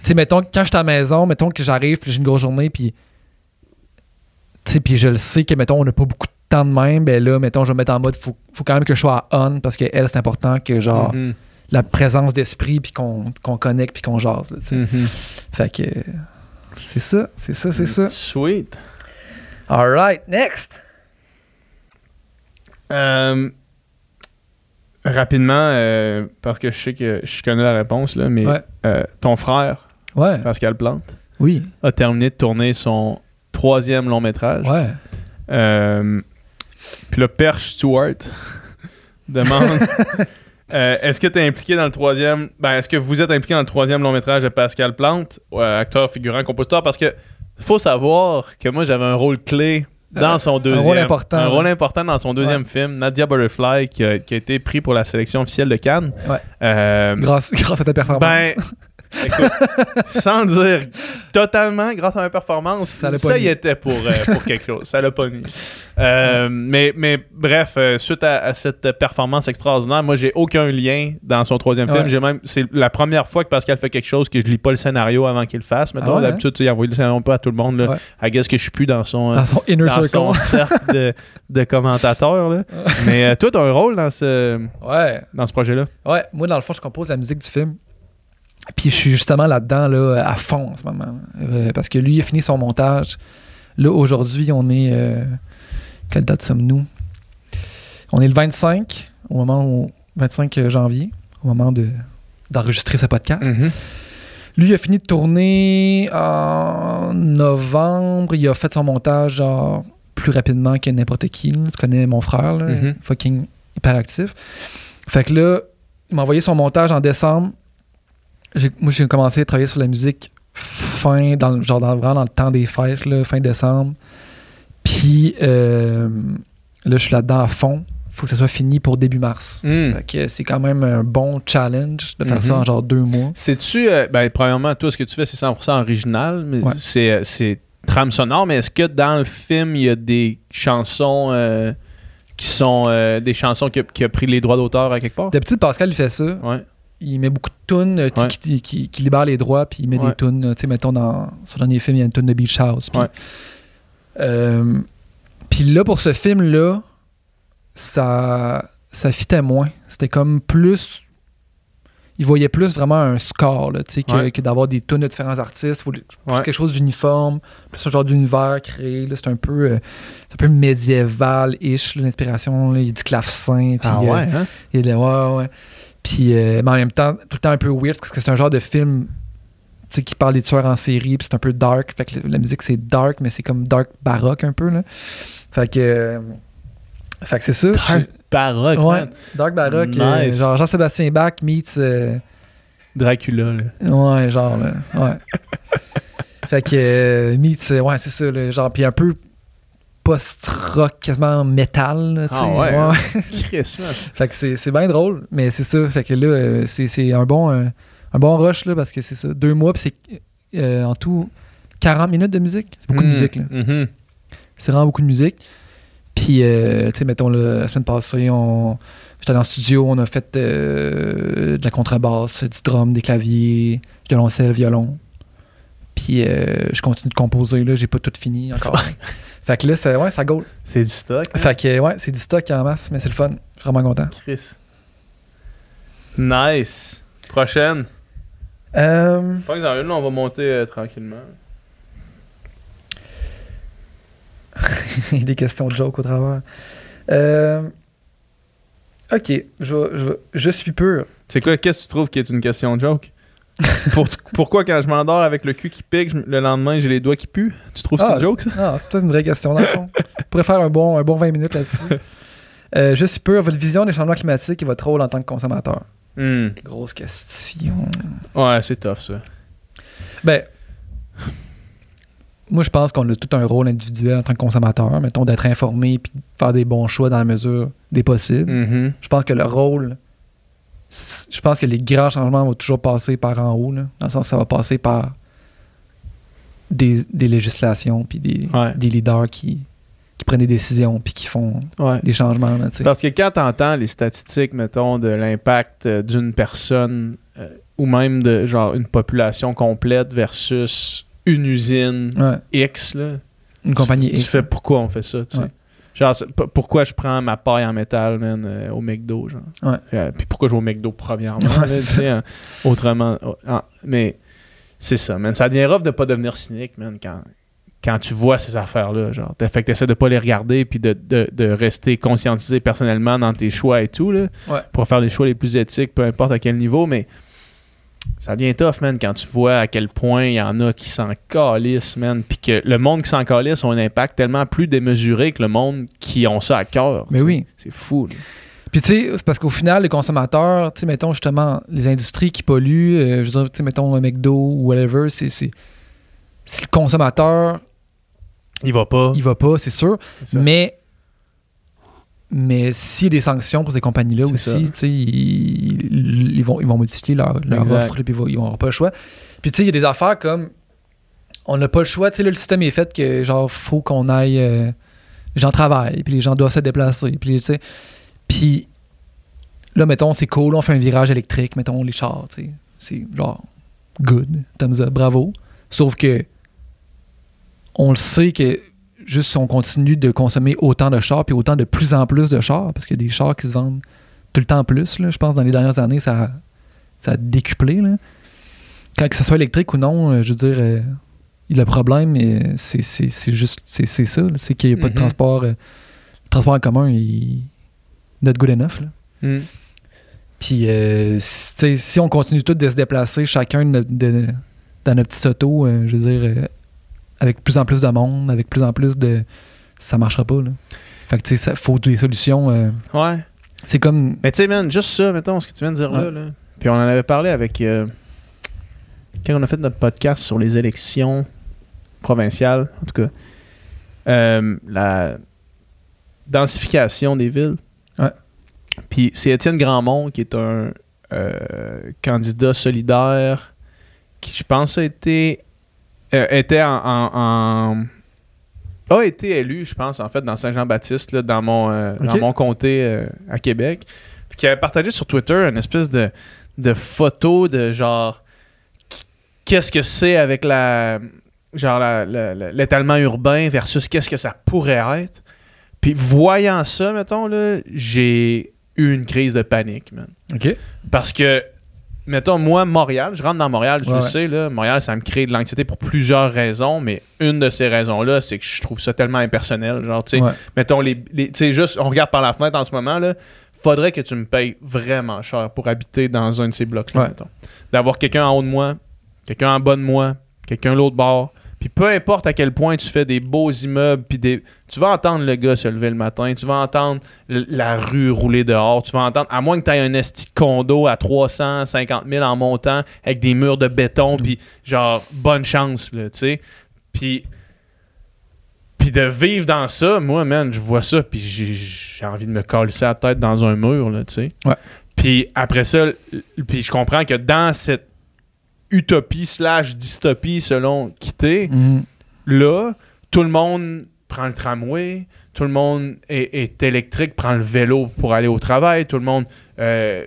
[SPEAKER 3] Tu sais, mettons, quand je suis à la maison, mettons que j'arrive, puis j'ai une grosse journée, puis. Tu sais, puis je le sais que, mettons, on n'a pas beaucoup de temps de même, ben là, mettons, je vais me mettre en mode, faut, faut quand même que je sois à on, parce que elle, c'est important que, genre,
[SPEAKER 2] Mhm.
[SPEAKER 3] la présence d'esprit, puis qu'on qu'on connecte, puis qu'on jase, là, tu sais.
[SPEAKER 2] Mhm.
[SPEAKER 3] Fait que. C'est ça, c'est ça, c'est ça.
[SPEAKER 2] Sweet.
[SPEAKER 3] Alright, next!
[SPEAKER 2] Euh, rapidement, euh, parce que je sais que je connais la réponse, là, mais
[SPEAKER 3] Ouais.
[SPEAKER 2] euh, ton frère,
[SPEAKER 3] Ouais,
[SPEAKER 2] Pascal Plante,
[SPEAKER 3] oui,
[SPEAKER 2] a terminé de tourner son troisième long métrage.
[SPEAKER 3] ouais.
[SPEAKER 2] Puis le Perche Stewart <laughs> demande <laughs> Est-ce que tu es impliqué dans le troisième ben, Est-ce que vous êtes impliqué dans le troisième long métrage de Pascal Plante, acteur, figurant, compositeur? Parce que faut savoir que moi j'avais un rôle clé dans son
[SPEAKER 3] un
[SPEAKER 2] deuxième.
[SPEAKER 3] rôle important,
[SPEAKER 2] Un rôle important dans son deuxième film, Nadia Butterfly, qui a, qui a été pris pour la sélection officielle de Cannes.
[SPEAKER 3] Ouais.
[SPEAKER 2] Euh,
[SPEAKER 3] Grâce, grâce à ta performance.
[SPEAKER 2] ben, <laughs> écoute, sans dire totalement grâce à ma performance,
[SPEAKER 3] Ça
[SPEAKER 2] y était pour, euh, pour <laughs> quelque chose. Ça l'a pas mis. Euh, mais, mais bref, euh, suite à, à cette performance extraordinaire, moi, j'ai aucun lien dans son troisième
[SPEAKER 3] Ouais.
[SPEAKER 2] film. J'ai même, c'est la première fois que Pascal fait quelque chose que je lis pas le scénario avant qu'il le fasse. Mettons,
[SPEAKER 3] Ah ouais,
[SPEAKER 2] d'habitude, il envoie le scénario un peu à tout le monde. Là. I guess que je suis plus dans son,
[SPEAKER 3] dans son inner
[SPEAKER 2] dans
[SPEAKER 3] circle.
[SPEAKER 2] son <laughs> cercle de, de commentateurs. Là. mais toi, tu as un rôle dans ce, dans ce projet-là?
[SPEAKER 3] Ouais, moi, dans le fond, je compose la musique du film. Puis je suis justement là-dedans, là, à fond en ce moment. Euh, parce que lui, il a fini son montage. Là, aujourd'hui, on est. euh, quelle date sommes-nous? On est le 25, au moment où. 25 janvier, au moment de d'enregistrer ce podcast.
[SPEAKER 2] Mm.
[SPEAKER 3] Lui, il a fini de tourner en novembre. Il a fait son montage genre plus rapidement que n'importe qui. Tu connais mon frère, là,
[SPEAKER 2] Mhm.
[SPEAKER 3] fucking hyperactif. Fait que là, il m'a envoyé son montage en décembre. Moi, j'ai commencé à travailler sur la musique fin, dans, le- genre dans, vraiment dans le temps des fêtes, là, fin décembre. Puis euh, là, je suis là-dedans à fond. faut que ça soit fini pour début mars.
[SPEAKER 2] Mm.
[SPEAKER 3] C'est quand même un bon challenge de faire ça
[SPEAKER 2] Mhm.
[SPEAKER 3] en genre deux mois.
[SPEAKER 2] C'est-tu, euh, ben, premièrement, toi, ce que tu fais, c'est 100% original, mais
[SPEAKER 3] Ouais.
[SPEAKER 2] c'est, euh, c'est trame sonore, mais est-ce que dans le film, il y a des chansons euh, qui sont euh, des chansons qui a, qui a pris les droits d'auteur à quelque part?
[SPEAKER 3] D'habitude, Pascal, il fait ça.
[SPEAKER 2] Ouais.
[SPEAKER 3] Il met beaucoup de tunes euh,
[SPEAKER 2] Ouais.
[SPEAKER 3] qui, qui, qui libèrent les droits, puis il met
[SPEAKER 2] Ouais.
[SPEAKER 3] des tunes. euh, Tu sais, mettons, dans son dernier film, il y a une tune de Beach House. Puis
[SPEAKER 2] Ouais.
[SPEAKER 3] euh, puis là, pour ce film-là, ça, ça fitait moins. C'était comme plus. Il voyait plus vraiment un score, là, tu sais, que, d'avoir des tunes de différents artistes. Faut plus quelque chose d'uniforme, plus un genre d'univers créé. C'est un peu, euh, c'est un peu médiéval-ish, l'inspiration. Il y a du clavecin. puis,
[SPEAKER 2] Ah ouais, hein?
[SPEAKER 3] il est ouais, ouais. Puis, euh, mais en même temps, tout le temps un peu weird parce que c'est un genre de film qui parle des tueurs en série, puis c'est un peu dark. Fait que la musique, c'est dark, mais c'est comme dark baroque un peu. Là. Fait que. euh, fait que c'est ça.
[SPEAKER 2] Dark baroque,
[SPEAKER 3] ouais,
[SPEAKER 2] man.
[SPEAKER 3] dark baroque. euh,
[SPEAKER 2] Nice.
[SPEAKER 3] genre Jean-Sébastien Bach meets.
[SPEAKER 2] Dracula, là.
[SPEAKER 3] ouais, genre, là. Ouais. <laughs> fait que. meets. ouais, c'est ça. là, genre, puis un peu post-rock, quasiment métal.
[SPEAKER 2] Ah ouais, hein? <laughs>
[SPEAKER 3] Fait que c'est, bien drôle, mais c'est ça. Fait que là, euh, c'est, un bon, euh, un bon rush, là, parce que c'est ça. Deux mois, puis c'est, euh, en tout 40 minutes de musique. C'est beaucoup de
[SPEAKER 2] Mm.
[SPEAKER 3] musique, là.
[SPEAKER 2] Mhm.
[SPEAKER 3] C'est vraiment beaucoup de musique. Puis, euh, tu sais, mettons, là, la semaine passée, on... j'étais dans le studio, on a fait euh, de la contrebasse, du drum, des claviers, violoncelle, violon. Puis, euh, je continue de composer, là, j'ai pas tout fini encore. <laughs> fait que là, c'est, ouais, ça gaule.
[SPEAKER 2] C'est du stock. hein?
[SPEAKER 3] Fait que, ouais, c'est du stock en masse, mais c'est le fun. Je suis vraiment content.
[SPEAKER 2] Chris. Nice. Prochaine.
[SPEAKER 3] Euh,
[SPEAKER 2] Pas dans une, là, on va monter euh, tranquillement. <laughs>
[SPEAKER 3] Des questions de joke au travers. Euh, ok, je, je, je suis pur.
[SPEAKER 2] C'est quoi, qu'est-ce que tu trouves qui est une question de joke? <laughs> Pour- pourquoi quand je m'endors avec le cul qui pique, je- le lendemain j'ai les doigts qui puent? Tu trouves c'est
[SPEAKER 3] Ah.
[SPEAKER 2] une joke ça?
[SPEAKER 3] Ah, c'est peut-être une vraie question dans le fond. On pourrait faire un bon, un bon 20 minutes là-dessus. <laughs> Euh, je suis pur. Votre vision des changements climatiques et votre rôle en tant que consommateur?
[SPEAKER 2] Hmm.
[SPEAKER 3] Grosse question.
[SPEAKER 2] Ouais, c'est tough ça.
[SPEAKER 3] Ben, moi, je pense qu'on a tout un rôle individuel en tant que consommateur, mettons, d'être informé puis de faire des bons choix dans la mesure des possibles.
[SPEAKER 2] Mhm.
[SPEAKER 3] Je pense que le rôle. Je pense que les grands changements vont toujours passer par en haut, là, dans le sens que ça va passer par des, des législations puis des,
[SPEAKER 2] Ouais.
[SPEAKER 3] des leaders qui, qui prennent des décisions puis qui font
[SPEAKER 2] Ouais.
[SPEAKER 3] des changements. Là.
[SPEAKER 2] Parce que quand tu entends les statistiques, mettons, de l'impact euh, d'une personne euh, ou même de genre une population complète versus une usine
[SPEAKER 3] Ouais,
[SPEAKER 2] X, là,
[SPEAKER 3] une compagnie
[SPEAKER 2] tu, tu
[SPEAKER 3] X.
[SPEAKER 2] fais pourquoi on fait ça, tu sais?
[SPEAKER 3] Ouais.
[SPEAKER 2] Genre, pourquoi je prends ma paille en métal, man, euh, au McDo, genre?
[SPEAKER 3] Ouais.
[SPEAKER 2] Euh, puis pourquoi je vais au McDo, premièrement,
[SPEAKER 3] Ouais,
[SPEAKER 2] là, hein, autrement. oh, ah, mais c'est ça, man. Ça devient rough de pas devenir cynique, man, quand, quand tu vois ces affaires-là, genre. Fait que t'essaies de pas les regarder, puis de, de, de rester conscientisé personnellement dans tes choix et tout, là,
[SPEAKER 3] Ouais.
[SPEAKER 2] pour faire les choix les plus éthiques, peu importe à quel niveau, mais ça devient tough, man, quand tu vois à quel point il y en a qui s'en calissent, man, puis que le monde qui s'en calisse a un impact tellement plus démesuré que le monde qui ont ça à cœur.
[SPEAKER 3] Mais oui.
[SPEAKER 2] C'est fou, là.
[SPEAKER 3] Puis tu sais, c'est parce qu'au final, les consommateurs, tu sais, mettons justement, les industries qui polluent, euh, je veux dire, tu sais, mettons un McDo ou whatever, c'est. c'est- Si le consommateur,
[SPEAKER 2] Il va pas.
[SPEAKER 3] il va pas, c'est sûr. Mais. Mais s'il y a des sanctions pour ces compagnies-là aussi, ils, ils vont, ils vont modifier leur, leur offre, puis ils avoir pas le choix. Puis tu sais, il y a des affaires comme. On n'a pas le choix, tu sais, là, le système est fait que, genre, faut qu'on aille. euh, les gens travaillent, puis les gens doivent se déplacer, puis tu sais. Puis là, mettons, c'est cool, on fait un virage électrique, mettons, les chars, tu sais. C'est genre, good, thumbs up, bravo. Sauf que, on le sait que juste si on continue de consommer autant de chars, puis autant de plus en plus de chars, parce qu'il y a des chars qui se vendent tout le temps plus, là, je pense, dans les dernières années, ça, a- ça a décuplé, là. Quand que ce soit électrique ou non, euh, je veux dire, euh, le problème, euh, c'est c'est- c'est juste, c'est c'est ça, c'est qu'il n'y a pas de
[SPEAKER 2] Mhm.
[SPEAKER 3] transport, euh, le transport en commun, il not good enough, là.
[SPEAKER 2] Mm.
[SPEAKER 3] Puis, si, on continue tous de se déplacer, chacun de, notre- de- dans notre petite auto, je veux dire, avec plus en plus de monde, avec plus en plus de. Ça marchera pas, là. Fait que, tu sais, il faut des solutions. euh,
[SPEAKER 2] Ouais.
[SPEAKER 3] c'est comme.
[SPEAKER 2] Mais tu sais, man, juste ça, mettons, ce que tu viens de dire là,
[SPEAKER 3] Ouais.
[SPEAKER 2] là. Puis on en avait parlé avec. euh, quand on a fait notre podcast sur les élections provinciales, en tout cas. euh, la densification des villes.
[SPEAKER 3] Ouais.
[SPEAKER 2] Puis c'est Étienne Grandmont qui est un candidat solidaire qui, je pense, a été. Euh, était en, en- en- a été élu, je pense, en fait, dans Saint-Jean-Baptiste, dans mon, euh, dans mon comté euh, à Québec. Puis qui avait partagé sur Twitter une espèce de, de photo de genre qu'est-ce que c'est avec la genre l'étalement urbain versus qu'est-ce que ça pourrait être. Puis voyant ça, mettons, là, j'ai eu une crise de panique, man.
[SPEAKER 3] OK.
[SPEAKER 2] Parce que, mettons, moi, Montréal, je rentre dans Montréal, je
[SPEAKER 3] Ouais,
[SPEAKER 2] le
[SPEAKER 3] ouais.
[SPEAKER 2] sais, là, Montréal, ça me crée de l'anxiété pour plusieurs raisons, mais une de ces raisons-là, c'est que je trouve ça tellement impersonnel. Genre, tu sais,
[SPEAKER 3] Ouais.
[SPEAKER 2] mettons, les, les- tu sais, juste, on regarde par la fenêtre en ce moment, là, faudrait que tu me payes vraiment cher pour habiter dans un de ces blocs-là, mettons. D'avoir quelqu'un en haut de moi, quelqu'un en bas de moi, quelqu'un l'autre bord. Puis peu importe à quel point tu fais des beaux immeubles, puis des... tu vas entendre le gars se lever le matin, tu vas entendre la rue rouler dehors, tu vas entendre, à moins que tu aies un esti de condo à 350 000 en montant, avec des murs de béton, puis genre, bonne chance, là, tu sais. Puis puis de vivre dans ça, moi, man, je vois ça, puis j'ai- j'ai envie de me coller la tête dans un mur, là, tu sais.
[SPEAKER 3] Ouais.
[SPEAKER 2] Puis après ça, puis je comprends que dans cette utopie slash dystopie selon qui t'es.
[SPEAKER 3] Mhm.
[SPEAKER 2] Là, tout le monde prend le tramway, tout le monde est, est électrique, prend le vélo pour aller au travail, tout le monde... euh,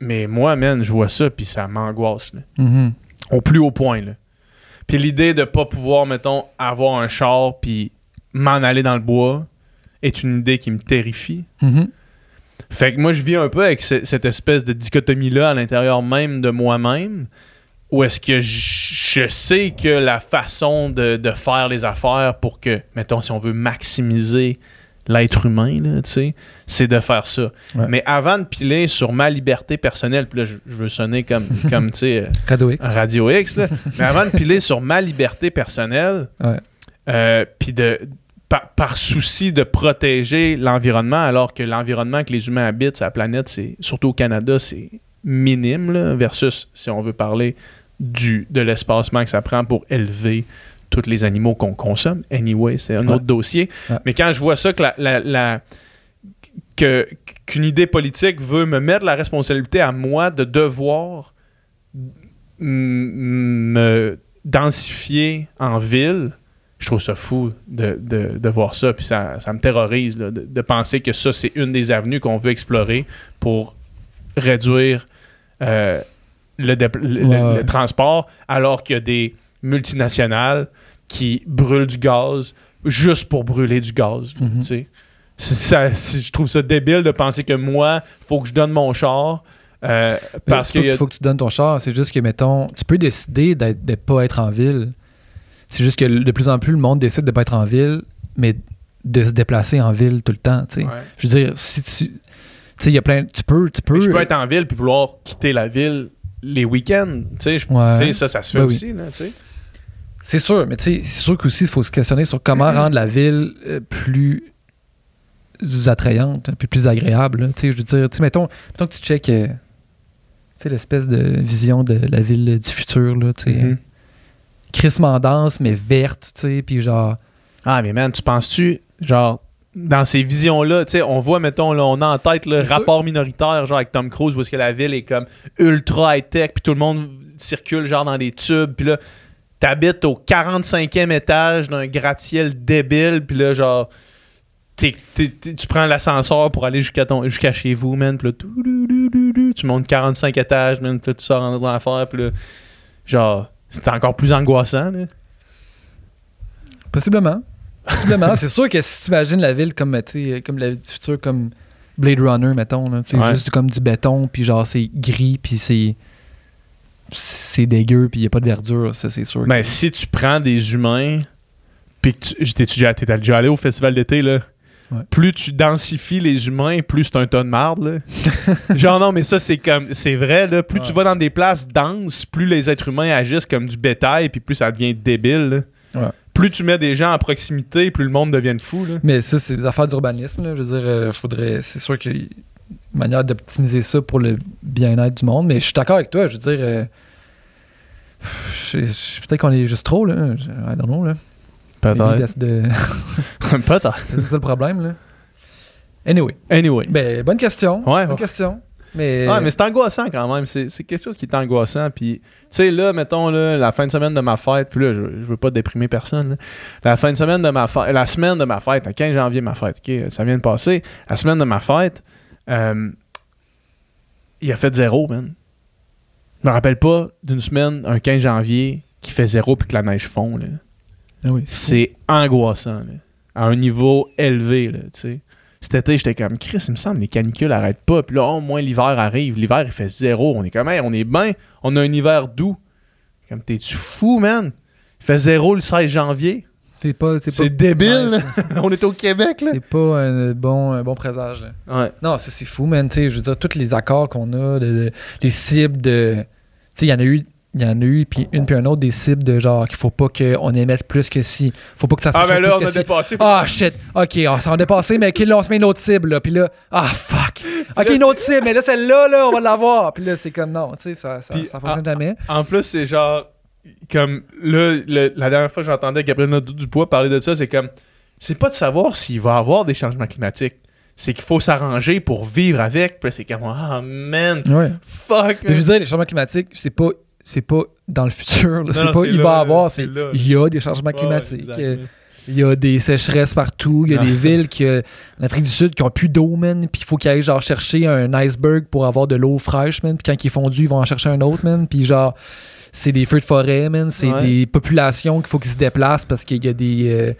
[SPEAKER 2] mais moi, man, je vois ça, puis ça m'angoisse.
[SPEAKER 3] Mhm.
[SPEAKER 2] au plus haut point, là. Puis l'idée de pas pouvoir, mettons, avoir un char puis m'en aller dans le bois est une idée qui me terrifie.
[SPEAKER 3] Mhm.
[SPEAKER 2] Fait que moi, je vis un peu avec ce- cette espèce de dichotomie-là à l'intérieur même de moi-même, où est-ce que je, je sais que la façon de, de faire les affaires pour que, mettons, si on veut maximiser l'être humain, c'est de faire ça.
[SPEAKER 3] Ouais.
[SPEAKER 2] Mais avant de piler sur ma liberté personnelle, puis là, je, je veux sonner comme, <laughs> comme tu sais, euh,
[SPEAKER 3] Radio X.
[SPEAKER 2] Radio X, là. mais avant de piler sur ma liberté personnelle,
[SPEAKER 3] Ouais.
[SPEAKER 2] euh, puis de par, par souci de protéger l'environnement, alors que l'environnement que les humains habitent, sa planète, c'est surtout au Canada, c'est minime, là, versus si on veut parler du, de l'espacement que ça prend pour élever tous les animaux qu'on consomme. Anyway, c'est un
[SPEAKER 3] Ouais.
[SPEAKER 2] autre dossier.
[SPEAKER 3] Ouais.
[SPEAKER 2] Mais quand je vois ça, que la, la- la- que- qu'une idée politique veut me mettre la responsabilité à moi de devoir me densifier en ville, je trouve ça fou de, de- de voir ça. Puis ça, ça me terrorise là, de, de penser que ça, c'est une des avenues qu'on veut explorer pour réduire euh, le, dé- le-
[SPEAKER 3] Ouais,
[SPEAKER 2] le-
[SPEAKER 3] ouais.
[SPEAKER 2] le transport, alors qu'il y a des multinationales qui brûlent du gaz juste pour brûler du gaz.
[SPEAKER 3] Mhm.
[SPEAKER 2] ça- je trouve ça débile de penser que moi, faut que je donne mon char. euh, parce
[SPEAKER 3] qu'il
[SPEAKER 2] y a-
[SPEAKER 3] faut que tu donnes ton char. C'est juste que, mettons, tu peux décider d'être- de pas être en ville. C'est juste que de plus en plus, le monde décide de pas être en ville, mais de se déplacer en ville tout le temps.
[SPEAKER 2] Ouais.
[SPEAKER 3] Je veux dire, si tu. Tu sais, il y a plein. Tu peux. Tu peux,
[SPEAKER 2] peux être en ville puis vouloir quitter la ville les week-ends. Tu sais, ça, ça se fait
[SPEAKER 3] Ben oui.
[SPEAKER 2] aussi. Sais.
[SPEAKER 3] C'est sûr, mais tu sais, c'est sûr qu'aussi, il faut se questionner sur comment rendre la ville euh, plus attrayante, puis plus agréable. Tu sais, je veux dire, tu sais, mettons, mettons que tu checkes, euh, tu sais, l'espèce de vision de la ville du futur, là, tu sais.
[SPEAKER 2] Mhm.
[SPEAKER 3] crissement dense, mais verte, tu sais, puis genre...
[SPEAKER 2] Ah, mais man, tu penses-tu, genre, dans ces visions-là, tu sais, on voit, mettons, là, on a en tête le rapport minoritaire, genre avec Tom Cruise, où est-ce que la ville est comme ultra high-tech, puis tout le monde circule, genre, dans des tubes, puis là, t'habites au 45e étage d'un gratte-ciel débile, puis là, genre, t'es- t'es- t'es- tu prends l'ascenseur pour aller jusqu'à ton jusqu'à chez vous, man, puis là, tout, tu montes 45 étages, man, puis là, tu sors en dans l'affaire, puis là, genre, c'est encore plus angoissant, là.
[SPEAKER 3] Possiblement. Possiblement. c'est sûr que si tu imagines la ville comme, la ville du futur, comme Blade Runner, mettons, là,
[SPEAKER 2] Ouais.
[SPEAKER 3] juste comme du béton, puis genre c'est gris, puis c'est c'est dégueu, puis il n'y a pas de verdure, ça c'est sûr. Que-
[SPEAKER 2] si tu prends des humains, puis que tu t'es déjà, allé au festival d'été, là?
[SPEAKER 3] Ouais.
[SPEAKER 2] Plus tu densifies les humains, plus c'est un tas de marde, là. <laughs> Genre, non, mais ça, c'est comme, c'est vrai, là. Plus tu vas dans des places denses, plus les êtres humains agissent comme du bétail, puis plus ça devient débile, là.
[SPEAKER 3] Ouais.
[SPEAKER 2] Plus tu mets des gens à proximité, plus le monde devient fou, là.
[SPEAKER 3] Mais ça, c'est des affaires d'urbanisme, là. Je veux dire, euh, faudrait. C'est sûr qu'il y a une manière d'optimiser ça pour le bien-être du monde, mais je suis d'accord avec toi, je veux dire. euh, je- je- Peut-être qu'on est juste trop, là. Je- I don't know, là.
[SPEAKER 2] Peut-être.
[SPEAKER 3] De- de- <laughs>
[SPEAKER 2] Peut-être.
[SPEAKER 3] c'est ça le problème, là. Anyway.
[SPEAKER 2] Anyway.
[SPEAKER 3] Ben, bonne question.
[SPEAKER 2] Ouais,
[SPEAKER 3] bonne
[SPEAKER 2] ouais.
[SPEAKER 3] question. Mais,
[SPEAKER 2] Ouais, mais c'est angoissant quand même. C'est c'est quelque chose qui est angoissant. Puis, tu sais, là, mettons, là, la fin de semaine de ma fête, puis là, je, je veux pas déprimer personne. là. La fin de semaine de ma fête, la semaine de ma fête, le 15 janvier, ma fête, OK, ça vient de passer. La semaine de ma fête, euh, il a fait zéro, man. Je me rappelle pas d'une semaine, un 15 janvier, qui fait zéro puis que la neige fond, là.
[SPEAKER 3] Ah oui,
[SPEAKER 2] C'est angoissant, là. À un niveau élevé, là, tu sais. Cet été, j'étais comme, Chris, il me semble, les canicules arrêtent pas. Puis là, au moins, l'hiver arrive. L'hiver, il fait zéro. On est comme, Hey, on est bien. On a un hiver doux. Comme, t'es-tu fou, man? Il fait zéro le 16 janvier.
[SPEAKER 3] C'est pas. C'est
[SPEAKER 2] débile,
[SPEAKER 3] Ouais, <laughs>
[SPEAKER 2] on est au Québec, là.
[SPEAKER 3] C'est pas un bon, un bon présage, là.
[SPEAKER 2] Ouais.
[SPEAKER 3] Non, ça c'est fou, man. Tu sais, je veux dire, tous les accords qu'on a, de- de- les cibles de. Tu sais, il y en a eu. Il y en a eu, puis une puis un autre, des cibles de genre qu'il faut pas qu'on émette plus que si. Faut pas que ça
[SPEAKER 2] Ah,
[SPEAKER 3] fasse
[SPEAKER 2] ben là, on a
[SPEAKER 3] si.
[SPEAKER 2] dépassé.
[SPEAKER 3] Ah, shit. OK, ah, ça va dépasser, mais OK, là, on se met une autre cible, là. Puis là, ah, fuck. OK,
[SPEAKER 2] là,
[SPEAKER 3] une autre cible, mais là, celle-là, là, on va l'avoir. Puis là, c'est comme non, tu sais, ça, ça, fonctionne jamais.
[SPEAKER 2] En plus, c'est genre. Comme là, le- la dernière fois que j'entendais Gabriel Nadeau-Dubois parler de ça, c'est comme. C'est pas de savoir s'il va y avoir des changements climatiques. C'est qu'il faut s'arranger pour vivre avec. Puis c'est comme. Ah, man.
[SPEAKER 3] Ouais.
[SPEAKER 2] Fuck.
[SPEAKER 3] Mais je veux dire, les changements climatiques, c'est pas. C'est pas dans le futur. là. C'est pas il
[SPEAKER 2] là,
[SPEAKER 3] va avoir.
[SPEAKER 2] c'est.
[SPEAKER 3] Il y a des changements climatiques. Il y a des sécheresses partout. Il y a des villes qui, euh, en Afrique du Sud qui ont plus d'eau, man. Puis il faut qu'ils aillent genre chercher un iceberg pour avoir de l'eau fraîche, man. Puis quand il est fondu, ils vont en chercher un autre, man. Puis genre, c'est des feux de forêt, man. C'est
[SPEAKER 2] Ouais.
[SPEAKER 3] des populations qu'il faut qu'ils se déplacent parce qu'il y a des, euh,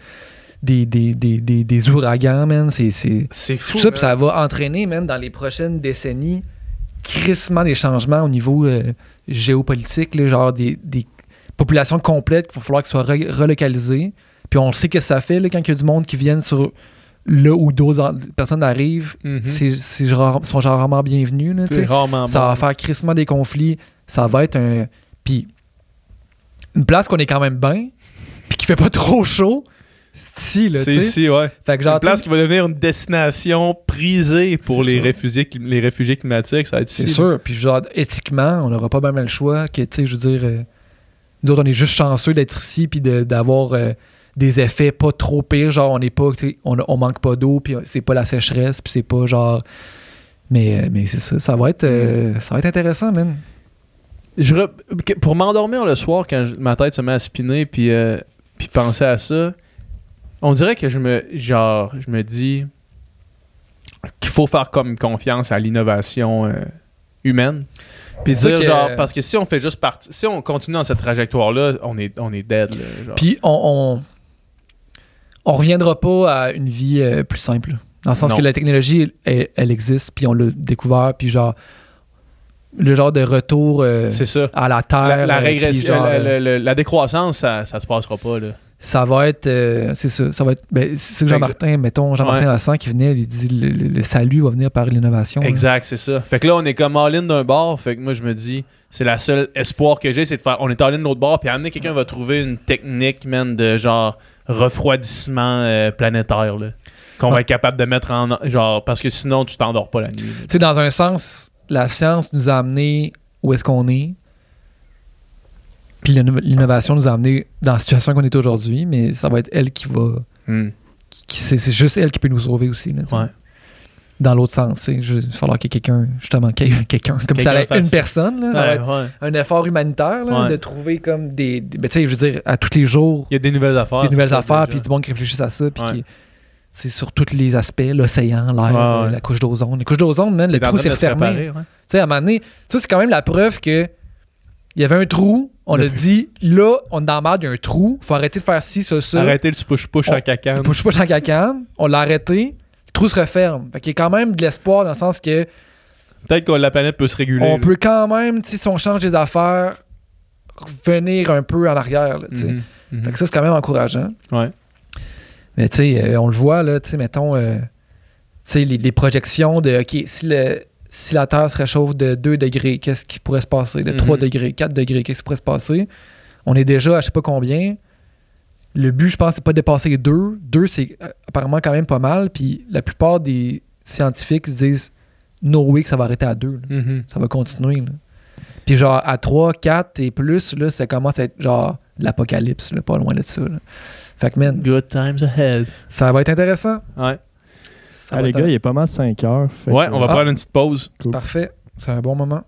[SPEAKER 3] des, des, des, des, des ouragans, man. C'est.
[SPEAKER 2] fou.
[SPEAKER 3] tout ça, ça va entraîner, man, dans les prochaines décennies, crissement des changements au niveau euh, géopolitique, là, genre des, des populations complètes qu'il va falloir qu'elles soient re- relocalisées. Puis on sait que ça fait là, quand il y a du monde qui viennent sur là où d'autres personnes arrivent, c'est genre- sont genre rarement bienvenus. là,
[SPEAKER 2] rarement
[SPEAKER 3] Ça va faire crissement des conflits. Ça va être un. Puis une place qu'on est quand même bien, puis qui fait pas trop chaud, ici, là,
[SPEAKER 2] C'est
[SPEAKER 3] tu sais.
[SPEAKER 2] ici, ouais.
[SPEAKER 3] Fait que genre,
[SPEAKER 2] une place qui va devenir une destination prisée pour
[SPEAKER 3] C'est
[SPEAKER 2] les
[SPEAKER 3] sûr.
[SPEAKER 2] réfugiés, les réfugiés climatiques. Ça va être
[SPEAKER 3] C'est
[SPEAKER 2] ici.
[SPEAKER 3] sûr. Puis genre, éthiquement, on n'aura pas bien le choix. Que, tu sais, je veux dire, euh, nous autres, on est juste chanceux d'être ici puis de- d'avoir euh, des effets pas trop pires. Genre, on n'est pas, tu sais, on, on manque pas d'eau puis c'est pas la sécheresse puis c'est pas genre. Mais, euh, mais c'est ça. Ça va être, euh, ça va être intéressant, man.
[SPEAKER 2] Je re- Pour m'endormir le soir, quand je- ma tête se met à spinner, puis, euh, puis penser à ça, on dirait que je me, genre, je me dis qu'il faut faire comme confiance à l'innovation euh, humaine. Puis dire,
[SPEAKER 3] que-
[SPEAKER 2] genre, parce que si on fait juste partie, si on continue dans cette trajectoire-là, on est, on est dead.
[SPEAKER 3] Puis on, on, on reviendra pas à une vie euh, plus simple. Dans le sens
[SPEAKER 2] Non.
[SPEAKER 3] que la technologie, elle, elle existe, puis on l'a découvert, puis genre, le genre de retour euh,
[SPEAKER 2] ça.
[SPEAKER 3] à la Terre.
[SPEAKER 2] La, régression,
[SPEAKER 3] genre,
[SPEAKER 2] la, la- la- la décroissance, ça, ça se passera pas. Là.
[SPEAKER 3] Ça va être euh, c'est ça ça va être ben, c'est que Jean-Martin mettons Jean-Martin
[SPEAKER 2] Ouais.
[SPEAKER 3] Qui venait il dit le, le- le salut va venir par l'innovation.
[SPEAKER 2] Exact, c'est ça. Fait que là, on est comme all-in d'un bord. Fait que moi, je me dis, c'est la seule espoir que j'ai, c'est de faire. On est all-in de l'autre bord, puis amener quelqu'un va trouver une technique, man, de genre refroidissement euh, planétaire, là. Qu'on va être capable de mettre en. Genre, parce que sinon, tu t'endors pas la nuit.
[SPEAKER 3] tu sais dans un sens la science nous a amené où est-ce qu'on est puis l'inno- l'innovation nous a amené dans la situation qu'on est aujourd'hui mais ça va être elle qui va
[SPEAKER 2] Hmm.
[SPEAKER 3] c'est juste elle qui peut nous sauver aussi là.
[SPEAKER 2] Ouais.
[SPEAKER 3] dans l'autre sens il va falloir quelqu'un justement qu'il y ait quelqu'un comme ça
[SPEAKER 2] Quelqu'un
[SPEAKER 3] allait être une personne là, ça va être un effort humanitaire là, de trouver comme des, des- ben, tu sais je veux dire à tous les jours
[SPEAKER 2] Il y a des nouvelles affaires.
[SPEAKER 3] des nouvelles
[SPEAKER 2] ça,
[SPEAKER 3] affaires, puis du monde qui réfléchisse à ça, puis qui. C'est sur tous les aspects, l'océan, l'air, euh,
[SPEAKER 2] ouais.
[SPEAKER 3] la couche d'ozone. La couche d'ozone, le trou s'est refermé. Tu sais, à un moment donné, ça, c'est quand même la preuve que il y avait un trou, on
[SPEAKER 2] Le
[SPEAKER 3] a dit, là, on est dans la merde, il y a un trou, faut arrêter de faire ci, ça, ça.
[SPEAKER 2] Arrêtez le push-push en cacane.
[SPEAKER 3] Push push en cacane, on l'a arrêté, le trou se referme. Fait qu'il y a quand même de l'espoir dans le sens que
[SPEAKER 2] Peut-être que la planète peut se réguler.
[SPEAKER 3] on
[SPEAKER 2] là.
[SPEAKER 3] peut quand même, si on change des affaires, revenir un peu en arrière, là.
[SPEAKER 2] Mhm, mhm.
[SPEAKER 3] Fait que ça, c'est quand même encourageant.
[SPEAKER 2] Ouais.
[SPEAKER 3] Mais tu sais, euh, on le voit, là, tu sais, mettons, euh, tu sais, les, les projections de, OK, si, le, si la Terre se réchauffe de 2 degrés, qu'est-ce qui pourrait se passer? De 3
[SPEAKER 2] Mhm.
[SPEAKER 3] degrés, 4 degrés, qu'est-ce qui pourrait se passer? On est déjà à je sais pas combien. Le but, je pense, c'est pas de dépasser 2. 2, c'est euh, apparemment quand même pas mal. Puis la plupart des scientifiques se disent, no way que ça va arrêter à 2.
[SPEAKER 2] Mhm.
[SPEAKER 3] Ça va continuer. là. Puis genre, à 3, 4 et plus, là, ça commence à être genre l'apocalypse, pas loin de ça. là. Fait que, man,
[SPEAKER 2] Good times ahead.
[SPEAKER 3] ça va être intéressant.
[SPEAKER 2] Ouais.
[SPEAKER 3] Ça
[SPEAKER 4] Ah, les gars, il est pas mal 5 heures. fait
[SPEAKER 2] Ouais,
[SPEAKER 4] que-
[SPEAKER 2] on va
[SPEAKER 3] Ah.
[SPEAKER 2] prendre une petite pause.
[SPEAKER 4] Cool.
[SPEAKER 3] Parfait. C'est un bon moment.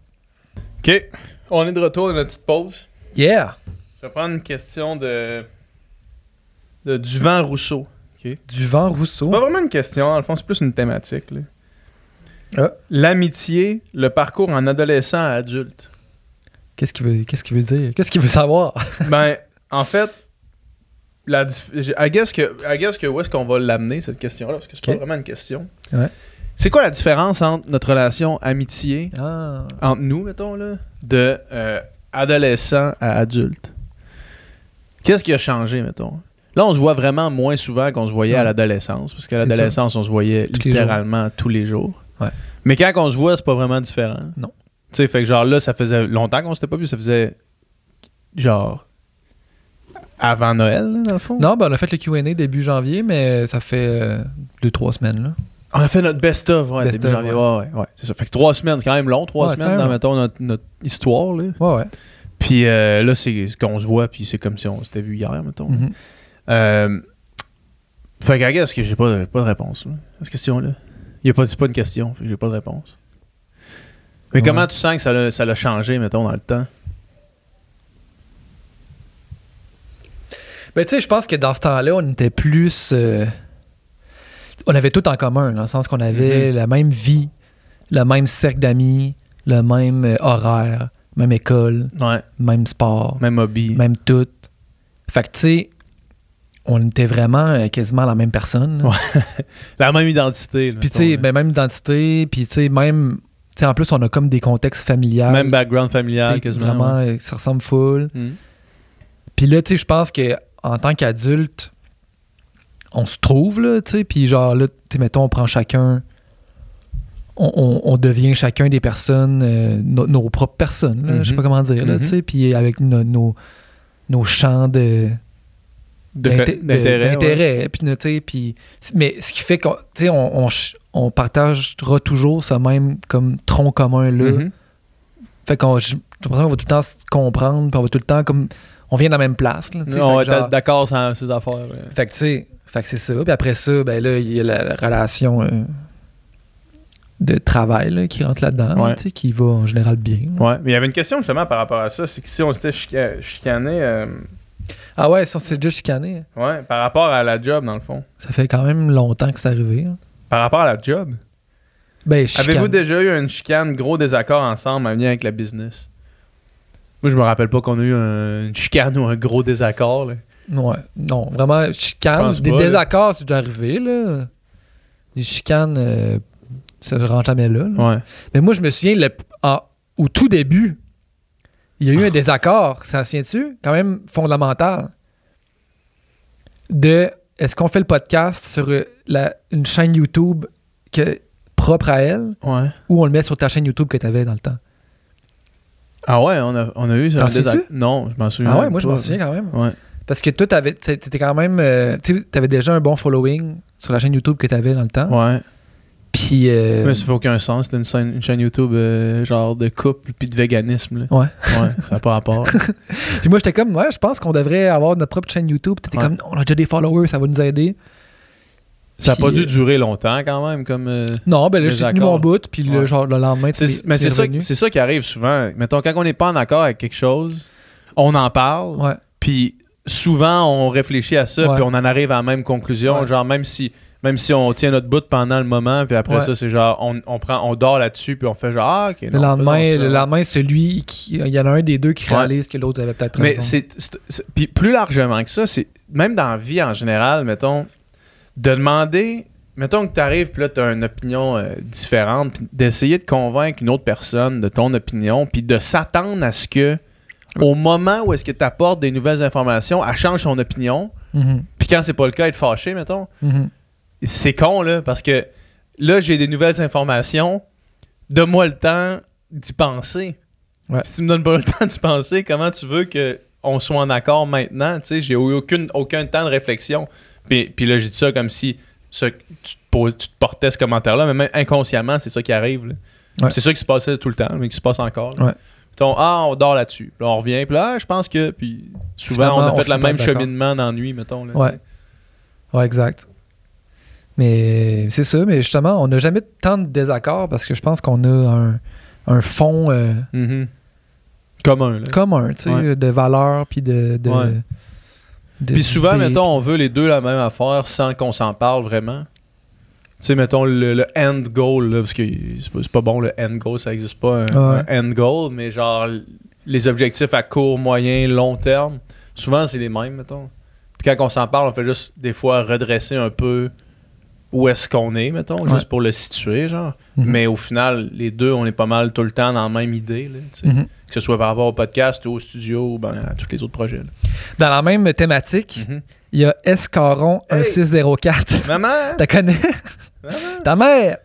[SPEAKER 2] OK. On est de retour de notre petite pause.
[SPEAKER 3] Yeah!
[SPEAKER 2] Je vais prendre une question de. de Duvant Rousseau.
[SPEAKER 3] Du vent Rousseau.
[SPEAKER 2] C'est pas vraiment une question, dans le fond, c'est plus une thématique. là.
[SPEAKER 3] Ah.
[SPEAKER 2] L'amitié, le parcours en adolescent à adulte.
[SPEAKER 3] Qu'est-ce qu'il veut, qu'est-ce qu'il veut dire? Qu'est-ce qu'il veut savoir?
[SPEAKER 2] ben, en fait, la I guess que, I guess que où est-ce qu'on va l'amener, cette question-là, parce que c'est pas vraiment une question.
[SPEAKER 3] Ouais.
[SPEAKER 2] C'est quoi la différence entre notre relation amitié,
[SPEAKER 3] Ah.
[SPEAKER 2] entre nous, mettons, là, de euh, adolescent à adulte? Qu'est-ce qui a changé, mettons? Là, on se voit vraiment moins souvent qu'on se voyait à l'adolescence, parce qu'à l'adolescence, on se voyait
[SPEAKER 3] Tous les
[SPEAKER 2] littéralement tous les jours.
[SPEAKER 3] Ouais.
[SPEAKER 2] Mais quand on se voit, c'est pas vraiment différent.
[SPEAKER 3] Non.
[SPEAKER 2] Tu sais, fait que genre là, ça faisait longtemps qu'on s'était pas vu, ça faisait genre avant Noël, là, dans le fond?
[SPEAKER 3] Non, ben on a fait le QA début janvier, mais ça fait 2-3 semaines. Là.
[SPEAKER 2] On a fait notre best-of, ouais,
[SPEAKER 3] Best
[SPEAKER 2] début
[SPEAKER 3] of,
[SPEAKER 2] janvier. Ouais, ouais, ouais, c'est ça. Fait que trois semaines, c'est quand même long, trois
[SPEAKER 3] Ouais,
[SPEAKER 2] semaines dans, mettons, notre, notre histoire, là.
[SPEAKER 3] Ouais, ouais.
[SPEAKER 2] Puis euh, là, c'est qu'on se voit, puis c'est comme si on s'était vu hier, mettons.
[SPEAKER 3] Mhm.
[SPEAKER 2] Euh, fait que, est-ce que j'ai pas, pas de réponse, là, à cette question-là? Il y a pas, c'est pas une question, fait que j'ai pas de réponse. Mais
[SPEAKER 3] Ouais.
[SPEAKER 2] comment tu sens que ça l'a, ça l'a changé, mettons, dans le temps?
[SPEAKER 3] Ben, tu sais, je pense que dans ce temps-là, on était plus. euh, on avait tout en commun, dans le sens qu'on avait
[SPEAKER 2] Mhm.
[SPEAKER 3] la même vie, le même cercle d'amis, le même euh, horaire, même école,
[SPEAKER 2] Ouais.
[SPEAKER 3] même sport,
[SPEAKER 2] Même hobby.
[SPEAKER 3] même tout. Fait que, tu sais, on était vraiment euh, quasiment la même personne.
[SPEAKER 2] Ouais. <laughs> La même identité.
[SPEAKER 3] Puis, tu sais, ben, même identité, puis, tu sais, même. Tu sais, en plus, on a comme des contextes familiales.
[SPEAKER 2] Même background familial, quasiment.
[SPEAKER 3] Vraiment,
[SPEAKER 2] ouais.
[SPEAKER 3] ça ressemble full.
[SPEAKER 2] Mhm.
[SPEAKER 3] Puis là, tu sais, je pense que en tant qu'adulte, on se trouve, là, tu sais, puis genre, là, tu sais, mettons, on prend chacun, on, on- on devient chacun des personnes, euh, no- nos propres personnes, là, je sais
[SPEAKER 2] Mhm.
[SPEAKER 3] pas comment dire, là,
[SPEAKER 2] Mhm.
[SPEAKER 3] tu sais, puis avec no- nos, nos champs de
[SPEAKER 2] De-
[SPEAKER 3] d'inté- de-
[SPEAKER 2] D'intérêt. ouais.
[SPEAKER 3] puis, tu sais, puis- mais ce qui fait qu'on tu sais, on, on, on partagera toujours ce même comme tronc commun là.
[SPEAKER 2] Mhm.
[SPEAKER 3] Fait qu'on qu'on va tout le temps se comprendre, puis on va tout le temps comme on vient de la même place, là, sais,
[SPEAKER 2] On
[SPEAKER 3] genre-
[SPEAKER 2] être d'accord sur ces affaires. ouais.
[SPEAKER 3] fait que, tu sais, fait que c'est ça. Puis après ça, ben là, il y a la, la relation euh, de travail là, qui rentre là-dedans,
[SPEAKER 2] Ouais.
[SPEAKER 3] qui va en général bien.
[SPEAKER 2] Ouais, mais il y avait une question justement par rapport à ça. C'est que si on s'était chica- chicané, euh,
[SPEAKER 3] Ah ouais, si on s'est déjà chicané,
[SPEAKER 2] ouais, par rapport à la job, dans le fond.
[SPEAKER 3] ça fait quand même longtemps que c'est arrivé. hein.
[SPEAKER 2] Par rapport à la job?
[SPEAKER 3] Ben.
[SPEAKER 2] Avez-vous déjà eu une chicane, gros désaccord ensemble en lien avec la business? Moi, je me rappelle pas qu'on a eu un- une chicane ou un gros désaccord. là.
[SPEAKER 3] Ouais, non, vraiment, chicane. Des
[SPEAKER 2] pas, là.
[SPEAKER 3] désaccords, c'est déjà arrivé, là. Des chicanes, euh, ça ne rentre jamais là. là.
[SPEAKER 2] Ouais.
[SPEAKER 3] Mais moi, je me souviens, le- en- au tout début, il y a eu un <laughs> désaccord, ça se souvient-tu? Quand même fondamental. De est-ce qu'on fait le podcast sur euh, la- une chaîne YouTube que, propre à elle?
[SPEAKER 2] Ouais.
[SPEAKER 3] ou on le met sur ta chaîne YouTube que tu avais dans le temps?
[SPEAKER 2] Ah ouais, on a, on a eu désaccord. Non, je m'en souviens
[SPEAKER 3] Ah ouais, moi, je m'en souviens quand même.
[SPEAKER 2] Ouais.
[SPEAKER 3] Parce que toi, t'avais- t'étais quand même. euh, tu avais déjà un bon following sur la chaîne YouTube que tu avais dans le temps.
[SPEAKER 2] Ouais.
[SPEAKER 3] Puis. euh,
[SPEAKER 2] Mais ça fait aucun sens. C'était une chaîne, une chaîne YouTube euh, genre de couple puis de véganisme. Là.
[SPEAKER 3] Ouais.
[SPEAKER 2] Ouais, ça n'a pas rapport. <laughs>
[SPEAKER 3] Puis moi, j'étais comme, ouais, je pense qu'on devrait avoir notre propre chaîne YouTube. T'étais
[SPEAKER 2] Ouais.
[SPEAKER 3] comme, on a déjà des followers, ça va nous aider.
[SPEAKER 2] Ça n'a pas dû
[SPEAKER 3] euh,
[SPEAKER 2] durer longtemps quand même. comme euh,
[SPEAKER 3] Non, ben là, j'ai tenu mon bout, puis le,
[SPEAKER 2] Ouais.
[SPEAKER 3] genre, le lendemain,
[SPEAKER 2] c'est- mais c'est ça, c'est ça qui arrive souvent. Mettons, quand on n'est pas en accord avec quelque chose, on en parle.
[SPEAKER 3] Ouais.
[SPEAKER 2] Puis souvent, on réfléchit à ça, puis on en arrive à la même conclusion. Genre, même si, même si on tient notre bout pendant le moment, puis après
[SPEAKER 3] Ouais.
[SPEAKER 2] ça, c'est genre, on, on, prend, on dort là-dessus, puis on fait genre, ah, ok.
[SPEAKER 3] Le lendemain, le lendemain, celui qui. Il y en a un des deux qui
[SPEAKER 2] Ouais.
[SPEAKER 3] réalise que l'autre avait peut-être
[SPEAKER 2] Mais
[SPEAKER 3] raison.
[SPEAKER 2] c'est- c'est- Puis plus largement que ça, c'est. Même dans la vie en général, mettons, de demander. Mettons que tu arrives, puis là, tu as une opinion euh, différente, puis d'essayer de convaincre une autre personne de ton opinion, puis de s'attendre à ce que, au moment où est-ce que tu apportes des nouvelles informations, elle change son opinion,
[SPEAKER 3] Mhm,
[SPEAKER 2] puis quand c'est pas le cas, être fâché, mettons.
[SPEAKER 3] mhm.
[SPEAKER 2] C'est con, là, parce que là, j'ai des nouvelles informations, donne-moi le temps d'y penser.
[SPEAKER 3] Ouais.
[SPEAKER 2] Si tu me donnes pas le <laughs> temps d'y penser, comment tu veux que on soit en accord maintenant? Tu sais, j'ai eu aucune, aucun temps de réflexion. Puis, puis là, j'ai dit ça comme si ça- tu, te poses- tu te portais ce commentaire-là, mais même inconsciemment, c'est ça qui arrive.
[SPEAKER 3] Ouais.
[SPEAKER 2] C'est ça qui se passait tout le temps, mais qui se passe encore.
[SPEAKER 3] Ouais.
[SPEAKER 2] Mettons, ah, on dort là-dessus. Puis là, on revient, puis là, ah, je pense que. Puis souvent,
[SPEAKER 3] Finalement,
[SPEAKER 2] on a fait le même cheminement d'ennui, mettons. Là,
[SPEAKER 3] Ouais. Ouais, exact. Mais c'est ça, mais justement, on n'a jamais tant de désaccords parce que je pense qu'on a un, un fond euh,
[SPEAKER 2] Mhm. Commun. Là.
[SPEAKER 3] commun, tu sais, de valeurs puis de-
[SPEAKER 2] Puis souvent, mettons, on veut les deux la même affaire sans qu'on s'en parle vraiment. Tu sais, mettons, le, le end goal, là, parce que c'est pas, pas bon, le end goal, ça existe pas, un,
[SPEAKER 3] Ouais.
[SPEAKER 2] un end goal, mais genre, les objectifs à court, moyen, long terme, souvent, c'est les mêmes, mettons. Puis quand on s'en parle, on fait juste, des fois, redresser un peu où est-ce qu'on est, mettons,
[SPEAKER 3] Ouais.
[SPEAKER 2] juste pour le situer, genre.
[SPEAKER 3] Mhm.
[SPEAKER 2] Mais au final, les deux, on est pas mal tout le temps dans la même idée, là, tu sais.
[SPEAKER 3] Mhm.
[SPEAKER 2] Que ce soit par rapport au podcast ou au studio ou ben, à tous les autres projets. là.
[SPEAKER 3] Dans la même thématique,
[SPEAKER 2] Mhm.
[SPEAKER 3] il y a Escaron
[SPEAKER 2] Hey!
[SPEAKER 3] 1604.
[SPEAKER 2] Maman!
[SPEAKER 3] T'as connais?
[SPEAKER 2] Maman!
[SPEAKER 3] Ta mère!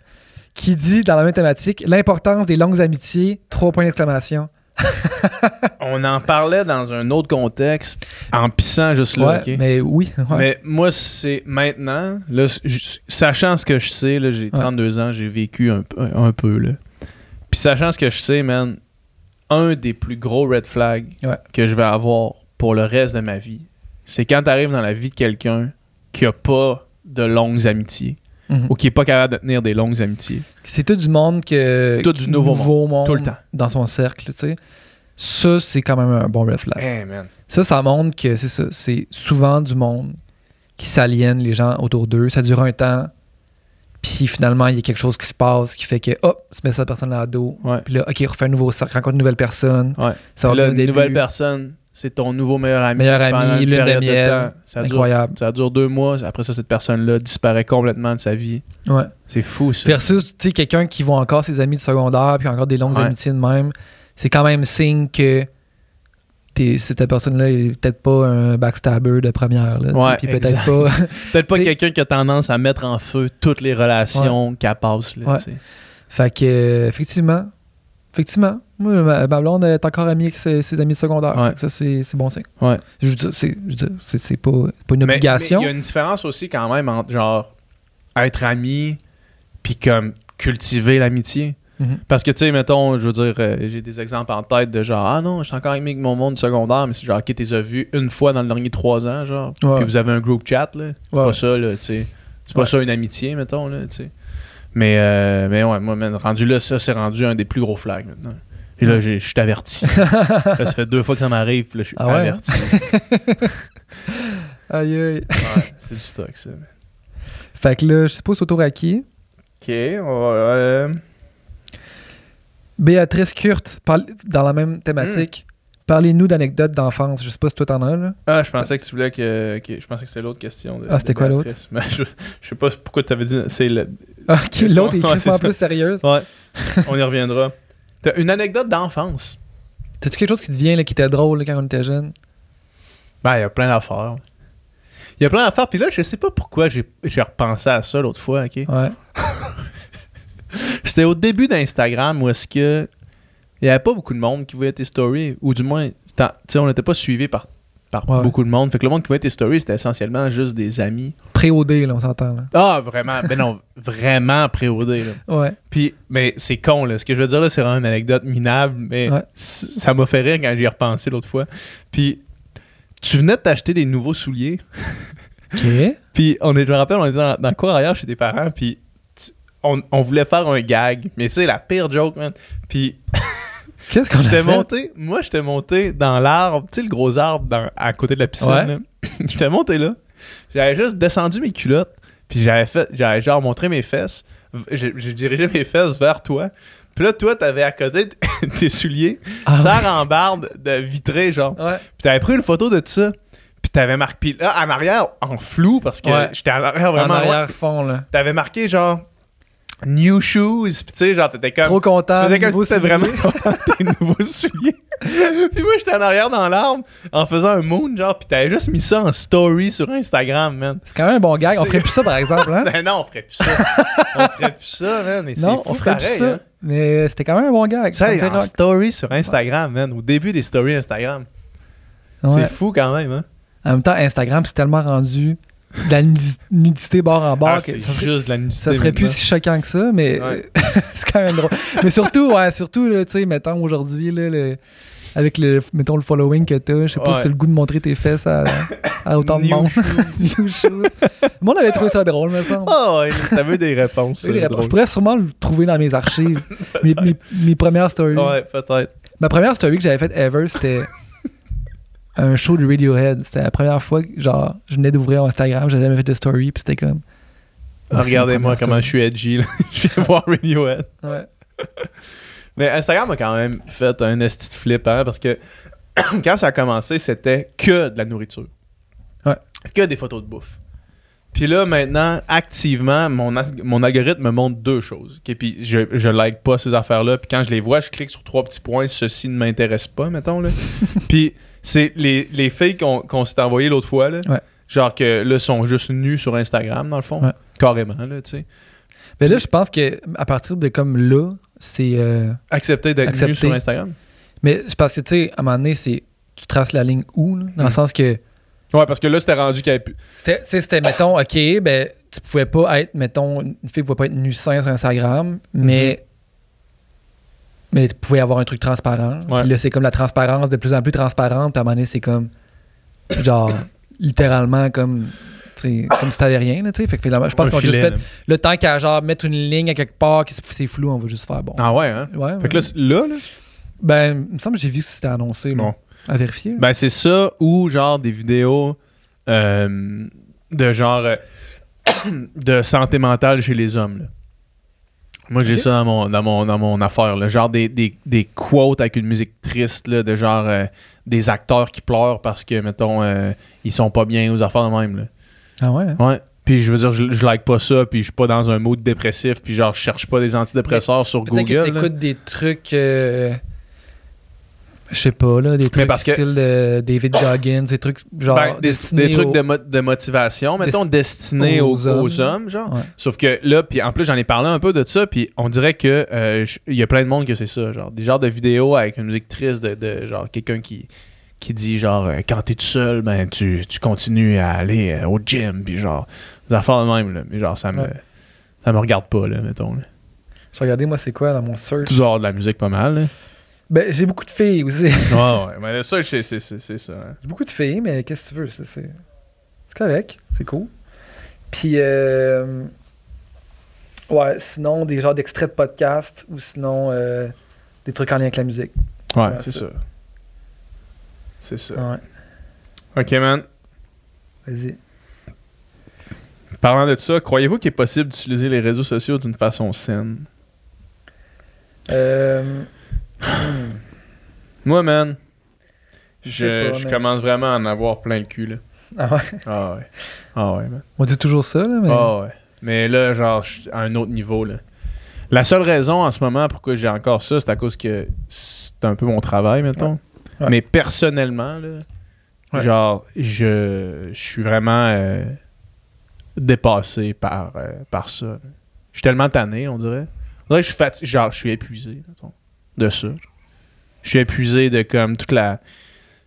[SPEAKER 3] Qui dit dans la même thématique l'importance des longues amitiés, trois points d'exclamation. <laughs>
[SPEAKER 2] On en parlait dans un autre contexte, en pissant juste là,
[SPEAKER 3] Ouais, mais oui. ouais.
[SPEAKER 2] Mais moi, c'est maintenant, là, sachant ce que je sais, là, j'ai 32 ans, j'ai vécu un, peu- un peu, là. Puis sachant ce que je sais, man, un des plus gros red flags
[SPEAKER 3] Ouais.
[SPEAKER 2] que je vais avoir pour le reste de ma vie, c'est quand tu arrives dans la vie de quelqu'un qui a pas de longues amitiés
[SPEAKER 3] Mhm.
[SPEAKER 2] ou qui est pas capable de tenir des longues amitiés.
[SPEAKER 3] C'est tout du monde que.
[SPEAKER 2] Tout du nouveau
[SPEAKER 3] monde.
[SPEAKER 2] Tout le temps.
[SPEAKER 3] Dans son cercle, tu sais. Ça, c'est quand même un bon red flag.
[SPEAKER 2] Hey, man.
[SPEAKER 3] Ça, ça montre que c'est ça. C'est souvent du monde qui s'aliène les gens autour d'eux. Ça dure un temps. Puis finalement, il y a quelque chose qui se passe qui fait que, hop, se met cette personne-là à dos.
[SPEAKER 2] Ouais.
[SPEAKER 3] Puis là, OK, refait un nouveau cercle, rencontre une nouvelle personne.
[SPEAKER 2] Ouais.
[SPEAKER 3] Ça
[SPEAKER 2] là, une nouvelle personne, c'est ton nouveau meilleur ami.
[SPEAKER 3] Meilleur ami,
[SPEAKER 2] une
[SPEAKER 3] lune de miel.
[SPEAKER 2] Ça dure,
[SPEAKER 3] Incroyable.
[SPEAKER 2] ça dure deux mois. Après ça, cette personne-là disparaît complètement de sa vie.
[SPEAKER 3] Ouais.
[SPEAKER 2] C'est fou, ça.
[SPEAKER 3] Versus, tu sais, quelqu'un qui voit encore ses amis de secondaire, puis encore des longues
[SPEAKER 2] Ouais.
[SPEAKER 3] amitiés de même. C'est quand même signe que t'es- cette personne-là est peut-être pas un backstabber de première. Là,
[SPEAKER 2] Ouais,
[SPEAKER 3] puis peut-être pas. <laughs>
[SPEAKER 2] Peut-être pas <laughs> quelqu'un qui a tendance à mettre en feu toutes les relations qu'elle passe. Là,
[SPEAKER 3] Ouais. Fait que, euh, effectivement, effectivement, moi, ma, ma blonde est encore amie avec ses, ses amis de secondaire.
[SPEAKER 2] Ouais.
[SPEAKER 3] Fait que ça, c'est c'est bon signe.
[SPEAKER 2] Ouais.
[SPEAKER 3] Je veux dire, c'est je veux dire, c'est- c'est pas, pas une
[SPEAKER 2] Mais-
[SPEAKER 3] obligation.
[SPEAKER 2] Il y a une différence aussi quand même entre genre être ami puis comme cultiver l'amitié.
[SPEAKER 3] Mhm.
[SPEAKER 2] Parce que tu sais, mettons, je veux dire, euh, j'ai des exemples en tête de genre ah non, je suis encore ami avec mon monde secondaire, mais c'est genre ok, t'es vu une fois dans le dernier trois ans, genre.
[SPEAKER 3] Ouais.
[SPEAKER 2] Puis vous avez un group chat là. C'est
[SPEAKER 3] Ouais.
[SPEAKER 2] pas ça là, tu sais. C'est pas
[SPEAKER 3] Ouais.
[SPEAKER 2] ça une amitié, mettons là, tu sais. Mais euh, mais ouais, moi, man, rendu là, ça c'est rendu un des plus gros flags maintenant. Et là, je suis averti. <laughs> là, ça fait deux fois que ça m'arrive, puis là, je suis
[SPEAKER 3] Ah
[SPEAKER 2] averti. <laughs>
[SPEAKER 3] Aïe, aïe.
[SPEAKER 2] Ouais, c'est du stock, ça.
[SPEAKER 3] Fait que là, je c'est autour à qui?
[SPEAKER 2] Ok, on va. euh,
[SPEAKER 3] Béatrice Kurt, parle- dans la même thématique. Parlez-nous d'anecdotes d'enfance. Je sais pas si toi t'en as, là.
[SPEAKER 2] Ah, je pensais que tu voulais que. que- je pensais que c'était l'autre question. de-
[SPEAKER 3] Ah, c'était quoi l'autre? <laughs>
[SPEAKER 2] Je, je sais pas pourquoi tu avais dit. C'est le.
[SPEAKER 3] Ah, ok, l'autre est <laughs>
[SPEAKER 2] Ouais,
[SPEAKER 3] plus sérieuse.
[SPEAKER 2] Ouais. on y reviendra. T'as une anecdote d'enfance?
[SPEAKER 3] T'as-tu quelque chose qui te vient, là, qui était drôle, là, quand on était jeune?
[SPEAKER 2] Ben, il y a plein d'affaires. Il y a plein d'affaires. Puis là, je sais pas pourquoi j'ai j'ai repensé à ça l'autre fois, ok?
[SPEAKER 3] Ouais. <laughs>
[SPEAKER 2] C'était au début d'Instagram où est-ce que. Il y avait pas beaucoup de monde qui voyait tes stories. Ou du moins, c'était- tu sais, on n'était pas suivi par, par
[SPEAKER 3] Ouais.
[SPEAKER 2] beaucoup de monde. Fait que le monde qui voyait tes stories, c'était essentiellement juste des amis.
[SPEAKER 3] Pré-OD, là, on s'entend, là.
[SPEAKER 2] Ah, vraiment. Ben non, <laughs> vraiment pré-OD, là.
[SPEAKER 3] Ouais.
[SPEAKER 2] Puis, mais c'est con, là. Ce que je veux dire, là, c'est vraiment une anecdote minable, mais
[SPEAKER 3] Ouais.
[SPEAKER 2] ça m'a fait rire quand j'y ai repensé l'autre fois. Puis, tu venais de t'acheter des nouveaux souliers.
[SPEAKER 3] Ok. <laughs>
[SPEAKER 2] Puis, on est, je me rappelle, on était dans, dans le cours ailleurs chez tes parents, puis on, on voulait faire un gag. Mais sais, la pire joke, man. Puis, <laughs>
[SPEAKER 3] Qu'est-ce qu'on a
[SPEAKER 2] monté, moi, j'étais monté dans l'arbre, tu sais, le gros arbre dans- à côté de la piscine.
[SPEAKER 3] Ouais. <laughs>
[SPEAKER 2] j'étais monté là. J'avais juste descendu mes culottes, puis j'avais fait, j'avais genre montré mes fesses. J'ai dirigé mes fesses vers toi. Puis là, toi, t'avais à côté <laughs> tes souliers,
[SPEAKER 3] Ah,
[SPEAKER 2] ça rambarde de vitré, genre.
[SPEAKER 3] ouais.
[SPEAKER 2] Puis t'avais pris une photo de tout ça. Puis t'avais marqué. Puis là, en arrière, en flou, parce que
[SPEAKER 3] Ouais.
[SPEAKER 2] j'étais en arrière
[SPEAKER 3] En
[SPEAKER 2] vraiment loin.
[SPEAKER 3] arrière-fond, là.
[SPEAKER 2] T'avais marqué genre. New shoes. Puis tu sais, genre, t'étais comme.
[SPEAKER 3] Trop
[SPEAKER 2] Tu
[SPEAKER 3] content.
[SPEAKER 2] faisais comme si t'étais vraiment content de tes <laughs> nouveaux souliers. <laughs> puis moi, j'étais en arrière dans l'arbre en faisant un moon, genre, puis t'avais juste mis ça en story sur Instagram, man.
[SPEAKER 3] C'est quand même un bon gag. On ferait plus ça, par exemple, hein? <laughs>
[SPEAKER 2] Ben non, on ferait plus ça. on ferait plus ça, man. Mais
[SPEAKER 3] non, on ferait
[SPEAKER 2] pareil,
[SPEAKER 3] plus ça.
[SPEAKER 2] hein.
[SPEAKER 3] Mais c'était quand même un bon gag.
[SPEAKER 2] Ça, en
[SPEAKER 3] rock.
[SPEAKER 2] story sur Instagram, man. Au début des stories Instagram.
[SPEAKER 3] Ouais.
[SPEAKER 2] C'est fou quand même, hein.
[SPEAKER 3] En même temps, Instagram, c'est tellement rendu de la nudi- nudité bord en bord
[SPEAKER 2] Ah,
[SPEAKER 3] ça serait,
[SPEAKER 2] juste de la nudité.
[SPEAKER 3] ça serait plus si choquant que ça, mais
[SPEAKER 2] Ouais. <laughs>
[SPEAKER 3] c'est quand même drôle. mais surtout, ouais, surtout, tu sais, mettons aujourd'hui, le- avec le, mettons, le following que t'as, je sais pas
[SPEAKER 2] Ouais.
[SPEAKER 3] si t'as le goût de montrer tes fesses à, à autant de monde. <laughs> Le monde avait trouvé ça drôle, me semble.
[SPEAKER 2] Ah ouais, t'as vu des réponses.
[SPEAKER 3] Les
[SPEAKER 2] c'est
[SPEAKER 3] réponses. Je pourrais sûrement le trouver dans mes archives. <laughs> mes, mes- mes premières stories.
[SPEAKER 2] Ouais, peut-être.
[SPEAKER 3] Ma première story que j'avais faite ever, c'était un show de Radiohead. C'était la première fois que, genre, je venais d'ouvrir Instagram, j'avais jamais fait de story, puis c'était comme.
[SPEAKER 2] Ah,
[SPEAKER 3] ma
[SPEAKER 2] Regardez-moi comment je suis edgy. Là. <laughs> je viens voir Radiohead.
[SPEAKER 3] Ouais. <laughs>
[SPEAKER 2] Mais Instagram a quand même fait un esti de flip, hein, parce que <clears throat> quand ça a commencé, c'était que de la nourriture.
[SPEAKER 3] Ouais.
[SPEAKER 2] Que des photos de bouffe. Puis là, maintenant, activement, mon, as- mon algorithme me montre deux choses. ok? Puis je, je like pas ces affaires-là. Puis quand je les vois, je clique sur trois petits points. Ceci ne m'intéresse pas, mettons. Là. <laughs> Puis c'est les, les filles qu'on qu'on s'est envoyées l'autre fois. Là,
[SPEAKER 3] Ouais.
[SPEAKER 2] Genre que là, sont juste nues sur Instagram, dans le fond.
[SPEAKER 3] Ouais.
[SPEAKER 2] Carrément, là, tu sais.
[SPEAKER 3] Mais là, je pense que à partir de comme là, c'est. euh,
[SPEAKER 2] Accepter d'être
[SPEAKER 3] Accepter.
[SPEAKER 2] nu sur Instagram?
[SPEAKER 3] Mais c'est parce que, tu sais, à un moment donné, c'est. Tu traces la ligne où, là, dans le
[SPEAKER 2] Mm.
[SPEAKER 3] sens que.
[SPEAKER 2] Ouais, parce que là, c'était rendu qu'il y avait plus.
[SPEAKER 3] C'était, tu sais, c'était, mettons, OK, ben, tu pouvais pas être, mettons, une fille pouvait pas être nu sein sur Instagram, mais. Mais tu pouvais avoir un truc transparent.
[SPEAKER 2] Ouais.
[SPEAKER 3] Puis là, c'est comme la transparence de plus en plus transparente. Puis à un moment donné, c'est comme. Genre, littéralement, comme. tu sais, comme si t'avais rien, là, tu sais. Fait que finalement, je pense
[SPEAKER 2] Un
[SPEAKER 3] qu'on a juste fait
[SPEAKER 2] là.
[SPEAKER 3] le temps qu'à genre mettre une ligne à quelque part, que c'est flou, on va juste faire bon.
[SPEAKER 2] Ah ouais, hein?
[SPEAKER 3] Ouais,
[SPEAKER 2] Fait que là, là, là,
[SPEAKER 3] Ben, il me semble que j'ai vu que c'était annoncé. là. À vérifier.
[SPEAKER 2] Ben, c'est ça ou genre des vidéos euh, de genre euh, <coughs> de santé mentale chez les hommes. là. Moi, j'ai ça dans mon, dans mon, dans mon affaire. là. Genre des, des, des quotes avec une musique triste, là, de genre euh, des acteurs qui pleurent parce que, mettons, ils sont pas bien aux affaires de même. Là.
[SPEAKER 3] Ah ouais? hein?
[SPEAKER 2] Ouais. Puis je veux dire, je, je like pas ça, puis je suis pas dans un mood dépressif, puis genre, je cherche pas des antidépresseurs sur Google.
[SPEAKER 3] que t'écoutes des trucs. Je sais pas, là. Des trucs
[SPEAKER 2] parce que-
[SPEAKER 3] style euh, David Goggins, des trucs genre.
[SPEAKER 2] Ben, des, des trucs
[SPEAKER 3] aux-
[SPEAKER 2] de, mo- de motivation, mettons,
[SPEAKER 3] Desti-
[SPEAKER 2] destinés aux,
[SPEAKER 3] aux hommes.
[SPEAKER 2] aux hommes, genre.
[SPEAKER 3] Ouais.
[SPEAKER 2] Sauf que là, puis en plus, j'en ai parlé un peu de ça, puis on dirait que euh, il y a plein de monde que c'est ça, genre des genres de vidéos avec une musique triste de, de genre quelqu'un qui qui dit genre euh, quand t'es tout seul, ben tu, tu continues à aller euh, au gym, puis genre des affaires de même là, mais genre ça me
[SPEAKER 3] Ouais.
[SPEAKER 2] ça me regarde pas là, mettons. Là.
[SPEAKER 3] Je regardais, moi, c'est quoi dans mon search?
[SPEAKER 2] Avoir de la musique pas mal. Là.
[SPEAKER 3] Ben, j'ai beaucoup de filles aussi.
[SPEAKER 2] ouais, ouais, <laughs> mais ça c'est c'est c'est c'est ça. hein.
[SPEAKER 3] J'ai beaucoup de filles, mais qu'est-ce que tu veux? C'est, c'est... c'est correct, c'est cool. Puis, euh... ouais, sinon, des genres d'extraits de podcast ou sinon euh, des trucs en lien avec la musique.
[SPEAKER 2] Ouais,
[SPEAKER 3] Ouais,
[SPEAKER 2] c'est
[SPEAKER 3] ça.
[SPEAKER 2] ça. C'est ça.
[SPEAKER 3] Ouais,
[SPEAKER 2] OK man.
[SPEAKER 3] vas-y.
[SPEAKER 2] Parlant de ça, croyez-vous qu'il est possible d'utiliser les réseaux sociaux d'une façon saine?
[SPEAKER 3] Euh... hmm.
[SPEAKER 2] Moi, man,
[SPEAKER 3] Je
[SPEAKER 2] je,
[SPEAKER 3] sais pas,
[SPEAKER 2] je
[SPEAKER 3] mais-
[SPEAKER 2] commence vraiment à en avoir plein le cul, là.
[SPEAKER 3] Ah ouais?
[SPEAKER 2] Ah ouais. Ah ouais, man.
[SPEAKER 3] On dit toujours ça, là, mais...
[SPEAKER 2] Ah ouais. Mais là, genre, je suis à un autre niveau, là. La seule raison en ce moment pourquoi j'ai encore ça, c'est à cause que c'est un peu mon travail, mettons.
[SPEAKER 3] Ouais.
[SPEAKER 2] Mais personnellement, là,
[SPEAKER 3] Ouais.
[SPEAKER 2] genre, je, je suis vraiment euh, dépassé par, euh, par ça. Je suis tellement tanné, on dirait. On dirait que je suis fatigué. Genre, je suis épuisé, mettons, de ça. Je suis épuisé de comme toute la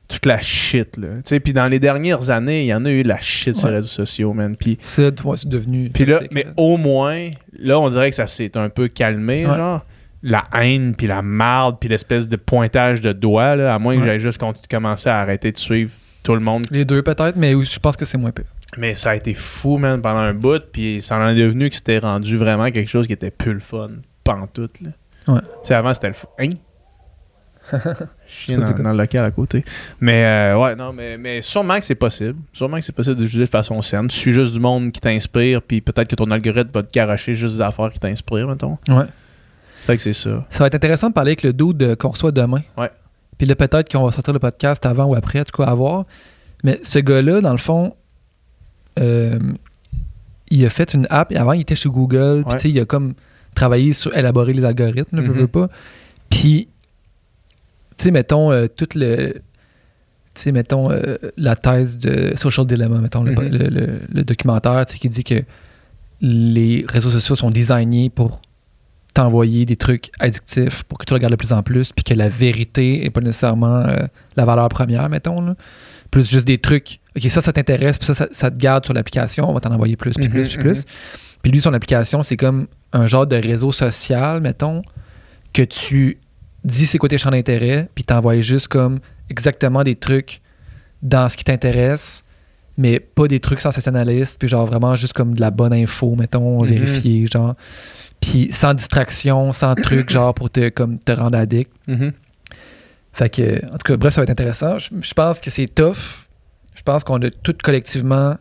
[SPEAKER 2] toute la shit là. Tu sais, puis dans les dernières années, il y en a eu de la shit sur les réseaux sociaux, man. Puis
[SPEAKER 3] C'est, devenu...
[SPEAKER 2] puis là, mais au moins, là, on dirait que ça s'est un peu calmé,
[SPEAKER 3] Ouais.
[SPEAKER 2] genre. La haine, puis la marde, puis l'espèce de pointage de doigts, là, à moins que j'aille juste commencer à arrêter de suivre tout le monde.
[SPEAKER 3] Les deux, peut-être, mais je pense que c'est moins pire.
[SPEAKER 2] Mais ça a été fou, man, pendant un bout, puis ça en est devenu que c'était rendu vraiment quelque chose qui était plus le fun, pantoute, là.
[SPEAKER 3] Ouais.
[SPEAKER 2] Avant, c'était le. Hein? <laughs> Chien dans, dans le local à côté. Mais euh, ouais, non, mais, mais sûrement que c'est possible. Sûrement que c'est possible de juger de façon saine. Tu suis juste du monde qui t'inspire, puis peut-être que ton algorithme va te garocher juste des affaires qui t'inspirent, mettons.
[SPEAKER 3] Ouais.
[SPEAKER 2] Que c'est ça.
[SPEAKER 3] Ça va être intéressant de parler avec le dude qu'on reçoit demain.
[SPEAKER 2] Ouais.
[SPEAKER 3] Puis là, peut-être qu'on va sortir le podcast avant ou après, tout cas, à voir. Mais ce gars-là, dans le fond, euh, il a fait une app. Avant, il était chez Google. Puis, tu sais, il a comme travaillé sur élaborer les algorithmes, là,
[SPEAKER 2] Mhm.
[SPEAKER 3] veux pas. Puis, tu sais, mettons, euh, tout le. Tu sais, mettons, euh, la thèse de Social Dilemma, mettons, le,
[SPEAKER 2] Mhm.
[SPEAKER 3] le- le- le documentaire, tu sais, qui dit que les réseaux sociaux sont designés pour t'envoyer des trucs addictifs pour que tu regardes de plus en plus, puis que la vérité est pas nécessairement euh, la valeur première, mettons. Là. Plus juste des trucs. OK, ça, ça t'intéresse, puis ça, ça, ça te garde sur l'application, on va t'en envoyer plus, puis
[SPEAKER 2] Mhm,
[SPEAKER 3] plus, puis plus. Puis lui, son application, c'est comme un genre de réseau social, mettons, que tu dis c'est quoi tes champs d'intérêt, puis t'envoies juste comme exactement des trucs dans ce qui t'intéresse, mais pas des trucs sensationnalistes, puis genre vraiment juste comme de la bonne info, mettons,
[SPEAKER 2] Mhm.
[SPEAKER 3] vérifiée, genre. Puis sans distraction, sans truc, <clears throat> genre pour te, comme, te rendre addict.
[SPEAKER 2] Mhm.
[SPEAKER 3] Fait que, en tout cas, bref, ça va être intéressant. Je, je pense que c'est tough. Je pense qu'on a tous collectivement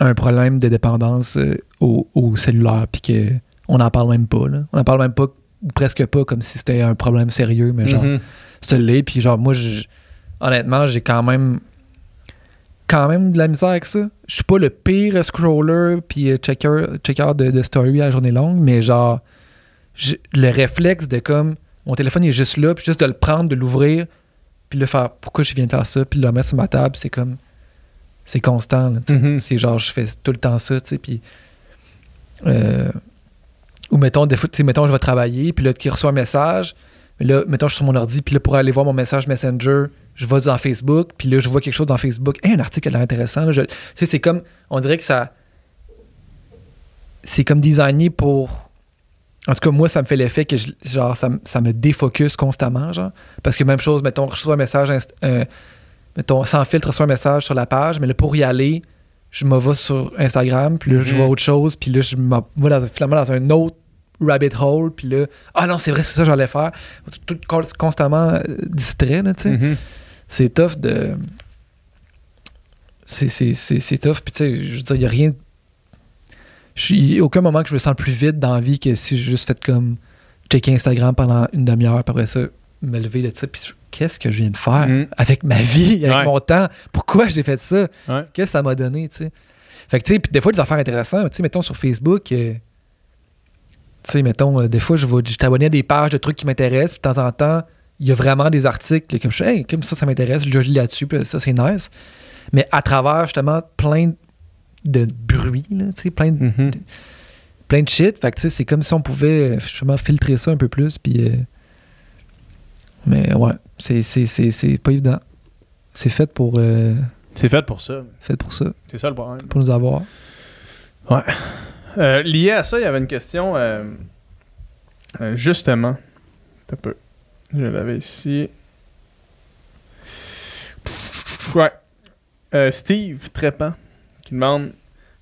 [SPEAKER 3] un problème de dépendance euh, au, au cellulaire, puis qu'on n'en parle même pas. Là. On n'en parle même pas, ou presque pas, comme si c'était un problème sérieux, mais genre,
[SPEAKER 2] Mhm.
[SPEAKER 3] ça l'est. Puis genre, moi, honnêtement, j'ai quand même quand même de la misère avec ça. Je suis pas le pire scroller puis euh, checker, checker de, de story à la journée longue, mais genre, le réflexe de comme, mon téléphone il est juste là, puis juste de le prendre, de l'ouvrir, puis de faire pourquoi je viens de faire ça, puis de le mettre sur ma table, c'est comme, c'est constant. là.
[SPEAKER 2] Mhm.
[SPEAKER 3] C'est genre, je fais tout le temps ça, tu sais, puis. euh, ou mettons, des fois, mettons, je vais travailler, puis là, qui reçoit un message, mais là, mettons, je suis sur mon ordi, puis là, pour aller voir mon message Messenger, je vais dans Facebook, puis là, je vois quelque chose dans Facebook. Hey, un article a l'air intéressant. là, je- Tu sais, c'est comme, on dirait que ça. C'est comme designé pour. En tout cas, moi, ça me fait l'effet que, je- genre, ça, me- ça me défocus constamment, genre. Parce que même chose, mettons, je reçois un message, inst- euh, mettons, sans filtre, reçois un message sur la page, mais là, pour y aller, je me vais sur Instagram, puis là, je
[SPEAKER 2] Mhm.
[SPEAKER 3] vois autre chose, puis là, je me vais dans, finalement dans un autre rabbit hole, puis là, ah non, c'est vrai, c'est ça que j'allais faire. Tout con- constamment euh, distrait, là, tu sais.
[SPEAKER 2] Mhm.
[SPEAKER 3] C'est tough de. C'est, tough, puis tu sais, je veux dire, il n'y a rien. Aucun moment que je me sens plus vite dans la vie que si j'ai juste fait comme checker Instagram pendant une demi-heure, puis après ça, me lever de ça, puis je- qu'est-ce que je viens de faire
[SPEAKER 2] Mhm.
[SPEAKER 3] avec ma vie, avec
[SPEAKER 2] Ouais.
[SPEAKER 3] mon temps? Pourquoi j'ai fait ça?
[SPEAKER 2] Ouais.
[SPEAKER 3] Qu'est-ce que ça m'a donné, tu sais? Fait que, tu sais, puis des fois, des affaires intéressantes, tu sais, mettons sur Facebook, euh, tu sais, mettons, euh, des fois, je vais je t'abonner à des pages de trucs qui m'intéressent, puis de temps en temps, il y a vraiment des articles comme je hey, comme ça, ça m'intéresse, je lis là-dessus, puis ça, c'est nice. Mais à travers, justement, plein de bruit, là, tu sais, plein de,
[SPEAKER 2] Mhm.
[SPEAKER 3] plein de shit. Fait que, tu sais, c'est comme si on pouvait euh, justement filtrer ça un peu plus, puis... euh, Mais ouais, c'est, c'est, c'est, c'est pas évident. C'est fait pour, euh,
[SPEAKER 2] C'est fait pour ça.
[SPEAKER 3] fait pour ça,
[SPEAKER 2] C'est ça le problème.
[SPEAKER 3] pour nous avoir.
[SPEAKER 2] Euh, lié à ça, il y avait une question euh, euh, justement. Un peu. Je l'avais ici. Ouais. Euh, Steve Trépant qui demande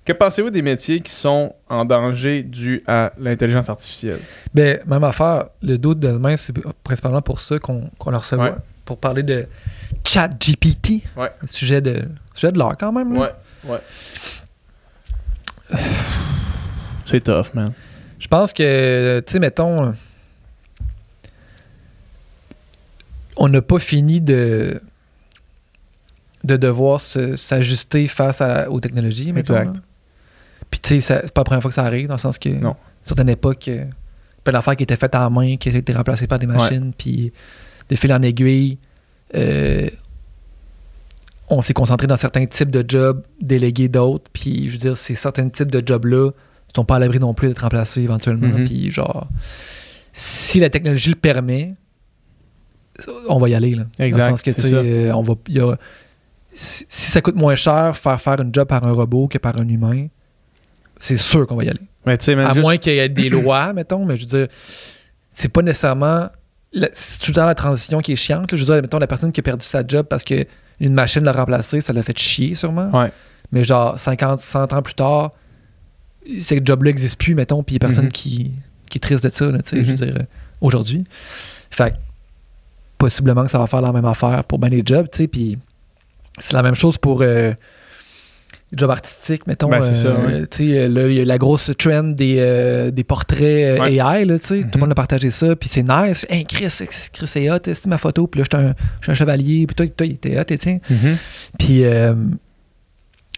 [SPEAKER 2] Que pensez-vous des métiers qui sont en danger dû à l'intelligence artificielle?
[SPEAKER 3] Ben, même affaire, le doute de demain, c'est principalement pour ça qu'on qu'on le recevait.
[SPEAKER 2] Ouais.
[SPEAKER 3] Pour parler de chat GPT.
[SPEAKER 2] Ouais.
[SPEAKER 3] Le sujet de, sujet de l'heure quand même. là.
[SPEAKER 2] Ouais, ouais. C'est tough, man.
[SPEAKER 3] Je pense que, tu sais, mettons, on n'a pas fini de de devoir s'ajuster face à- aux technologies.
[SPEAKER 2] Exact.
[SPEAKER 3] Puis, tu sais, c'est pas la première fois que ça arrive, dans le sens que,
[SPEAKER 2] Non.
[SPEAKER 3] à une certaine époque, euh, plein d'affaires qui étaient faites en main, qui étaient remplacées par des machines, puis de fil en aiguille, euh, on s'est concentré dans certains types de jobs, délégués d'autres, puis je veux dire, ces certains types de jobs-là sont pas à l'abri non plus d'être remplacés éventuellement,
[SPEAKER 2] Mhm.
[SPEAKER 3] puis genre, si la technologie le permet, on va y aller, là. Dans le sens que, tu sais, euh, on va... il y a- si, si ça coûte moins cher faire faire une job par un robot que par un humain, c'est sûr qu'on va y aller.
[SPEAKER 2] Mais
[SPEAKER 3] À
[SPEAKER 2] juste-
[SPEAKER 3] moins qu'il y ait des lois, <clears throat> mettons, mais je veux dire, c'est pas nécessairement. C'est tout le temps la transition qui est chiante. là. Je veux dire, mettons, la personne qui a perdu sa job parce que une machine l'a remplacé, ça l'a fait chier sûrement.
[SPEAKER 2] Ouais.
[SPEAKER 3] Mais genre, 50, 100 ans plus tard, ce job-là n'existe plus, mettons, puis il y a personne
[SPEAKER 2] Mhm.
[SPEAKER 3] qui, qui est triste de ça, là, je veux dire, euh, aujourd'hui. Fait que, possiblement que ça va faire la même affaire pour bien les jobs, tu sais, puis c'est la même chose pour euh, jobs artistiques, mettons.
[SPEAKER 2] Ben, c'est ça,
[SPEAKER 3] euh, là, il y a la grosse trend des, euh, des portraits euh,
[SPEAKER 2] Ouais.
[SPEAKER 3] AI, là, tout
[SPEAKER 2] Mhm.
[SPEAKER 3] le monde a partagé ça, puis c'est nice. Hey, Chris, Chris, c'est hot, c'est ma photo, puis là, j'étais un, j'étais un chevalier, puis toi, toi, il était hot, tu sais.
[SPEAKER 2] Mhm.
[SPEAKER 3] Puis euh,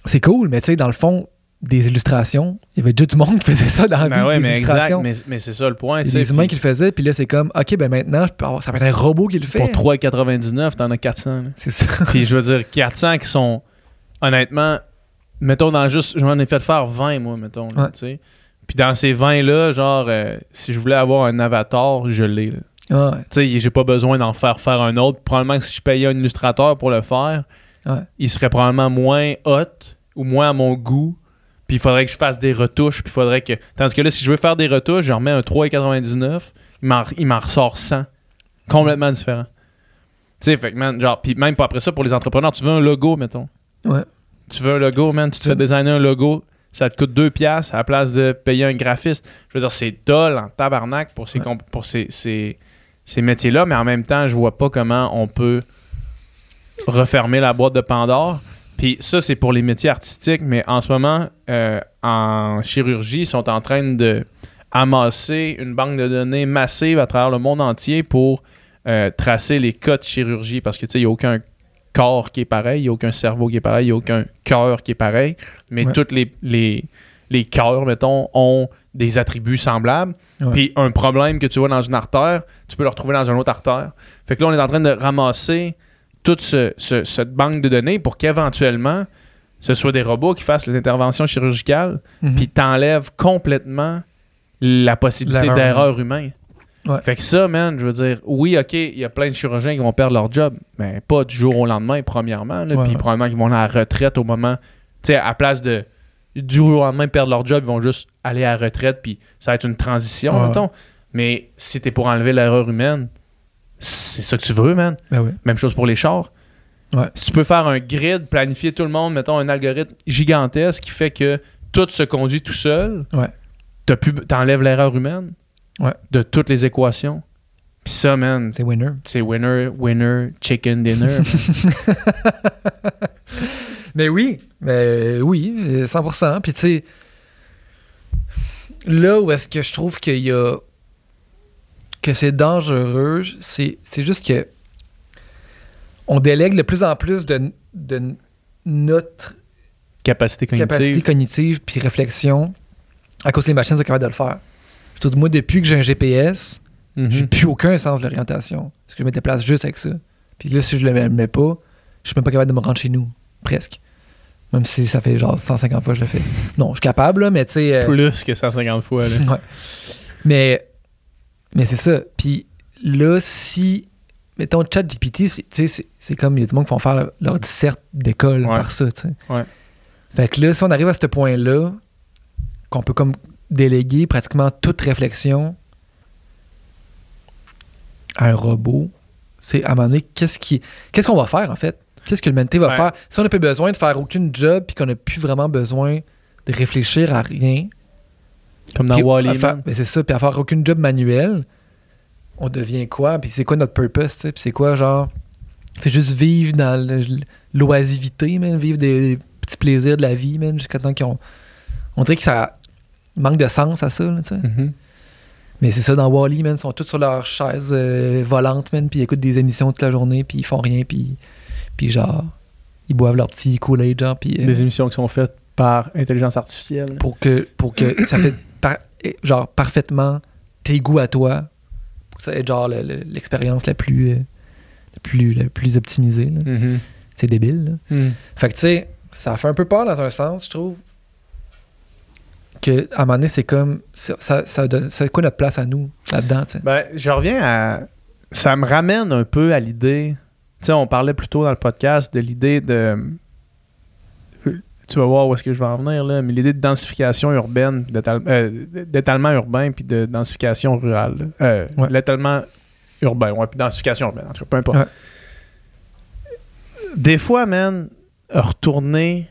[SPEAKER 3] c'est cool, mais tu sais, dans le fond, des illustrations, il y avait déjà du monde qui faisait ça dans la vie,
[SPEAKER 2] Ben ouais,
[SPEAKER 3] des
[SPEAKER 2] mais exact,
[SPEAKER 3] illustrations.
[SPEAKER 2] mais, mais c'est ça le point.
[SPEAKER 3] Il y a
[SPEAKER 2] sais,
[SPEAKER 3] des humains qui le faisaient, puis là, c'est comme, OK, ben maintenant, je peux avoir- ça peut être un robot qui le fait.
[SPEAKER 2] Pour 3,99, t'en as 400. là.
[SPEAKER 3] C'est ça.
[SPEAKER 2] Puis je veux dire, 400 qui sont, honnêtement, mettons dans juste, je m'en ai fait faire 20, moi, mettons, là,
[SPEAKER 3] Ouais.
[SPEAKER 2] tu sais. Puis dans ces 20-là, genre, euh, si je voulais avoir un avatar, je l'ai.
[SPEAKER 3] Ah, ouais.
[SPEAKER 2] Tu sais, j'ai pas besoin d'en faire faire un autre. Probablement que si je payais un illustrateur pour le faire,
[SPEAKER 3] Ouais.
[SPEAKER 2] il serait probablement moins hot ou moins à mon goût. Puis il faudrait que je fasse des retouches. Puis il faudrait que. Tandis que là, si je veux faire des retouches, je remets un 3,99. Il m'en, il m'en ressort 100. Complètement différent. Tu sais, fait que, man, genre, puis même pas après ça, pour les entrepreneurs, tu veux un logo, mettons.
[SPEAKER 3] Ouais.
[SPEAKER 2] Tu veux un logo, man, tu te fais designer un logo, ça te coûte 2 piastres à la place de payer un graphiste. Je veux dire, c'est dol en tabarnak pour ces,
[SPEAKER 3] Ouais.
[SPEAKER 2] pour ces, ces, ces métiers-là, mais en même temps, je vois pas comment on peut refermer la boîte de Pandore. Puis ça, c'est pour les métiers artistiques, mais en ce moment, euh, en chirurgie, ils sont en train de amasser une banque de données massive à travers le monde entier pour euh, tracer les cas de chirurgie parce que tu sais, il n'y a aucun corps qui est pareil, il n'y a aucun cerveau qui est pareil, il n'y a aucun cœur qui est pareil, mais
[SPEAKER 3] Ouais.
[SPEAKER 2] tous les, les, les cœurs, mettons, ont des attributs semblables. Puis un problème que tu vois dans une artère, tu peux le retrouver dans une autre artère. Fait que là, on est en train de ramasser toute ce- ce- cette banque de données pour qu'éventuellement, ce soit des robots qui fassent les interventions chirurgicales,
[SPEAKER 3] Mhm.
[SPEAKER 2] puis t'enlèves complètement la possibilité d'erreur humaine.
[SPEAKER 3] Ouais.
[SPEAKER 2] Fait que ça, man, je veux dire, oui, OK, il y a plein de chirurgiens qui vont perdre leur job, mais pas du jour au lendemain, premièrement. puis probablement qu'ils vont aller à la retraite au moment. Tu sais, à place de du jour au lendemain perdre leur job, ils vont juste aller à la retraite, puis ça va être une transition, mettons. Mais si t'es pour enlever l'erreur humaine, c'est ça que tu veux, man.
[SPEAKER 3] Ben oui.
[SPEAKER 2] Même chose pour les chars.
[SPEAKER 3] Ouais.
[SPEAKER 2] Si tu peux faire un grid, planifier tout le monde, mettons un algorithme gigantesque qui fait que tout se conduit tout seul,
[SPEAKER 3] Ouais.
[SPEAKER 2] t'enlèves l'erreur humaine,
[SPEAKER 3] Ouais.
[SPEAKER 2] de toutes les équations. Puis ça, man,
[SPEAKER 3] C'est winner.
[SPEAKER 2] c'est winner, winner, chicken dinner. <laughs>
[SPEAKER 3] Mais oui, mais oui, euh, 100%. Puis tu sais, là où est-ce que je trouve qu'il y a. que c'est dangereux, c'est c'est juste que. on délègue de plus en plus de, de notre
[SPEAKER 2] Capacité cognitive.
[SPEAKER 3] capacité cognitive puis réflexion à cause que les machines sont capables de le faire. Dis, moi, depuis que j'ai un GPS,
[SPEAKER 2] Mhm.
[SPEAKER 3] j'ai plus aucun sens de l'orientation. Parce que je me déplace juste avec ça. Puis là, si je le mets, le mets pas, je suis même pas capable de me rendre chez nous. Presque. Même si ça fait genre 150 fois que je le fais. Non, je suis capable, là, mais tu sais. euh,
[SPEAKER 2] Plus que 150 fois. là.
[SPEAKER 3] Ouais. Mais, mais c'est ça. Puis là, si. Mettons, chat GPT, c'est, tu sais, c'est, c'est comme il y a du monde qui font faire leur disserte d'école
[SPEAKER 2] Ouais.
[SPEAKER 3] par ça. tu sais.
[SPEAKER 2] Ouais.
[SPEAKER 3] Fait que là, si on arrive à ce point-là, qu'on peut comme déléguer pratiquement toute réflexion à un robot, c'est à un moment donné, qu'est-ce, qui, qu'est-ce qu'on va faire en fait? Qu'est-ce que l'humanité va
[SPEAKER 2] Ouais.
[SPEAKER 3] faire? Si on n'a plus besoin de faire aucune job puis qu'on n'a plus vraiment besoin de réfléchir à rien,
[SPEAKER 2] Comme dans man.
[SPEAKER 3] ben, c'est ça, puis à faire aucune job manuelle, on devient quoi? Puis c'est quoi notre purpose, tu sais? Puis c'est quoi, genre, fait juste vivre dans l'oisivité, man, vivre des, des petits plaisirs de la vie, man, jusqu'à temps qu'on... On dirait que ça manque de sens à ça, là, tu sais.
[SPEAKER 2] Mhm.
[SPEAKER 3] Mais c'est ça, dans Wall-E, man, ils sont tous sur leur chaise euh, volante, man, puis ils écoutent des émissions toute la journée, puis ils font rien, puis, puis genre, ils boivent leur petit Kool-Aid, genre, puis... euh,
[SPEAKER 2] Des émissions qui sont faites par intelligence artificielle.
[SPEAKER 3] pour que, pour que ça fait par- eh, genre parfaitement tes goûts à toi pour que ça ait genre le- le- l'expérience la plus euh, la plus la plus optimisée là.
[SPEAKER 2] Mhm.
[SPEAKER 3] c'est débile là.
[SPEAKER 2] Mhm.
[SPEAKER 3] fait que tu sais ça fait un peu peur dans un sens je trouve que à un moment donné c'est comme ça, ça, ça donne- c'est quoi notre place à nous là-dedans tu sais
[SPEAKER 2] Ben, je reviens à. Ça me ramène un peu à l'idée. Tu sais, on parlait plus tôt dans le podcast de l'idée de. Tu vas voir où est-ce que je vais en venir, là, mais l'idée de densification urbaine, euh, d'étalement urbain, puis de densification rurale. Euh,
[SPEAKER 3] Ouais.
[SPEAKER 2] L'étalement urbain, ouais, puis densification urbaine, en tout cas, peu importe.
[SPEAKER 3] Ouais.
[SPEAKER 2] Des fois, man, retourner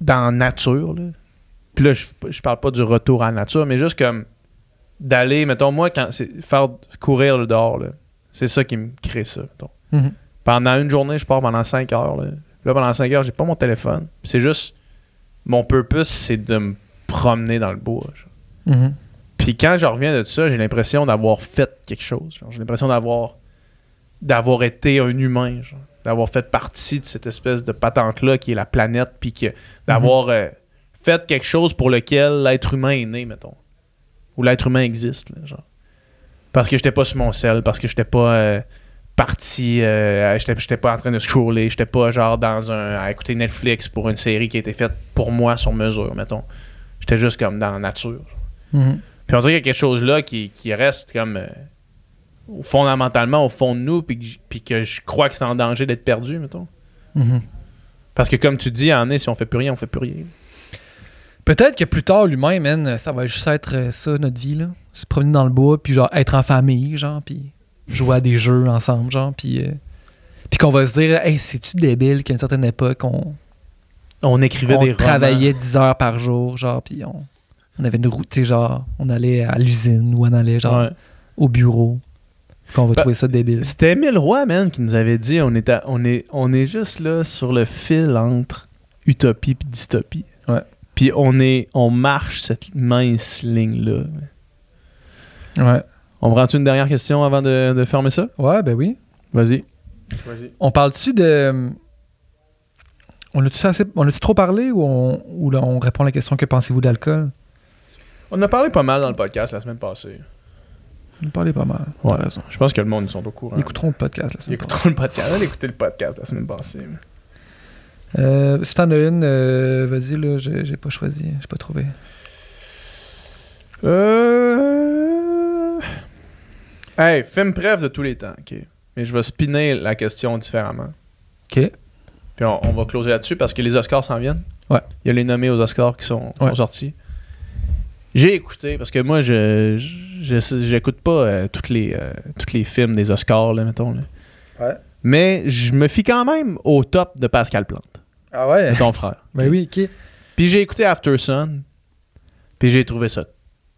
[SPEAKER 2] dans la nature, là, puis là, je, je parle pas du retour à la nature, mais juste comme d'aller, mettons, moi, quand c'est faire courir le dehors, là, c'est ça qui me crée ça.
[SPEAKER 3] Mhm.
[SPEAKER 2] Pendant une journée, je pars pendant 5 heures. Là, Là, pendant 5 heures, j'ai pas mon téléphone. C'est juste, mon purpose, c'est de me promener dans le bois.
[SPEAKER 3] Mhm.
[SPEAKER 2] Puis quand je reviens de ça, j'ai l'impression d'avoir fait quelque chose. J'ai l'impression d'avoir d'avoir été un humain, genre. d'avoir fait partie de cette espèce de patente-là qui est la planète, puis que d'avoir euh, fait quelque chose pour lequel l'être humain est né, mettons. Ou l'être humain existe, là, genre. Parce que j'étais pas sur mon sel, parce que j'étais pas euh, parti, euh, j'étais pas en train de scroller, j'étais pas genre dans un à écouter Netflix pour une série qui a été faite pour moi sur mesure, mettons. J'étais juste comme dans la nature.
[SPEAKER 3] Mhm.
[SPEAKER 2] Puis on dirait qu'il y a quelque chose là qui, qui reste comme euh, fondamentalement au fond de nous, puis que, j- puis que je crois que c'est en danger d'être perdu, mettons.
[SPEAKER 3] Mhm.
[SPEAKER 2] Parce que comme tu dis, en est, si on fait plus rien, on fait plus rien.
[SPEAKER 3] Peut-être que plus tard, l'humain, ça va juste être euh, ça, notre vie, là. Se promener dans le bois, puis genre être en famille, genre, puis jouer à des jeux ensemble, genre, puis... euh, puis qu'on va se dire, hey, c'est-tu débile qu'à une certaine époque, on,
[SPEAKER 2] On écrivait
[SPEAKER 3] on
[SPEAKER 2] des romans.
[SPEAKER 3] travaillait 10 heures par jour, genre, puis on, on avait une route, tu sais, genre, on allait à l'usine ou on allait, genre,
[SPEAKER 2] Ouais.
[SPEAKER 3] au bureau. Qu'on va
[SPEAKER 2] Bah,
[SPEAKER 3] trouver ça débile.
[SPEAKER 2] C'était Émile Roy, man, qui nous avait dit on est, à- on est, on est juste là sur le fil entre utopie et dystopie. Puis on, est, on marche cette mince ligne-là.
[SPEAKER 3] Ouais.
[SPEAKER 2] On me rend-tu une dernière question avant de, de fermer ça?
[SPEAKER 3] Ouais, ben oui.
[SPEAKER 2] Vas-y. Vas-y.
[SPEAKER 3] On parle-tu de. On a-tu assez... on a-tu trop parlé ou on, ou là, on répond à la question que pensez-vous d'alcool?
[SPEAKER 2] On en a parlé pas mal dans le podcast la semaine passée.
[SPEAKER 3] On a parlé pas mal.
[SPEAKER 2] Ouais. Je pense que le monde, ils sont au courant.
[SPEAKER 3] Ils écouteront le podcast la
[SPEAKER 2] Ils
[SPEAKER 3] semaine prochaine.
[SPEAKER 2] écouteront le podcast. Allez écouter le podcast la semaine passée.
[SPEAKER 3] Euh, si t'en as une, euh, vas-y, là, j'ai, j'ai pas choisi, j'ai pas trouvé.
[SPEAKER 2] Euh... Hey, film bref de tous les temps, ok. Mais je vais spinner la question différemment.
[SPEAKER 3] Ok.
[SPEAKER 2] Puis on, on va closer là-dessus parce que les Oscars s'en viennent.
[SPEAKER 3] Ouais.
[SPEAKER 2] Il y a les nommés aux Oscars qui sont, qui
[SPEAKER 3] Ouais.
[SPEAKER 2] sont sortis. J'ai écouté parce que moi, je je- je- j'écoute pas euh, toutes les, euh, tous les films des Oscars, là, mettons. là.
[SPEAKER 3] Ouais.
[SPEAKER 2] Mais je me fie quand même au top de Pascal Plante,
[SPEAKER 3] Ah ouais?
[SPEAKER 2] de ton frère. <laughs>
[SPEAKER 3] ben oui, ok.
[SPEAKER 2] Puis j'ai écouté After Sun, puis j'ai trouvé ça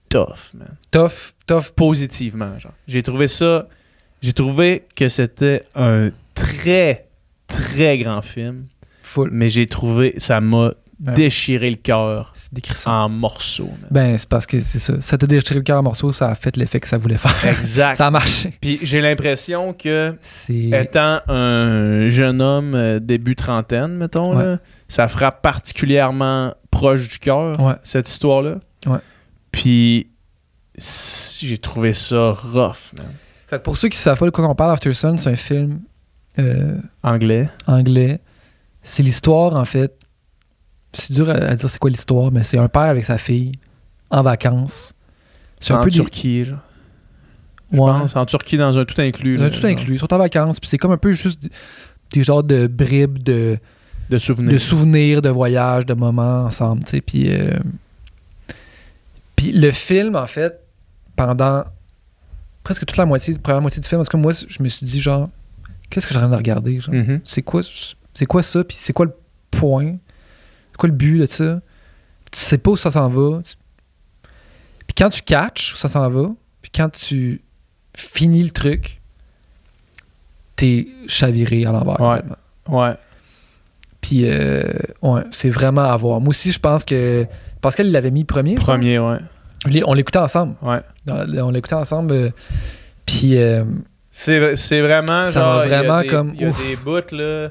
[SPEAKER 2] tough, man.
[SPEAKER 3] Tough, tough.
[SPEAKER 2] Positivement, genre. J'ai trouvé ça. J'ai trouvé que c'était un très, très grand film.
[SPEAKER 3] Full.
[SPEAKER 2] Mais j'ai trouvé. Ça m'a déchiré le cœur en morceaux, man.
[SPEAKER 3] Ben, c'est parce que c'est ça. Ça t'a déchiré le cœur en morceaux, ça a fait l'effet que ça voulait faire.
[SPEAKER 2] Exact. <laughs>
[SPEAKER 3] ça a marché.
[SPEAKER 2] Puis j'ai l'impression que, étant un jeune homme euh, début trentaine, mettons,
[SPEAKER 3] Ouais.
[SPEAKER 2] là, ça frappe particulièrement proche du cœur,
[SPEAKER 3] Ouais.
[SPEAKER 2] cette histoire-là.
[SPEAKER 3] Ouais.
[SPEAKER 2] Puis j'ai trouvé ça rough, man.
[SPEAKER 3] Fait que pour ceux qui savent pas de quoi on parle, After Sun, c'est un film euh,
[SPEAKER 2] Anglais.
[SPEAKER 3] anglais. C'est l'histoire, en fait. C'est dur à, à dire c'est quoi l'histoire, mais c'est un père avec sa fille en vacances. C'est un
[SPEAKER 2] en
[SPEAKER 3] peu des-
[SPEAKER 2] Turquie, genre. Je
[SPEAKER 3] Ouais.
[SPEAKER 2] pense. En Turquie, dans un tout inclus.
[SPEAKER 3] Ont
[SPEAKER 2] là,
[SPEAKER 3] tout
[SPEAKER 2] genre,
[SPEAKER 3] inclus. Ils sont en vacances, puis c'est comme un peu juste des, des genres de bribes de,
[SPEAKER 2] De souvenirs.
[SPEAKER 3] de souvenirs, de voyages, de moments ensemble, tu sais. Puis, euh, puis le film, en fait, pendant presque toute la moitié, la première moitié du film, parce que moi, je me suis dit, genre, qu'est-ce que j'ai en train de regarder? genre?
[SPEAKER 2] Mhm.
[SPEAKER 3] C'est quoi, c'est quoi ça? Puis c'est quoi le point? C'est quoi le but de ça? Tu sais pas où ça s'en va. Puis quand tu catches où ça s'en va, puis quand tu finis le truc, t'es chaviré à l'envers.
[SPEAKER 2] Ouais. Ouais.
[SPEAKER 3] Puis, euh, ouais, c'est vraiment à voir. Moi aussi, je pense que Pascal, il l'avait mis premier.
[SPEAKER 2] Premier, ouais.
[SPEAKER 3] On l'écoutait ensemble.
[SPEAKER 2] Ouais.
[SPEAKER 3] On l'écoutait ensemble. euh, puis, euh,
[SPEAKER 2] C'est c'est vraiment
[SPEAKER 3] Ça
[SPEAKER 2] genre.
[SPEAKER 3] m'a
[SPEAKER 2] il y a
[SPEAKER 3] vraiment
[SPEAKER 2] des-
[SPEAKER 3] comme,
[SPEAKER 2] Il y a
[SPEAKER 3] ouf.
[SPEAKER 2] des bouts, là.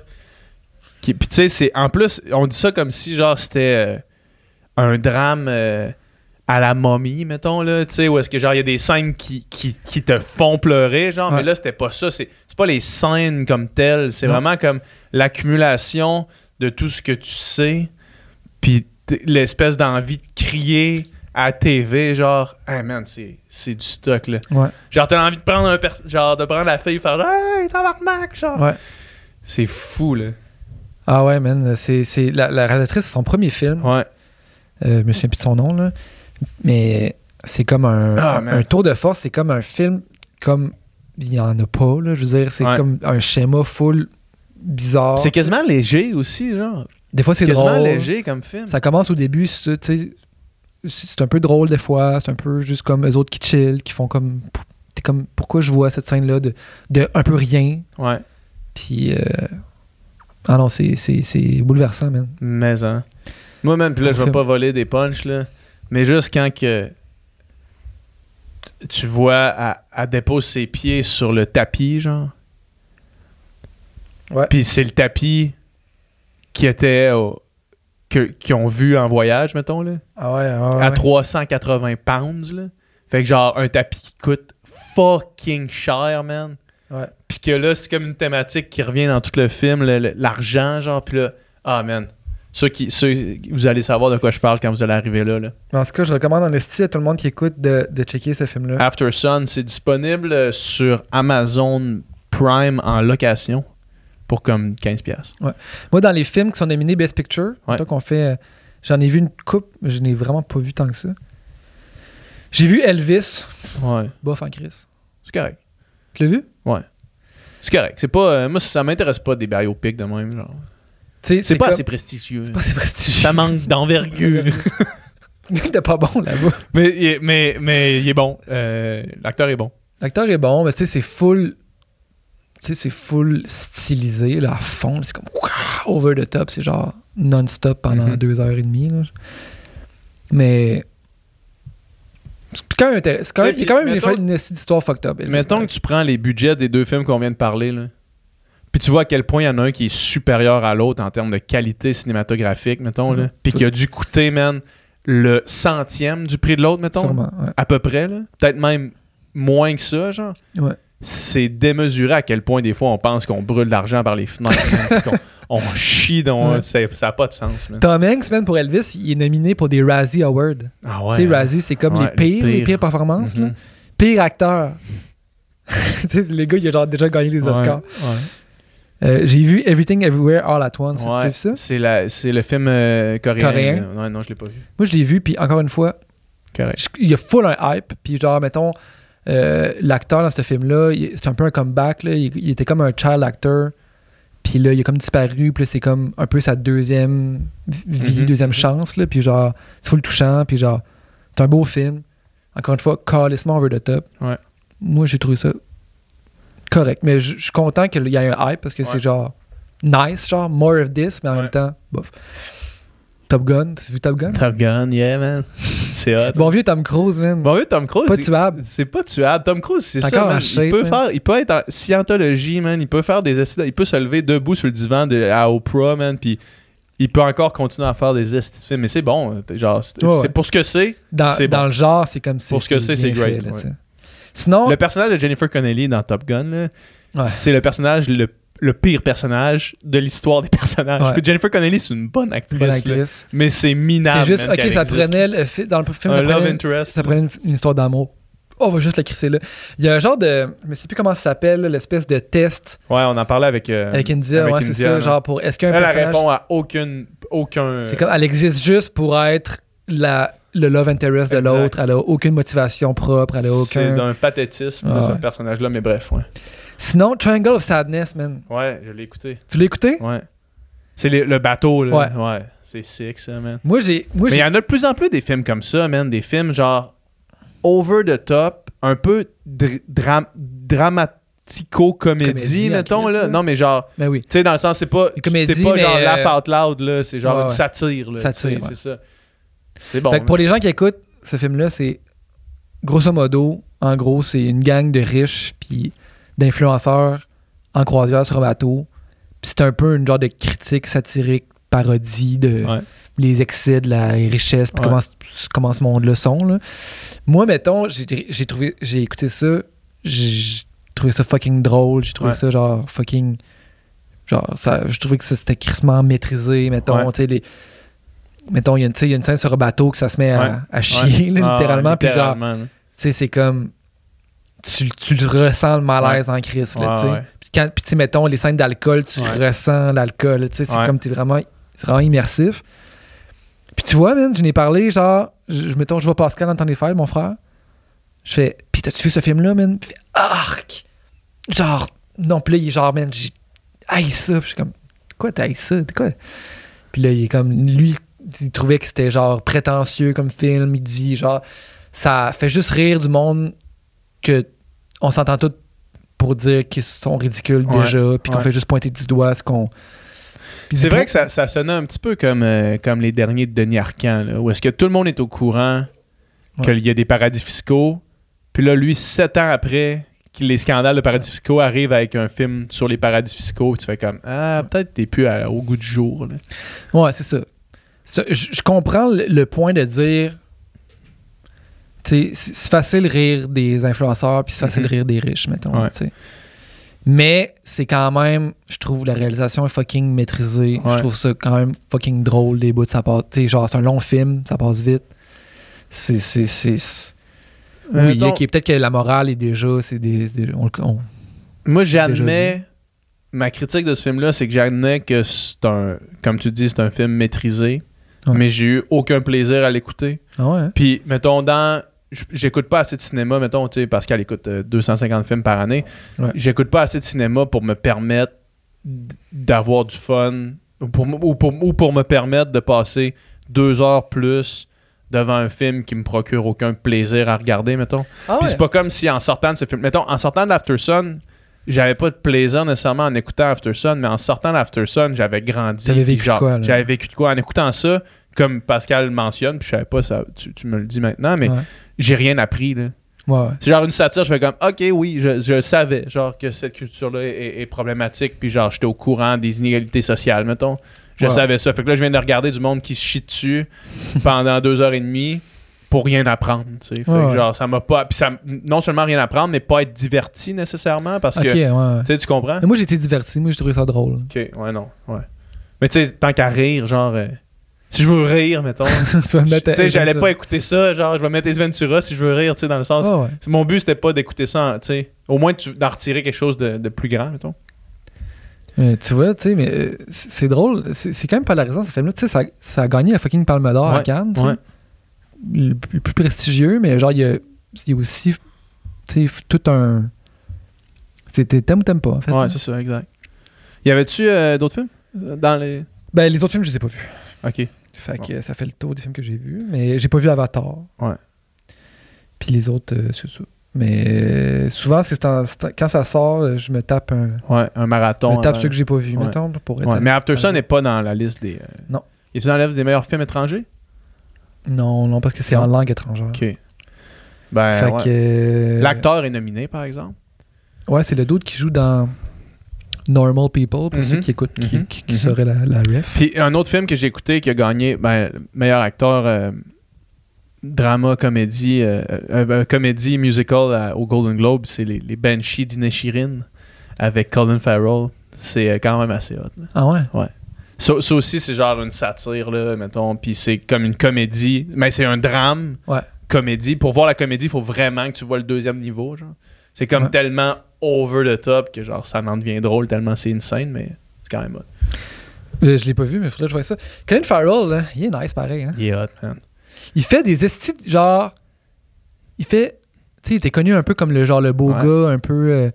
[SPEAKER 2] Qui, puis tu sais, c'est. En plus, on dit ça comme si, genre, c'était euh, un drame euh, à la momie, mettons, là. Tu sais, où est-ce que, genre, il y a des scènes qui, qui, qui te font pleurer, genre.
[SPEAKER 3] Ouais.
[SPEAKER 2] Mais là, c'était pas ça. C'est c'est pas les scènes comme telles. C'est vraiment comme l'accumulation de tout ce que tu sais. Puis l'espèce d'envie de crier à la TV, genre, hey man, c'est c'est du stock, là.
[SPEAKER 3] ouais.
[SPEAKER 2] Genre, t'as envie de prendre un genre de prendre la fille et faire Hey, tabarnak, genre.
[SPEAKER 3] Ouais.
[SPEAKER 2] C'est fou, là.
[SPEAKER 3] Ah ouais, man. C'est, c'est- la, la réalisatrice, c'est son premier film.
[SPEAKER 2] Ouais.
[SPEAKER 3] Euh, je me souviens plus de son nom, là. Mais c'est comme un,
[SPEAKER 2] Ah,
[SPEAKER 3] un- tour de force. C'est comme un film comme il n'y en a pas, là. Je veux dire, c'est
[SPEAKER 2] Ouais.
[SPEAKER 3] comme un schéma full bizarre.
[SPEAKER 2] C'est quasiment léger aussi, genre.
[SPEAKER 3] Des fois, c'est
[SPEAKER 2] C'est quasiment
[SPEAKER 3] drôle.
[SPEAKER 2] léger comme film.
[SPEAKER 3] Ça commence au début, c'est- tu sais, c'est c'est un peu drôle des fois. C'est un peu juste comme eux autres qui chill, qui font comme. T'es comme, pourquoi je vois cette scène-là de, de un peu rien?
[SPEAKER 2] Ouais.
[SPEAKER 3] Puis. euh, Ah non, c'est- bouleversant, man.
[SPEAKER 2] Mais, hein. Moi, même, puis là, je vais pas voler des punchs, là. Mais juste quand que. Tu vois, elle, dépose ses pieds sur le tapis, genre.
[SPEAKER 3] Ouais.
[SPEAKER 2] Puis c'est le tapis qui était. au- que- qui ont vu en voyage, mettons, là.
[SPEAKER 3] Ah ouais, ah ouais.
[SPEAKER 2] à 380 pounds, là. Fait que genre, un tapis qui coûte fucking cher, man. Puis que là, c'est comme une thématique qui revient dans tout le film, l'argent, genre. Puis là, ah, man. Ceux qui, ceux, vous allez savoir de quoi je parle quand vous allez arriver là. là.
[SPEAKER 3] En tout cas, je recommande en esti à tout le monde qui écoute de, de checker ce film-là.
[SPEAKER 2] After Sun, c'est disponible euh, sur Amazon Prime en location pour comme 15$. piastres.
[SPEAKER 3] Moi, dans les films qui sont nominés Best Picture,
[SPEAKER 2] Ouais.
[SPEAKER 3] toi qu'on fait, euh, j'en ai vu une coupe, mais je n'ai vraiment pas vu tant que ça. J'ai vu Elvis,
[SPEAKER 2] Ouais.
[SPEAKER 3] bof en Chris.
[SPEAKER 2] C'est correct.
[SPEAKER 3] Tu l'as vu?
[SPEAKER 2] C'est correct. C'est pas, euh, moi, ça m'intéresse pas des biopics de même. genre.
[SPEAKER 3] Sais,
[SPEAKER 2] C'est pas
[SPEAKER 3] comme-
[SPEAKER 2] assez prestigieux.
[SPEAKER 3] C'est pas assez prestigieux.
[SPEAKER 2] Ça manque d'envergure. <laughs>
[SPEAKER 3] T'es pas bon là-bas.
[SPEAKER 2] mais, il est- mais, mais il est bon. Euh, L'acteur est bon.
[SPEAKER 3] L'acteur est bon, mais tu sais, c'est full. Tu sais, c'est full stylisé, là, à fond. C'est comme wow, over the top. C'est genre non-stop pendant
[SPEAKER 2] Mhm.
[SPEAKER 3] deux heures et demie. là. Mais. C'est quand même intéressant. C'est quand même- Il y a quand même une,
[SPEAKER 2] mettons-
[SPEAKER 3] une, une histoire fucked up.
[SPEAKER 2] Mettons que tu prends les budgets des deux films qu'on vient de parler, là, puis tu vois à quel point il y en a un qui est supérieur à l'autre en termes de qualité cinématographique, mettons, là, puis qui a dû coûter, man, le centième du prix de l'autre, mettons,
[SPEAKER 3] Sûrement, ouais.
[SPEAKER 2] à peu près, là. peut-être même moins que ça, genre.
[SPEAKER 3] Ouais.
[SPEAKER 2] C'est démesuré à quel point des fois on pense qu'on brûle l'argent par les fenêtres, <laughs> qu'on on chie, dans,
[SPEAKER 3] Ouais.
[SPEAKER 2] ça n'a pas de sens, man.
[SPEAKER 3] Tom Hanks, man, pour Elvis, il est nominé pour des Razzie Awards.
[SPEAKER 2] Ah ouais.
[SPEAKER 3] tu sais, Razzie, c'est comme
[SPEAKER 2] Ouais,
[SPEAKER 3] les pires,
[SPEAKER 2] les
[SPEAKER 3] les
[SPEAKER 2] pires.
[SPEAKER 3] performances. là.
[SPEAKER 2] Mhm.
[SPEAKER 3] Pire acteur. <laughs> les gars, il a genre déjà gagné les Oscars. Euh, J'ai vu Everything Everywhere All at Once.
[SPEAKER 2] Ouais,
[SPEAKER 3] Tu ça?
[SPEAKER 2] C'est le film euh, coréen.
[SPEAKER 3] Coréen.
[SPEAKER 2] Ouais, non, je l'ai pas vu.
[SPEAKER 3] Moi, je l'ai vu, puis encore une fois, je- il y a full un hype. Puis genre, mettons, euh, l'acteur dans ce film-là, il- c'est un peu un comeback. Là. Il, il était comme un child actor. Puis là, il a comme disparu. Puis c'est comme un peu sa deuxième vie,
[SPEAKER 2] Mhm.
[SPEAKER 3] deuxième chance. Là. Puis genre, c'est full touchant. Puis genre, c'est un beau film. encore une fois, calissement over the top.
[SPEAKER 2] Ouais.
[SPEAKER 3] Moi, j'ai trouvé ça correct. Mais je je suis content qu'il y ait un hype parce que
[SPEAKER 2] Ouais.
[SPEAKER 3] c'est genre nice, genre more of this, mais en
[SPEAKER 2] Ouais.
[SPEAKER 3] même temps, bof. Top Gun, t'as vu Top Gun?
[SPEAKER 2] Top Gun, yeah, man. C'est hot.
[SPEAKER 3] Bon vieux Tom Cruise, man.
[SPEAKER 2] Bon, oui, Tom Cruise.
[SPEAKER 3] Pas
[SPEAKER 2] c'est-
[SPEAKER 3] tuable.
[SPEAKER 2] C'est pas tuable. Tom Cruise, c'est ça, man.
[SPEAKER 3] shape,
[SPEAKER 2] il, peut
[SPEAKER 3] man.
[SPEAKER 2] faire, il peut être en scientologie, man. Il peut faire des essais. Il peut se lever debout sur le divan de, à Oprah, man. Puis il peut encore continuer à faire des essais de films. Mais c'est bon. euh, Genre, c'est
[SPEAKER 3] Ouais,
[SPEAKER 2] c'est
[SPEAKER 3] ouais.
[SPEAKER 2] pour ce que c'est.
[SPEAKER 3] Dans,
[SPEAKER 2] c'est
[SPEAKER 3] dans
[SPEAKER 2] bon.
[SPEAKER 3] le genre, c'est comme si.
[SPEAKER 2] Pour ce que c'est, c'est great,
[SPEAKER 3] fait, là,
[SPEAKER 2] ouais.
[SPEAKER 3] tu sais. Sinon,
[SPEAKER 2] Le personnage de Jennifer Connelly dans Top Gun, c'est le personnage, le, le pire personnage de l'histoire des personnages.
[SPEAKER 3] Ouais.
[SPEAKER 2] Puis Jennifer Connelly, c'est une bonne actrice.
[SPEAKER 3] bonne
[SPEAKER 2] là.
[SPEAKER 3] actrice.
[SPEAKER 2] Mais c'est minable.
[SPEAKER 3] C'est juste, ok, ça
[SPEAKER 2] existe.
[SPEAKER 3] prenait le dans le film,
[SPEAKER 2] un
[SPEAKER 3] ça
[SPEAKER 2] love
[SPEAKER 3] prenait,
[SPEAKER 2] interest.
[SPEAKER 3] ça prenait une, une histoire d'amour. Oh, on va juste la crisser là. Il y a un genre de, je me sais plus comment ça s'appelle, l'espèce de test
[SPEAKER 2] Ouais, on en parlait avec. euh,
[SPEAKER 3] avec India,
[SPEAKER 2] avec
[SPEAKER 3] ouais, c'est ça, genre pour, est-ce qu'un
[SPEAKER 2] Elle, elle
[SPEAKER 3] personnage,
[SPEAKER 2] répond à aucune, aucun.
[SPEAKER 3] c'est comme, elle existe juste pour être la, le love interest de l'autre, elle a aucune motivation propre, elle a
[SPEAKER 2] C'est
[SPEAKER 3] aucun.
[SPEAKER 2] d'un pathétisme,
[SPEAKER 3] Ah
[SPEAKER 2] ce
[SPEAKER 3] ouais.
[SPEAKER 2] personnage-là, mais bref, ouais.
[SPEAKER 3] Sinon, Triangle of Sadness, man.
[SPEAKER 2] Ouais, je l'ai écouté.
[SPEAKER 3] Tu l'as écouté?
[SPEAKER 2] Ouais. C'est le bateau, là.
[SPEAKER 3] Ouais.
[SPEAKER 2] Ouais. C'est sick, ça, man.
[SPEAKER 3] Moi, j'ai,
[SPEAKER 2] Mais il y en a de plus en plus des films comme ça, man. Des films genre over the top, un peu dr- dram- dramatico-comédie,
[SPEAKER 3] Comédie
[SPEAKER 2] mettons, là. Non, mais genre,
[SPEAKER 3] ben oui.
[SPEAKER 2] tu sais, dans le sens, c'est pas.
[SPEAKER 3] Comédie,
[SPEAKER 2] C'est pas genre laugh
[SPEAKER 3] euh,
[SPEAKER 2] out loud, là. C'est genre
[SPEAKER 3] ouais,
[SPEAKER 2] une satire, là.
[SPEAKER 3] Satire.
[SPEAKER 2] C'est ça. C'est bon.
[SPEAKER 3] fait que pour les gens qui écoutent ce film-là, c'est grosso modo, en gros, c'est une gang de riches puis d'influenceurs en croisière sur un bateau. Puis c'est un peu une genre de critique satirique, parodie de
[SPEAKER 2] Ouais.
[SPEAKER 3] les excès de la richesse, puis
[SPEAKER 2] Ouais.
[SPEAKER 3] comment, comment ce monde-là sont. là. Moi, mettons, j'ai trouvé, j'ai écouté ça, j'ai trouvé ça fucking drôle, j'ai trouvé
[SPEAKER 2] Ouais.
[SPEAKER 3] ça genre fucking. Genre, ça, je trouvais que c'était crissement maîtrisé, mettons, tu sais, les. Mettons, il y, a une- scène sur un bateau que ça se met à-
[SPEAKER 2] Ouais.
[SPEAKER 3] à, chier,
[SPEAKER 2] Ouais.
[SPEAKER 3] là,
[SPEAKER 2] Ah,
[SPEAKER 3] littéralement. Puis genre,
[SPEAKER 2] littéralement,
[SPEAKER 3] tu sais, c'est comme. Tu, tu le ressens le malaise en crise, là,
[SPEAKER 2] Ouais,
[SPEAKER 3] tu sais.
[SPEAKER 2] ouais.
[SPEAKER 3] Puis, quand- puis tu sais, mettons, les scènes d'alcool, tu
[SPEAKER 2] Ouais.
[SPEAKER 3] ressens l'alcool, tu sais, c'est comme, t'es vraiment, c'est vraiment immersif. Puis tu vois, man, je n'ai parlé, genre, je, mettons, je vois Pascal en temps des fêtes, mon frère. Je fais, puis t'as-tu vu ce film-là, man? Puis arc! Genre, non, puis là, il est genre, man, j'ai haï ça. Puis je suis comme, quoi, t'as ça? T'es quoi? Puis là, il est comme, lui, il trouvait que c'était genre prétentieux comme film. Il dit, genre, ça fait juste rire du monde que on s'entend tous pour dire qu'ils sont ridicules
[SPEAKER 2] Ouais,
[SPEAKER 3] déjà, puis qu'on
[SPEAKER 2] ouais.
[SPEAKER 3] fait juste pointer du doigt ce qu'on.
[SPEAKER 2] C'est vrai que ça, ça sonnait un petit peu comme, euh, comme les derniers de Denis Arcand, là, où est-ce que tout le monde est au courant
[SPEAKER 3] Ouais.
[SPEAKER 2] qu'il y a des paradis fiscaux. Puis là, lui, sept ans après que les scandales de paradis fiscaux arrivent avec un film sur les paradis fiscaux, tu fais comme Ah, peut-être t'es plus à- au goût du jour. là.
[SPEAKER 3] Ouais, c'est ça. Ça, je, je comprends le, le point de dire. C'est facile rire des influenceurs, puis c'est facile
[SPEAKER 2] Mhm.
[SPEAKER 3] rire des riches, mettons.
[SPEAKER 2] Ouais.
[SPEAKER 3] Mais c'est quand même, je trouve la réalisation est fucking maîtrisée. Je trouve ça quand même fucking drôle, des bouts de ça passe. Genre, c'est un long film, ça passe vite. C'est. Oui,
[SPEAKER 2] Mettons,
[SPEAKER 3] peut-être que la morale est déjà. C'est des, on
[SPEAKER 2] Moi, j'admets. Ma critique de ce film-là, c'est que j'admets que c'est un. Comme tu dis, c'est un film maîtrisé.
[SPEAKER 3] Ouais.
[SPEAKER 2] Mais j'ai eu aucun plaisir à l'écouter.
[SPEAKER 3] Ah ouais.
[SPEAKER 2] Puis, mettons, dans. J'écoute pas assez de cinéma, mettons, tu sais, Pascal écoute euh, 250 films par année.
[SPEAKER 3] Ouais.
[SPEAKER 2] J'écoute pas assez de cinéma pour me permettre d'avoir du fun ou pour, ou, pour, ou pour me permettre de passer deux heures plus devant un film qui me procure aucun plaisir à regarder, mettons.
[SPEAKER 3] Ah
[SPEAKER 2] Puis c'est pas comme si en sortant de ce film, mettons, en sortant d'After Sun, j'avais pas de plaisir nécessairement en écoutant After Sun, mais en sortant d'After Sun, j'avais grandi.
[SPEAKER 3] T'avais
[SPEAKER 2] puis
[SPEAKER 3] vécu de quoi?
[SPEAKER 2] J'avais vécu de quoi? En écoutant ça, comme Pascal mentionne, puis je savais pas ça, tu, tu me le dis maintenant, mais
[SPEAKER 3] Ouais.
[SPEAKER 2] J'ai rien appris là.
[SPEAKER 3] Ouais.
[SPEAKER 2] C'est genre une satire, je fais comme OK, oui, je, je savais genre que cette culture-là est, est problématique, puis genre j'étais au courant des inégalités sociales, mettons. Je
[SPEAKER 3] Ouais.
[SPEAKER 2] savais ça. Fait que là, je viens de regarder du monde qui se chie dessus <laughs> pendant deux heures et demie pour rien apprendre. tu sais. Fait
[SPEAKER 3] Ouais,
[SPEAKER 2] que genre, ça m'a pas. Puis ça, non seulement rien apprendre, mais pas être diverti nécessairement parce que. Tu sais, tu comprends?
[SPEAKER 3] Mais moi, j'ai été diverti. Moi, j'ai trouvé ça drôle.
[SPEAKER 2] Ok, ouais, non. Ouais. Mais tu sais, tant qu'à rire, genre. euh, si je veux rire, mettons. <laughs>
[SPEAKER 3] tu vas me mettre
[SPEAKER 2] Tu sais, j'allais pas écouter ça, genre, je vais mettre Ace Ventura si je veux rire, tu sais, dans le sens.
[SPEAKER 3] Ah ouais.
[SPEAKER 2] Mon but, c'était pas d'écouter ça, tu sais. Au moins, tu- d'en retirer quelque chose de, de plus grand, mettons.
[SPEAKER 3] Mais tu vois, tu sais, mais euh, c'est drôle. C'est quand même polarisant, ce film-là. Tu sais, ça, ça a gagné la fucking Palme d'Or à Cannes.
[SPEAKER 2] ouais.
[SPEAKER 3] Le plus, plus prestigieux, mais genre, il y a, y a aussi, tu sais, tout un. C'était t'aimes ou t'aimes pas, en fait.
[SPEAKER 2] Ouais,
[SPEAKER 3] hein.
[SPEAKER 2] c'est ça, exact. Y avait-tu euh, d'autres films? Dans les.
[SPEAKER 3] Ben, les autres films, je les ai pas vus.
[SPEAKER 2] Ok.
[SPEAKER 3] Fait que ça fait le tour des films que j'ai vus. Mais j'ai pas vu Avatar.
[SPEAKER 2] Ouais.
[SPEAKER 3] Puis les autres, euh, c'est ça. Mais euh, souvent, c'est quand ça sort, euh, je me tape un.
[SPEAKER 2] Ouais, un marathon.
[SPEAKER 3] je me tape ceux que j'ai pas vus,
[SPEAKER 2] Ouais.
[SPEAKER 3] mettons, pour être.
[SPEAKER 2] Mais Aftersun
[SPEAKER 3] à-
[SPEAKER 2] n'est pas dans la liste des. euh,
[SPEAKER 3] Non.
[SPEAKER 2] Il est dans la liste des meilleurs films étrangers?
[SPEAKER 3] Non, non, parce que c'est en langue étrangère.
[SPEAKER 2] Ok. Ben, L'acteur est nominé, par exemple.
[SPEAKER 3] Ouais, c'est le dude qui joue dans Normal People, pour
[SPEAKER 2] Mhm.
[SPEAKER 3] ceux qui écoutent, qui,
[SPEAKER 2] Mhm.
[SPEAKER 3] qui, qui
[SPEAKER 2] Mhm.
[SPEAKER 3] la, la ref.
[SPEAKER 2] Puis un autre film que j'ai écouté qui a gagné ben, meilleur acteur euh, drama, comédie, euh, euh, comédie musical au Golden Globe, c'est les, les Banshees d'Inishirin avec Colin Farrell. C'est quand même assez hot. là.
[SPEAKER 3] Ah ouais?
[SPEAKER 2] Ça, ça aussi, c'est genre une satire, là, mettons. Puis c'est comme une comédie. Mais c'est un drame.
[SPEAKER 3] Ouais.
[SPEAKER 2] Comédie. Pour voir la comédie, il faut vraiment que tu vois le deuxième niveau. Genre. C'est comme
[SPEAKER 3] Ouais.
[SPEAKER 2] tellement over the top que genre ça en devient drôle tellement c'est insane, mais c'est quand même hot.
[SPEAKER 3] Euh, je l'ai pas vu, mais il faudrait que je voie ça. Colin Farrell, là, il est nice pareil. Hein?
[SPEAKER 2] Il est hot, man.
[SPEAKER 3] Il fait des estis, genre. Il fait. Tu sais, il était connu un peu comme le genre le beau
[SPEAKER 2] Ouais.
[SPEAKER 3] gars, un peu. euh,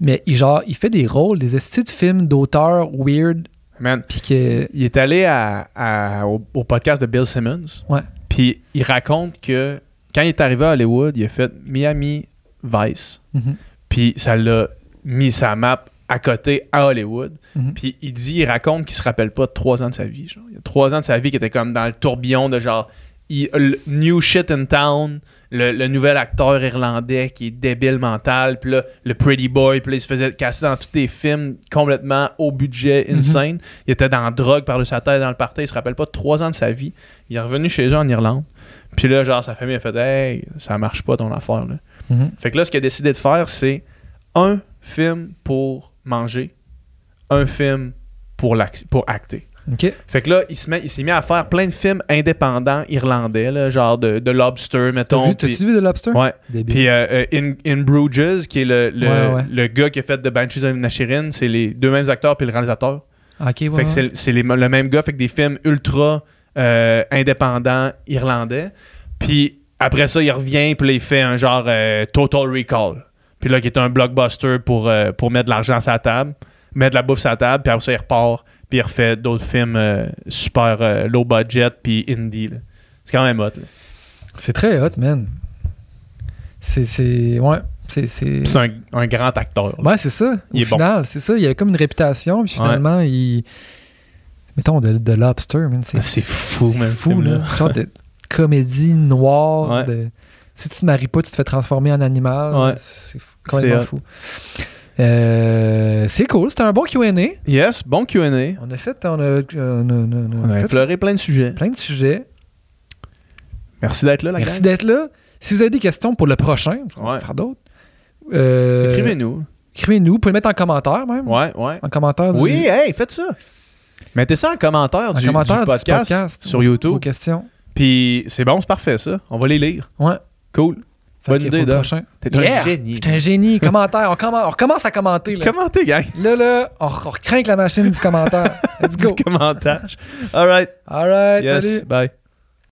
[SPEAKER 3] mais il, genre, il fait des rôles, des estis de films d'auteurs weird.
[SPEAKER 2] Man,
[SPEAKER 3] Puis que.
[SPEAKER 2] il est allé à, à- au, au podcast de Bill Simmons.
[SPEAKER 3] Ouais.
[SPEAKER 2] Puis il raconte que quand il est arrivé à Hollywood, il a fait Miami Vice.
[SPEAKER 3] Mhm,
[SPEAKER 2] Puis ça l'a mis sa map à côté à Hollywood.
[SPEAKER 3] mhm.
[SPEAKER 2] Puis il dit, il raconte qu'il se rappelle pas de trois ans de sa vie. Genre. Il y a trois ans de sa vie qui était comme dans le tourbillon de genre il- le New Shit in Town, le, le nouvel acteur irlandais qui est débile mental, puis là, le Pretty Boy, puis là, il se faisait casser dans tous les films complètement au budget
[SPEAKER 3] Mhm.
[SPEAKER 2] insane. Il était dans la drogue par-dessus sa tête dans le party, il se rappelle pas de trois ans de sa vie. Il est revenu chez eux en Irlande. Puis là, genre, sa famille a fait Hey, ça marche pas ton affaire. Là.
[SPEAKER 3] Mhm.
[SPEAKER 2] Fait que là, ce qu'il a décidé de faire, c'est un film pour manger, un film pour, pour acter.
[SPEAKER 3] Ok.
[SPEAKER 2] Fait que là, il se met- il s'est mis à faire plein de films indépendants irlandais, là, genre de, de Lobster,
[SPEAKER 3] T'as
[SPEAKER 2] mettons.
[SPEAKER 3] vu, t'as-tu
[SPEAKER 2] puis-
[SPEAKER 3] vu The Lobster?
[SPEAKER 2] Ouais. Puis euh, euh, In, In Bruges, qui est le, le,
[SPEAKER 3] Ouais, ouais.
[SPEAKER 2] le gars qui a fait The Banshees of Inisherin, c'est les deux mêmes acteurs puis le réalisateur.
[SPEAKER 3] ok, ouais.
[SPEAKER 2] Fait que c'est, c'est les- le même gars, fait que des films ultra euh, indépendants irlandais. Puis après ça, il revient, puis là, il fait un genre euh, Total Recall. Puis là, qui est un blockbuster pour, euh, pour mettre de l'argent sur la table, mettre de la bouffe sur la table, puis après ça, il repart, puis il refait d'autres films euh, super euh, low budget, puis indie. là. C'est quand même hot. là.
[SPEAKER 3] C'est très hot, man. C'est. c'est ouais. C'est. c'est-
[SPEAKER 2] C'est un, un grand acteur. là.
[SPEAKER 3] Ouais, c'est ça.
[SPEAKER 2] Il
[SPEAKER 3] Au
[SPEAKER 2] est bon.
[SPEAKER 3] final, c'est ça. Il avait comme une réputation, puis finalement, il. Mettons, de, de Lobster, man. C'est,
[SPEAKER 2] Ah, c'est fou,
[SPEAKER 3] c'est
[SPEAKER 2] man, ce
[SPEAKER 3] fou, là. Comédie noire.
[SPEAKER 2] Ouais.
[SPEAKER 3] de- Si tu te maries pas, tu te fais transformer en animal.
[SPEAKER 2] Ouais.
[SPEAKER 3] C'est complètement fou. Euh, c'est cool. C'était un bon QA.
[SPEAKER 2] Yes, bon Q&A.
[SPEAKER 3] On a fait, on a, on a- on a- on
[SPEAKER 2] On effleuré plein de sujets.
[SPEAKER 3] plein de sujets.
[SPEAKER 2] Merci d'être là, la
[SPEAKER 3] Merci d'être là. Si vous avez des questions pour le prochain, qu'on va
[SPEAKER 2] Ouais.
[SPEAKER 3] faire d'autres. euh,
[SPEAKER 2] Écrivez-nous.
[SPEAKER 3] Écrivez-nous. Vous pouvez le mettre en commentaire même.
[SPEAKER 2] Ouais, ouais.
[SPEAKER 3] En commentaire du,
[SPEAKER 2] Oui, hey, faites ça. Mettez ça en commentaire,
[SPEAKER 3] en
[SPEAKER 2] du,
[SPEAKER 3] commentaire
[SPEAKER 2] du
[SPEAKER 3] du
[SPEAKER 2] podcast, sur YouTube.
[SPEAKER 3] Vos questions.
[SPEAKER 2] Puis c'est bon, c'est parfait ça. On va les lire.
[SPEAKER 3] Ouais.
[SPEAKER 2] Cool. Bonne idée, Doc. T'es
[SPEAKER 3] Yeah!
[SPEAKER 2] un génie.
[SPEAKER 3] J'étais un génie. Commentaire. On, commen- on recommence à commenter. Là,
[SPEAKER 2] Commentez, gang.
[SPEAKER 3] là, là on, on la machine du commentaire. <laughs> Let's go.
[SPEAKER 2] Du commentage. All right.
[SPEAKER 3] All right.
[SPEAKER 2] Yes.
[SPEAKER 3] Salut.
[SPEAKER 2] Bye.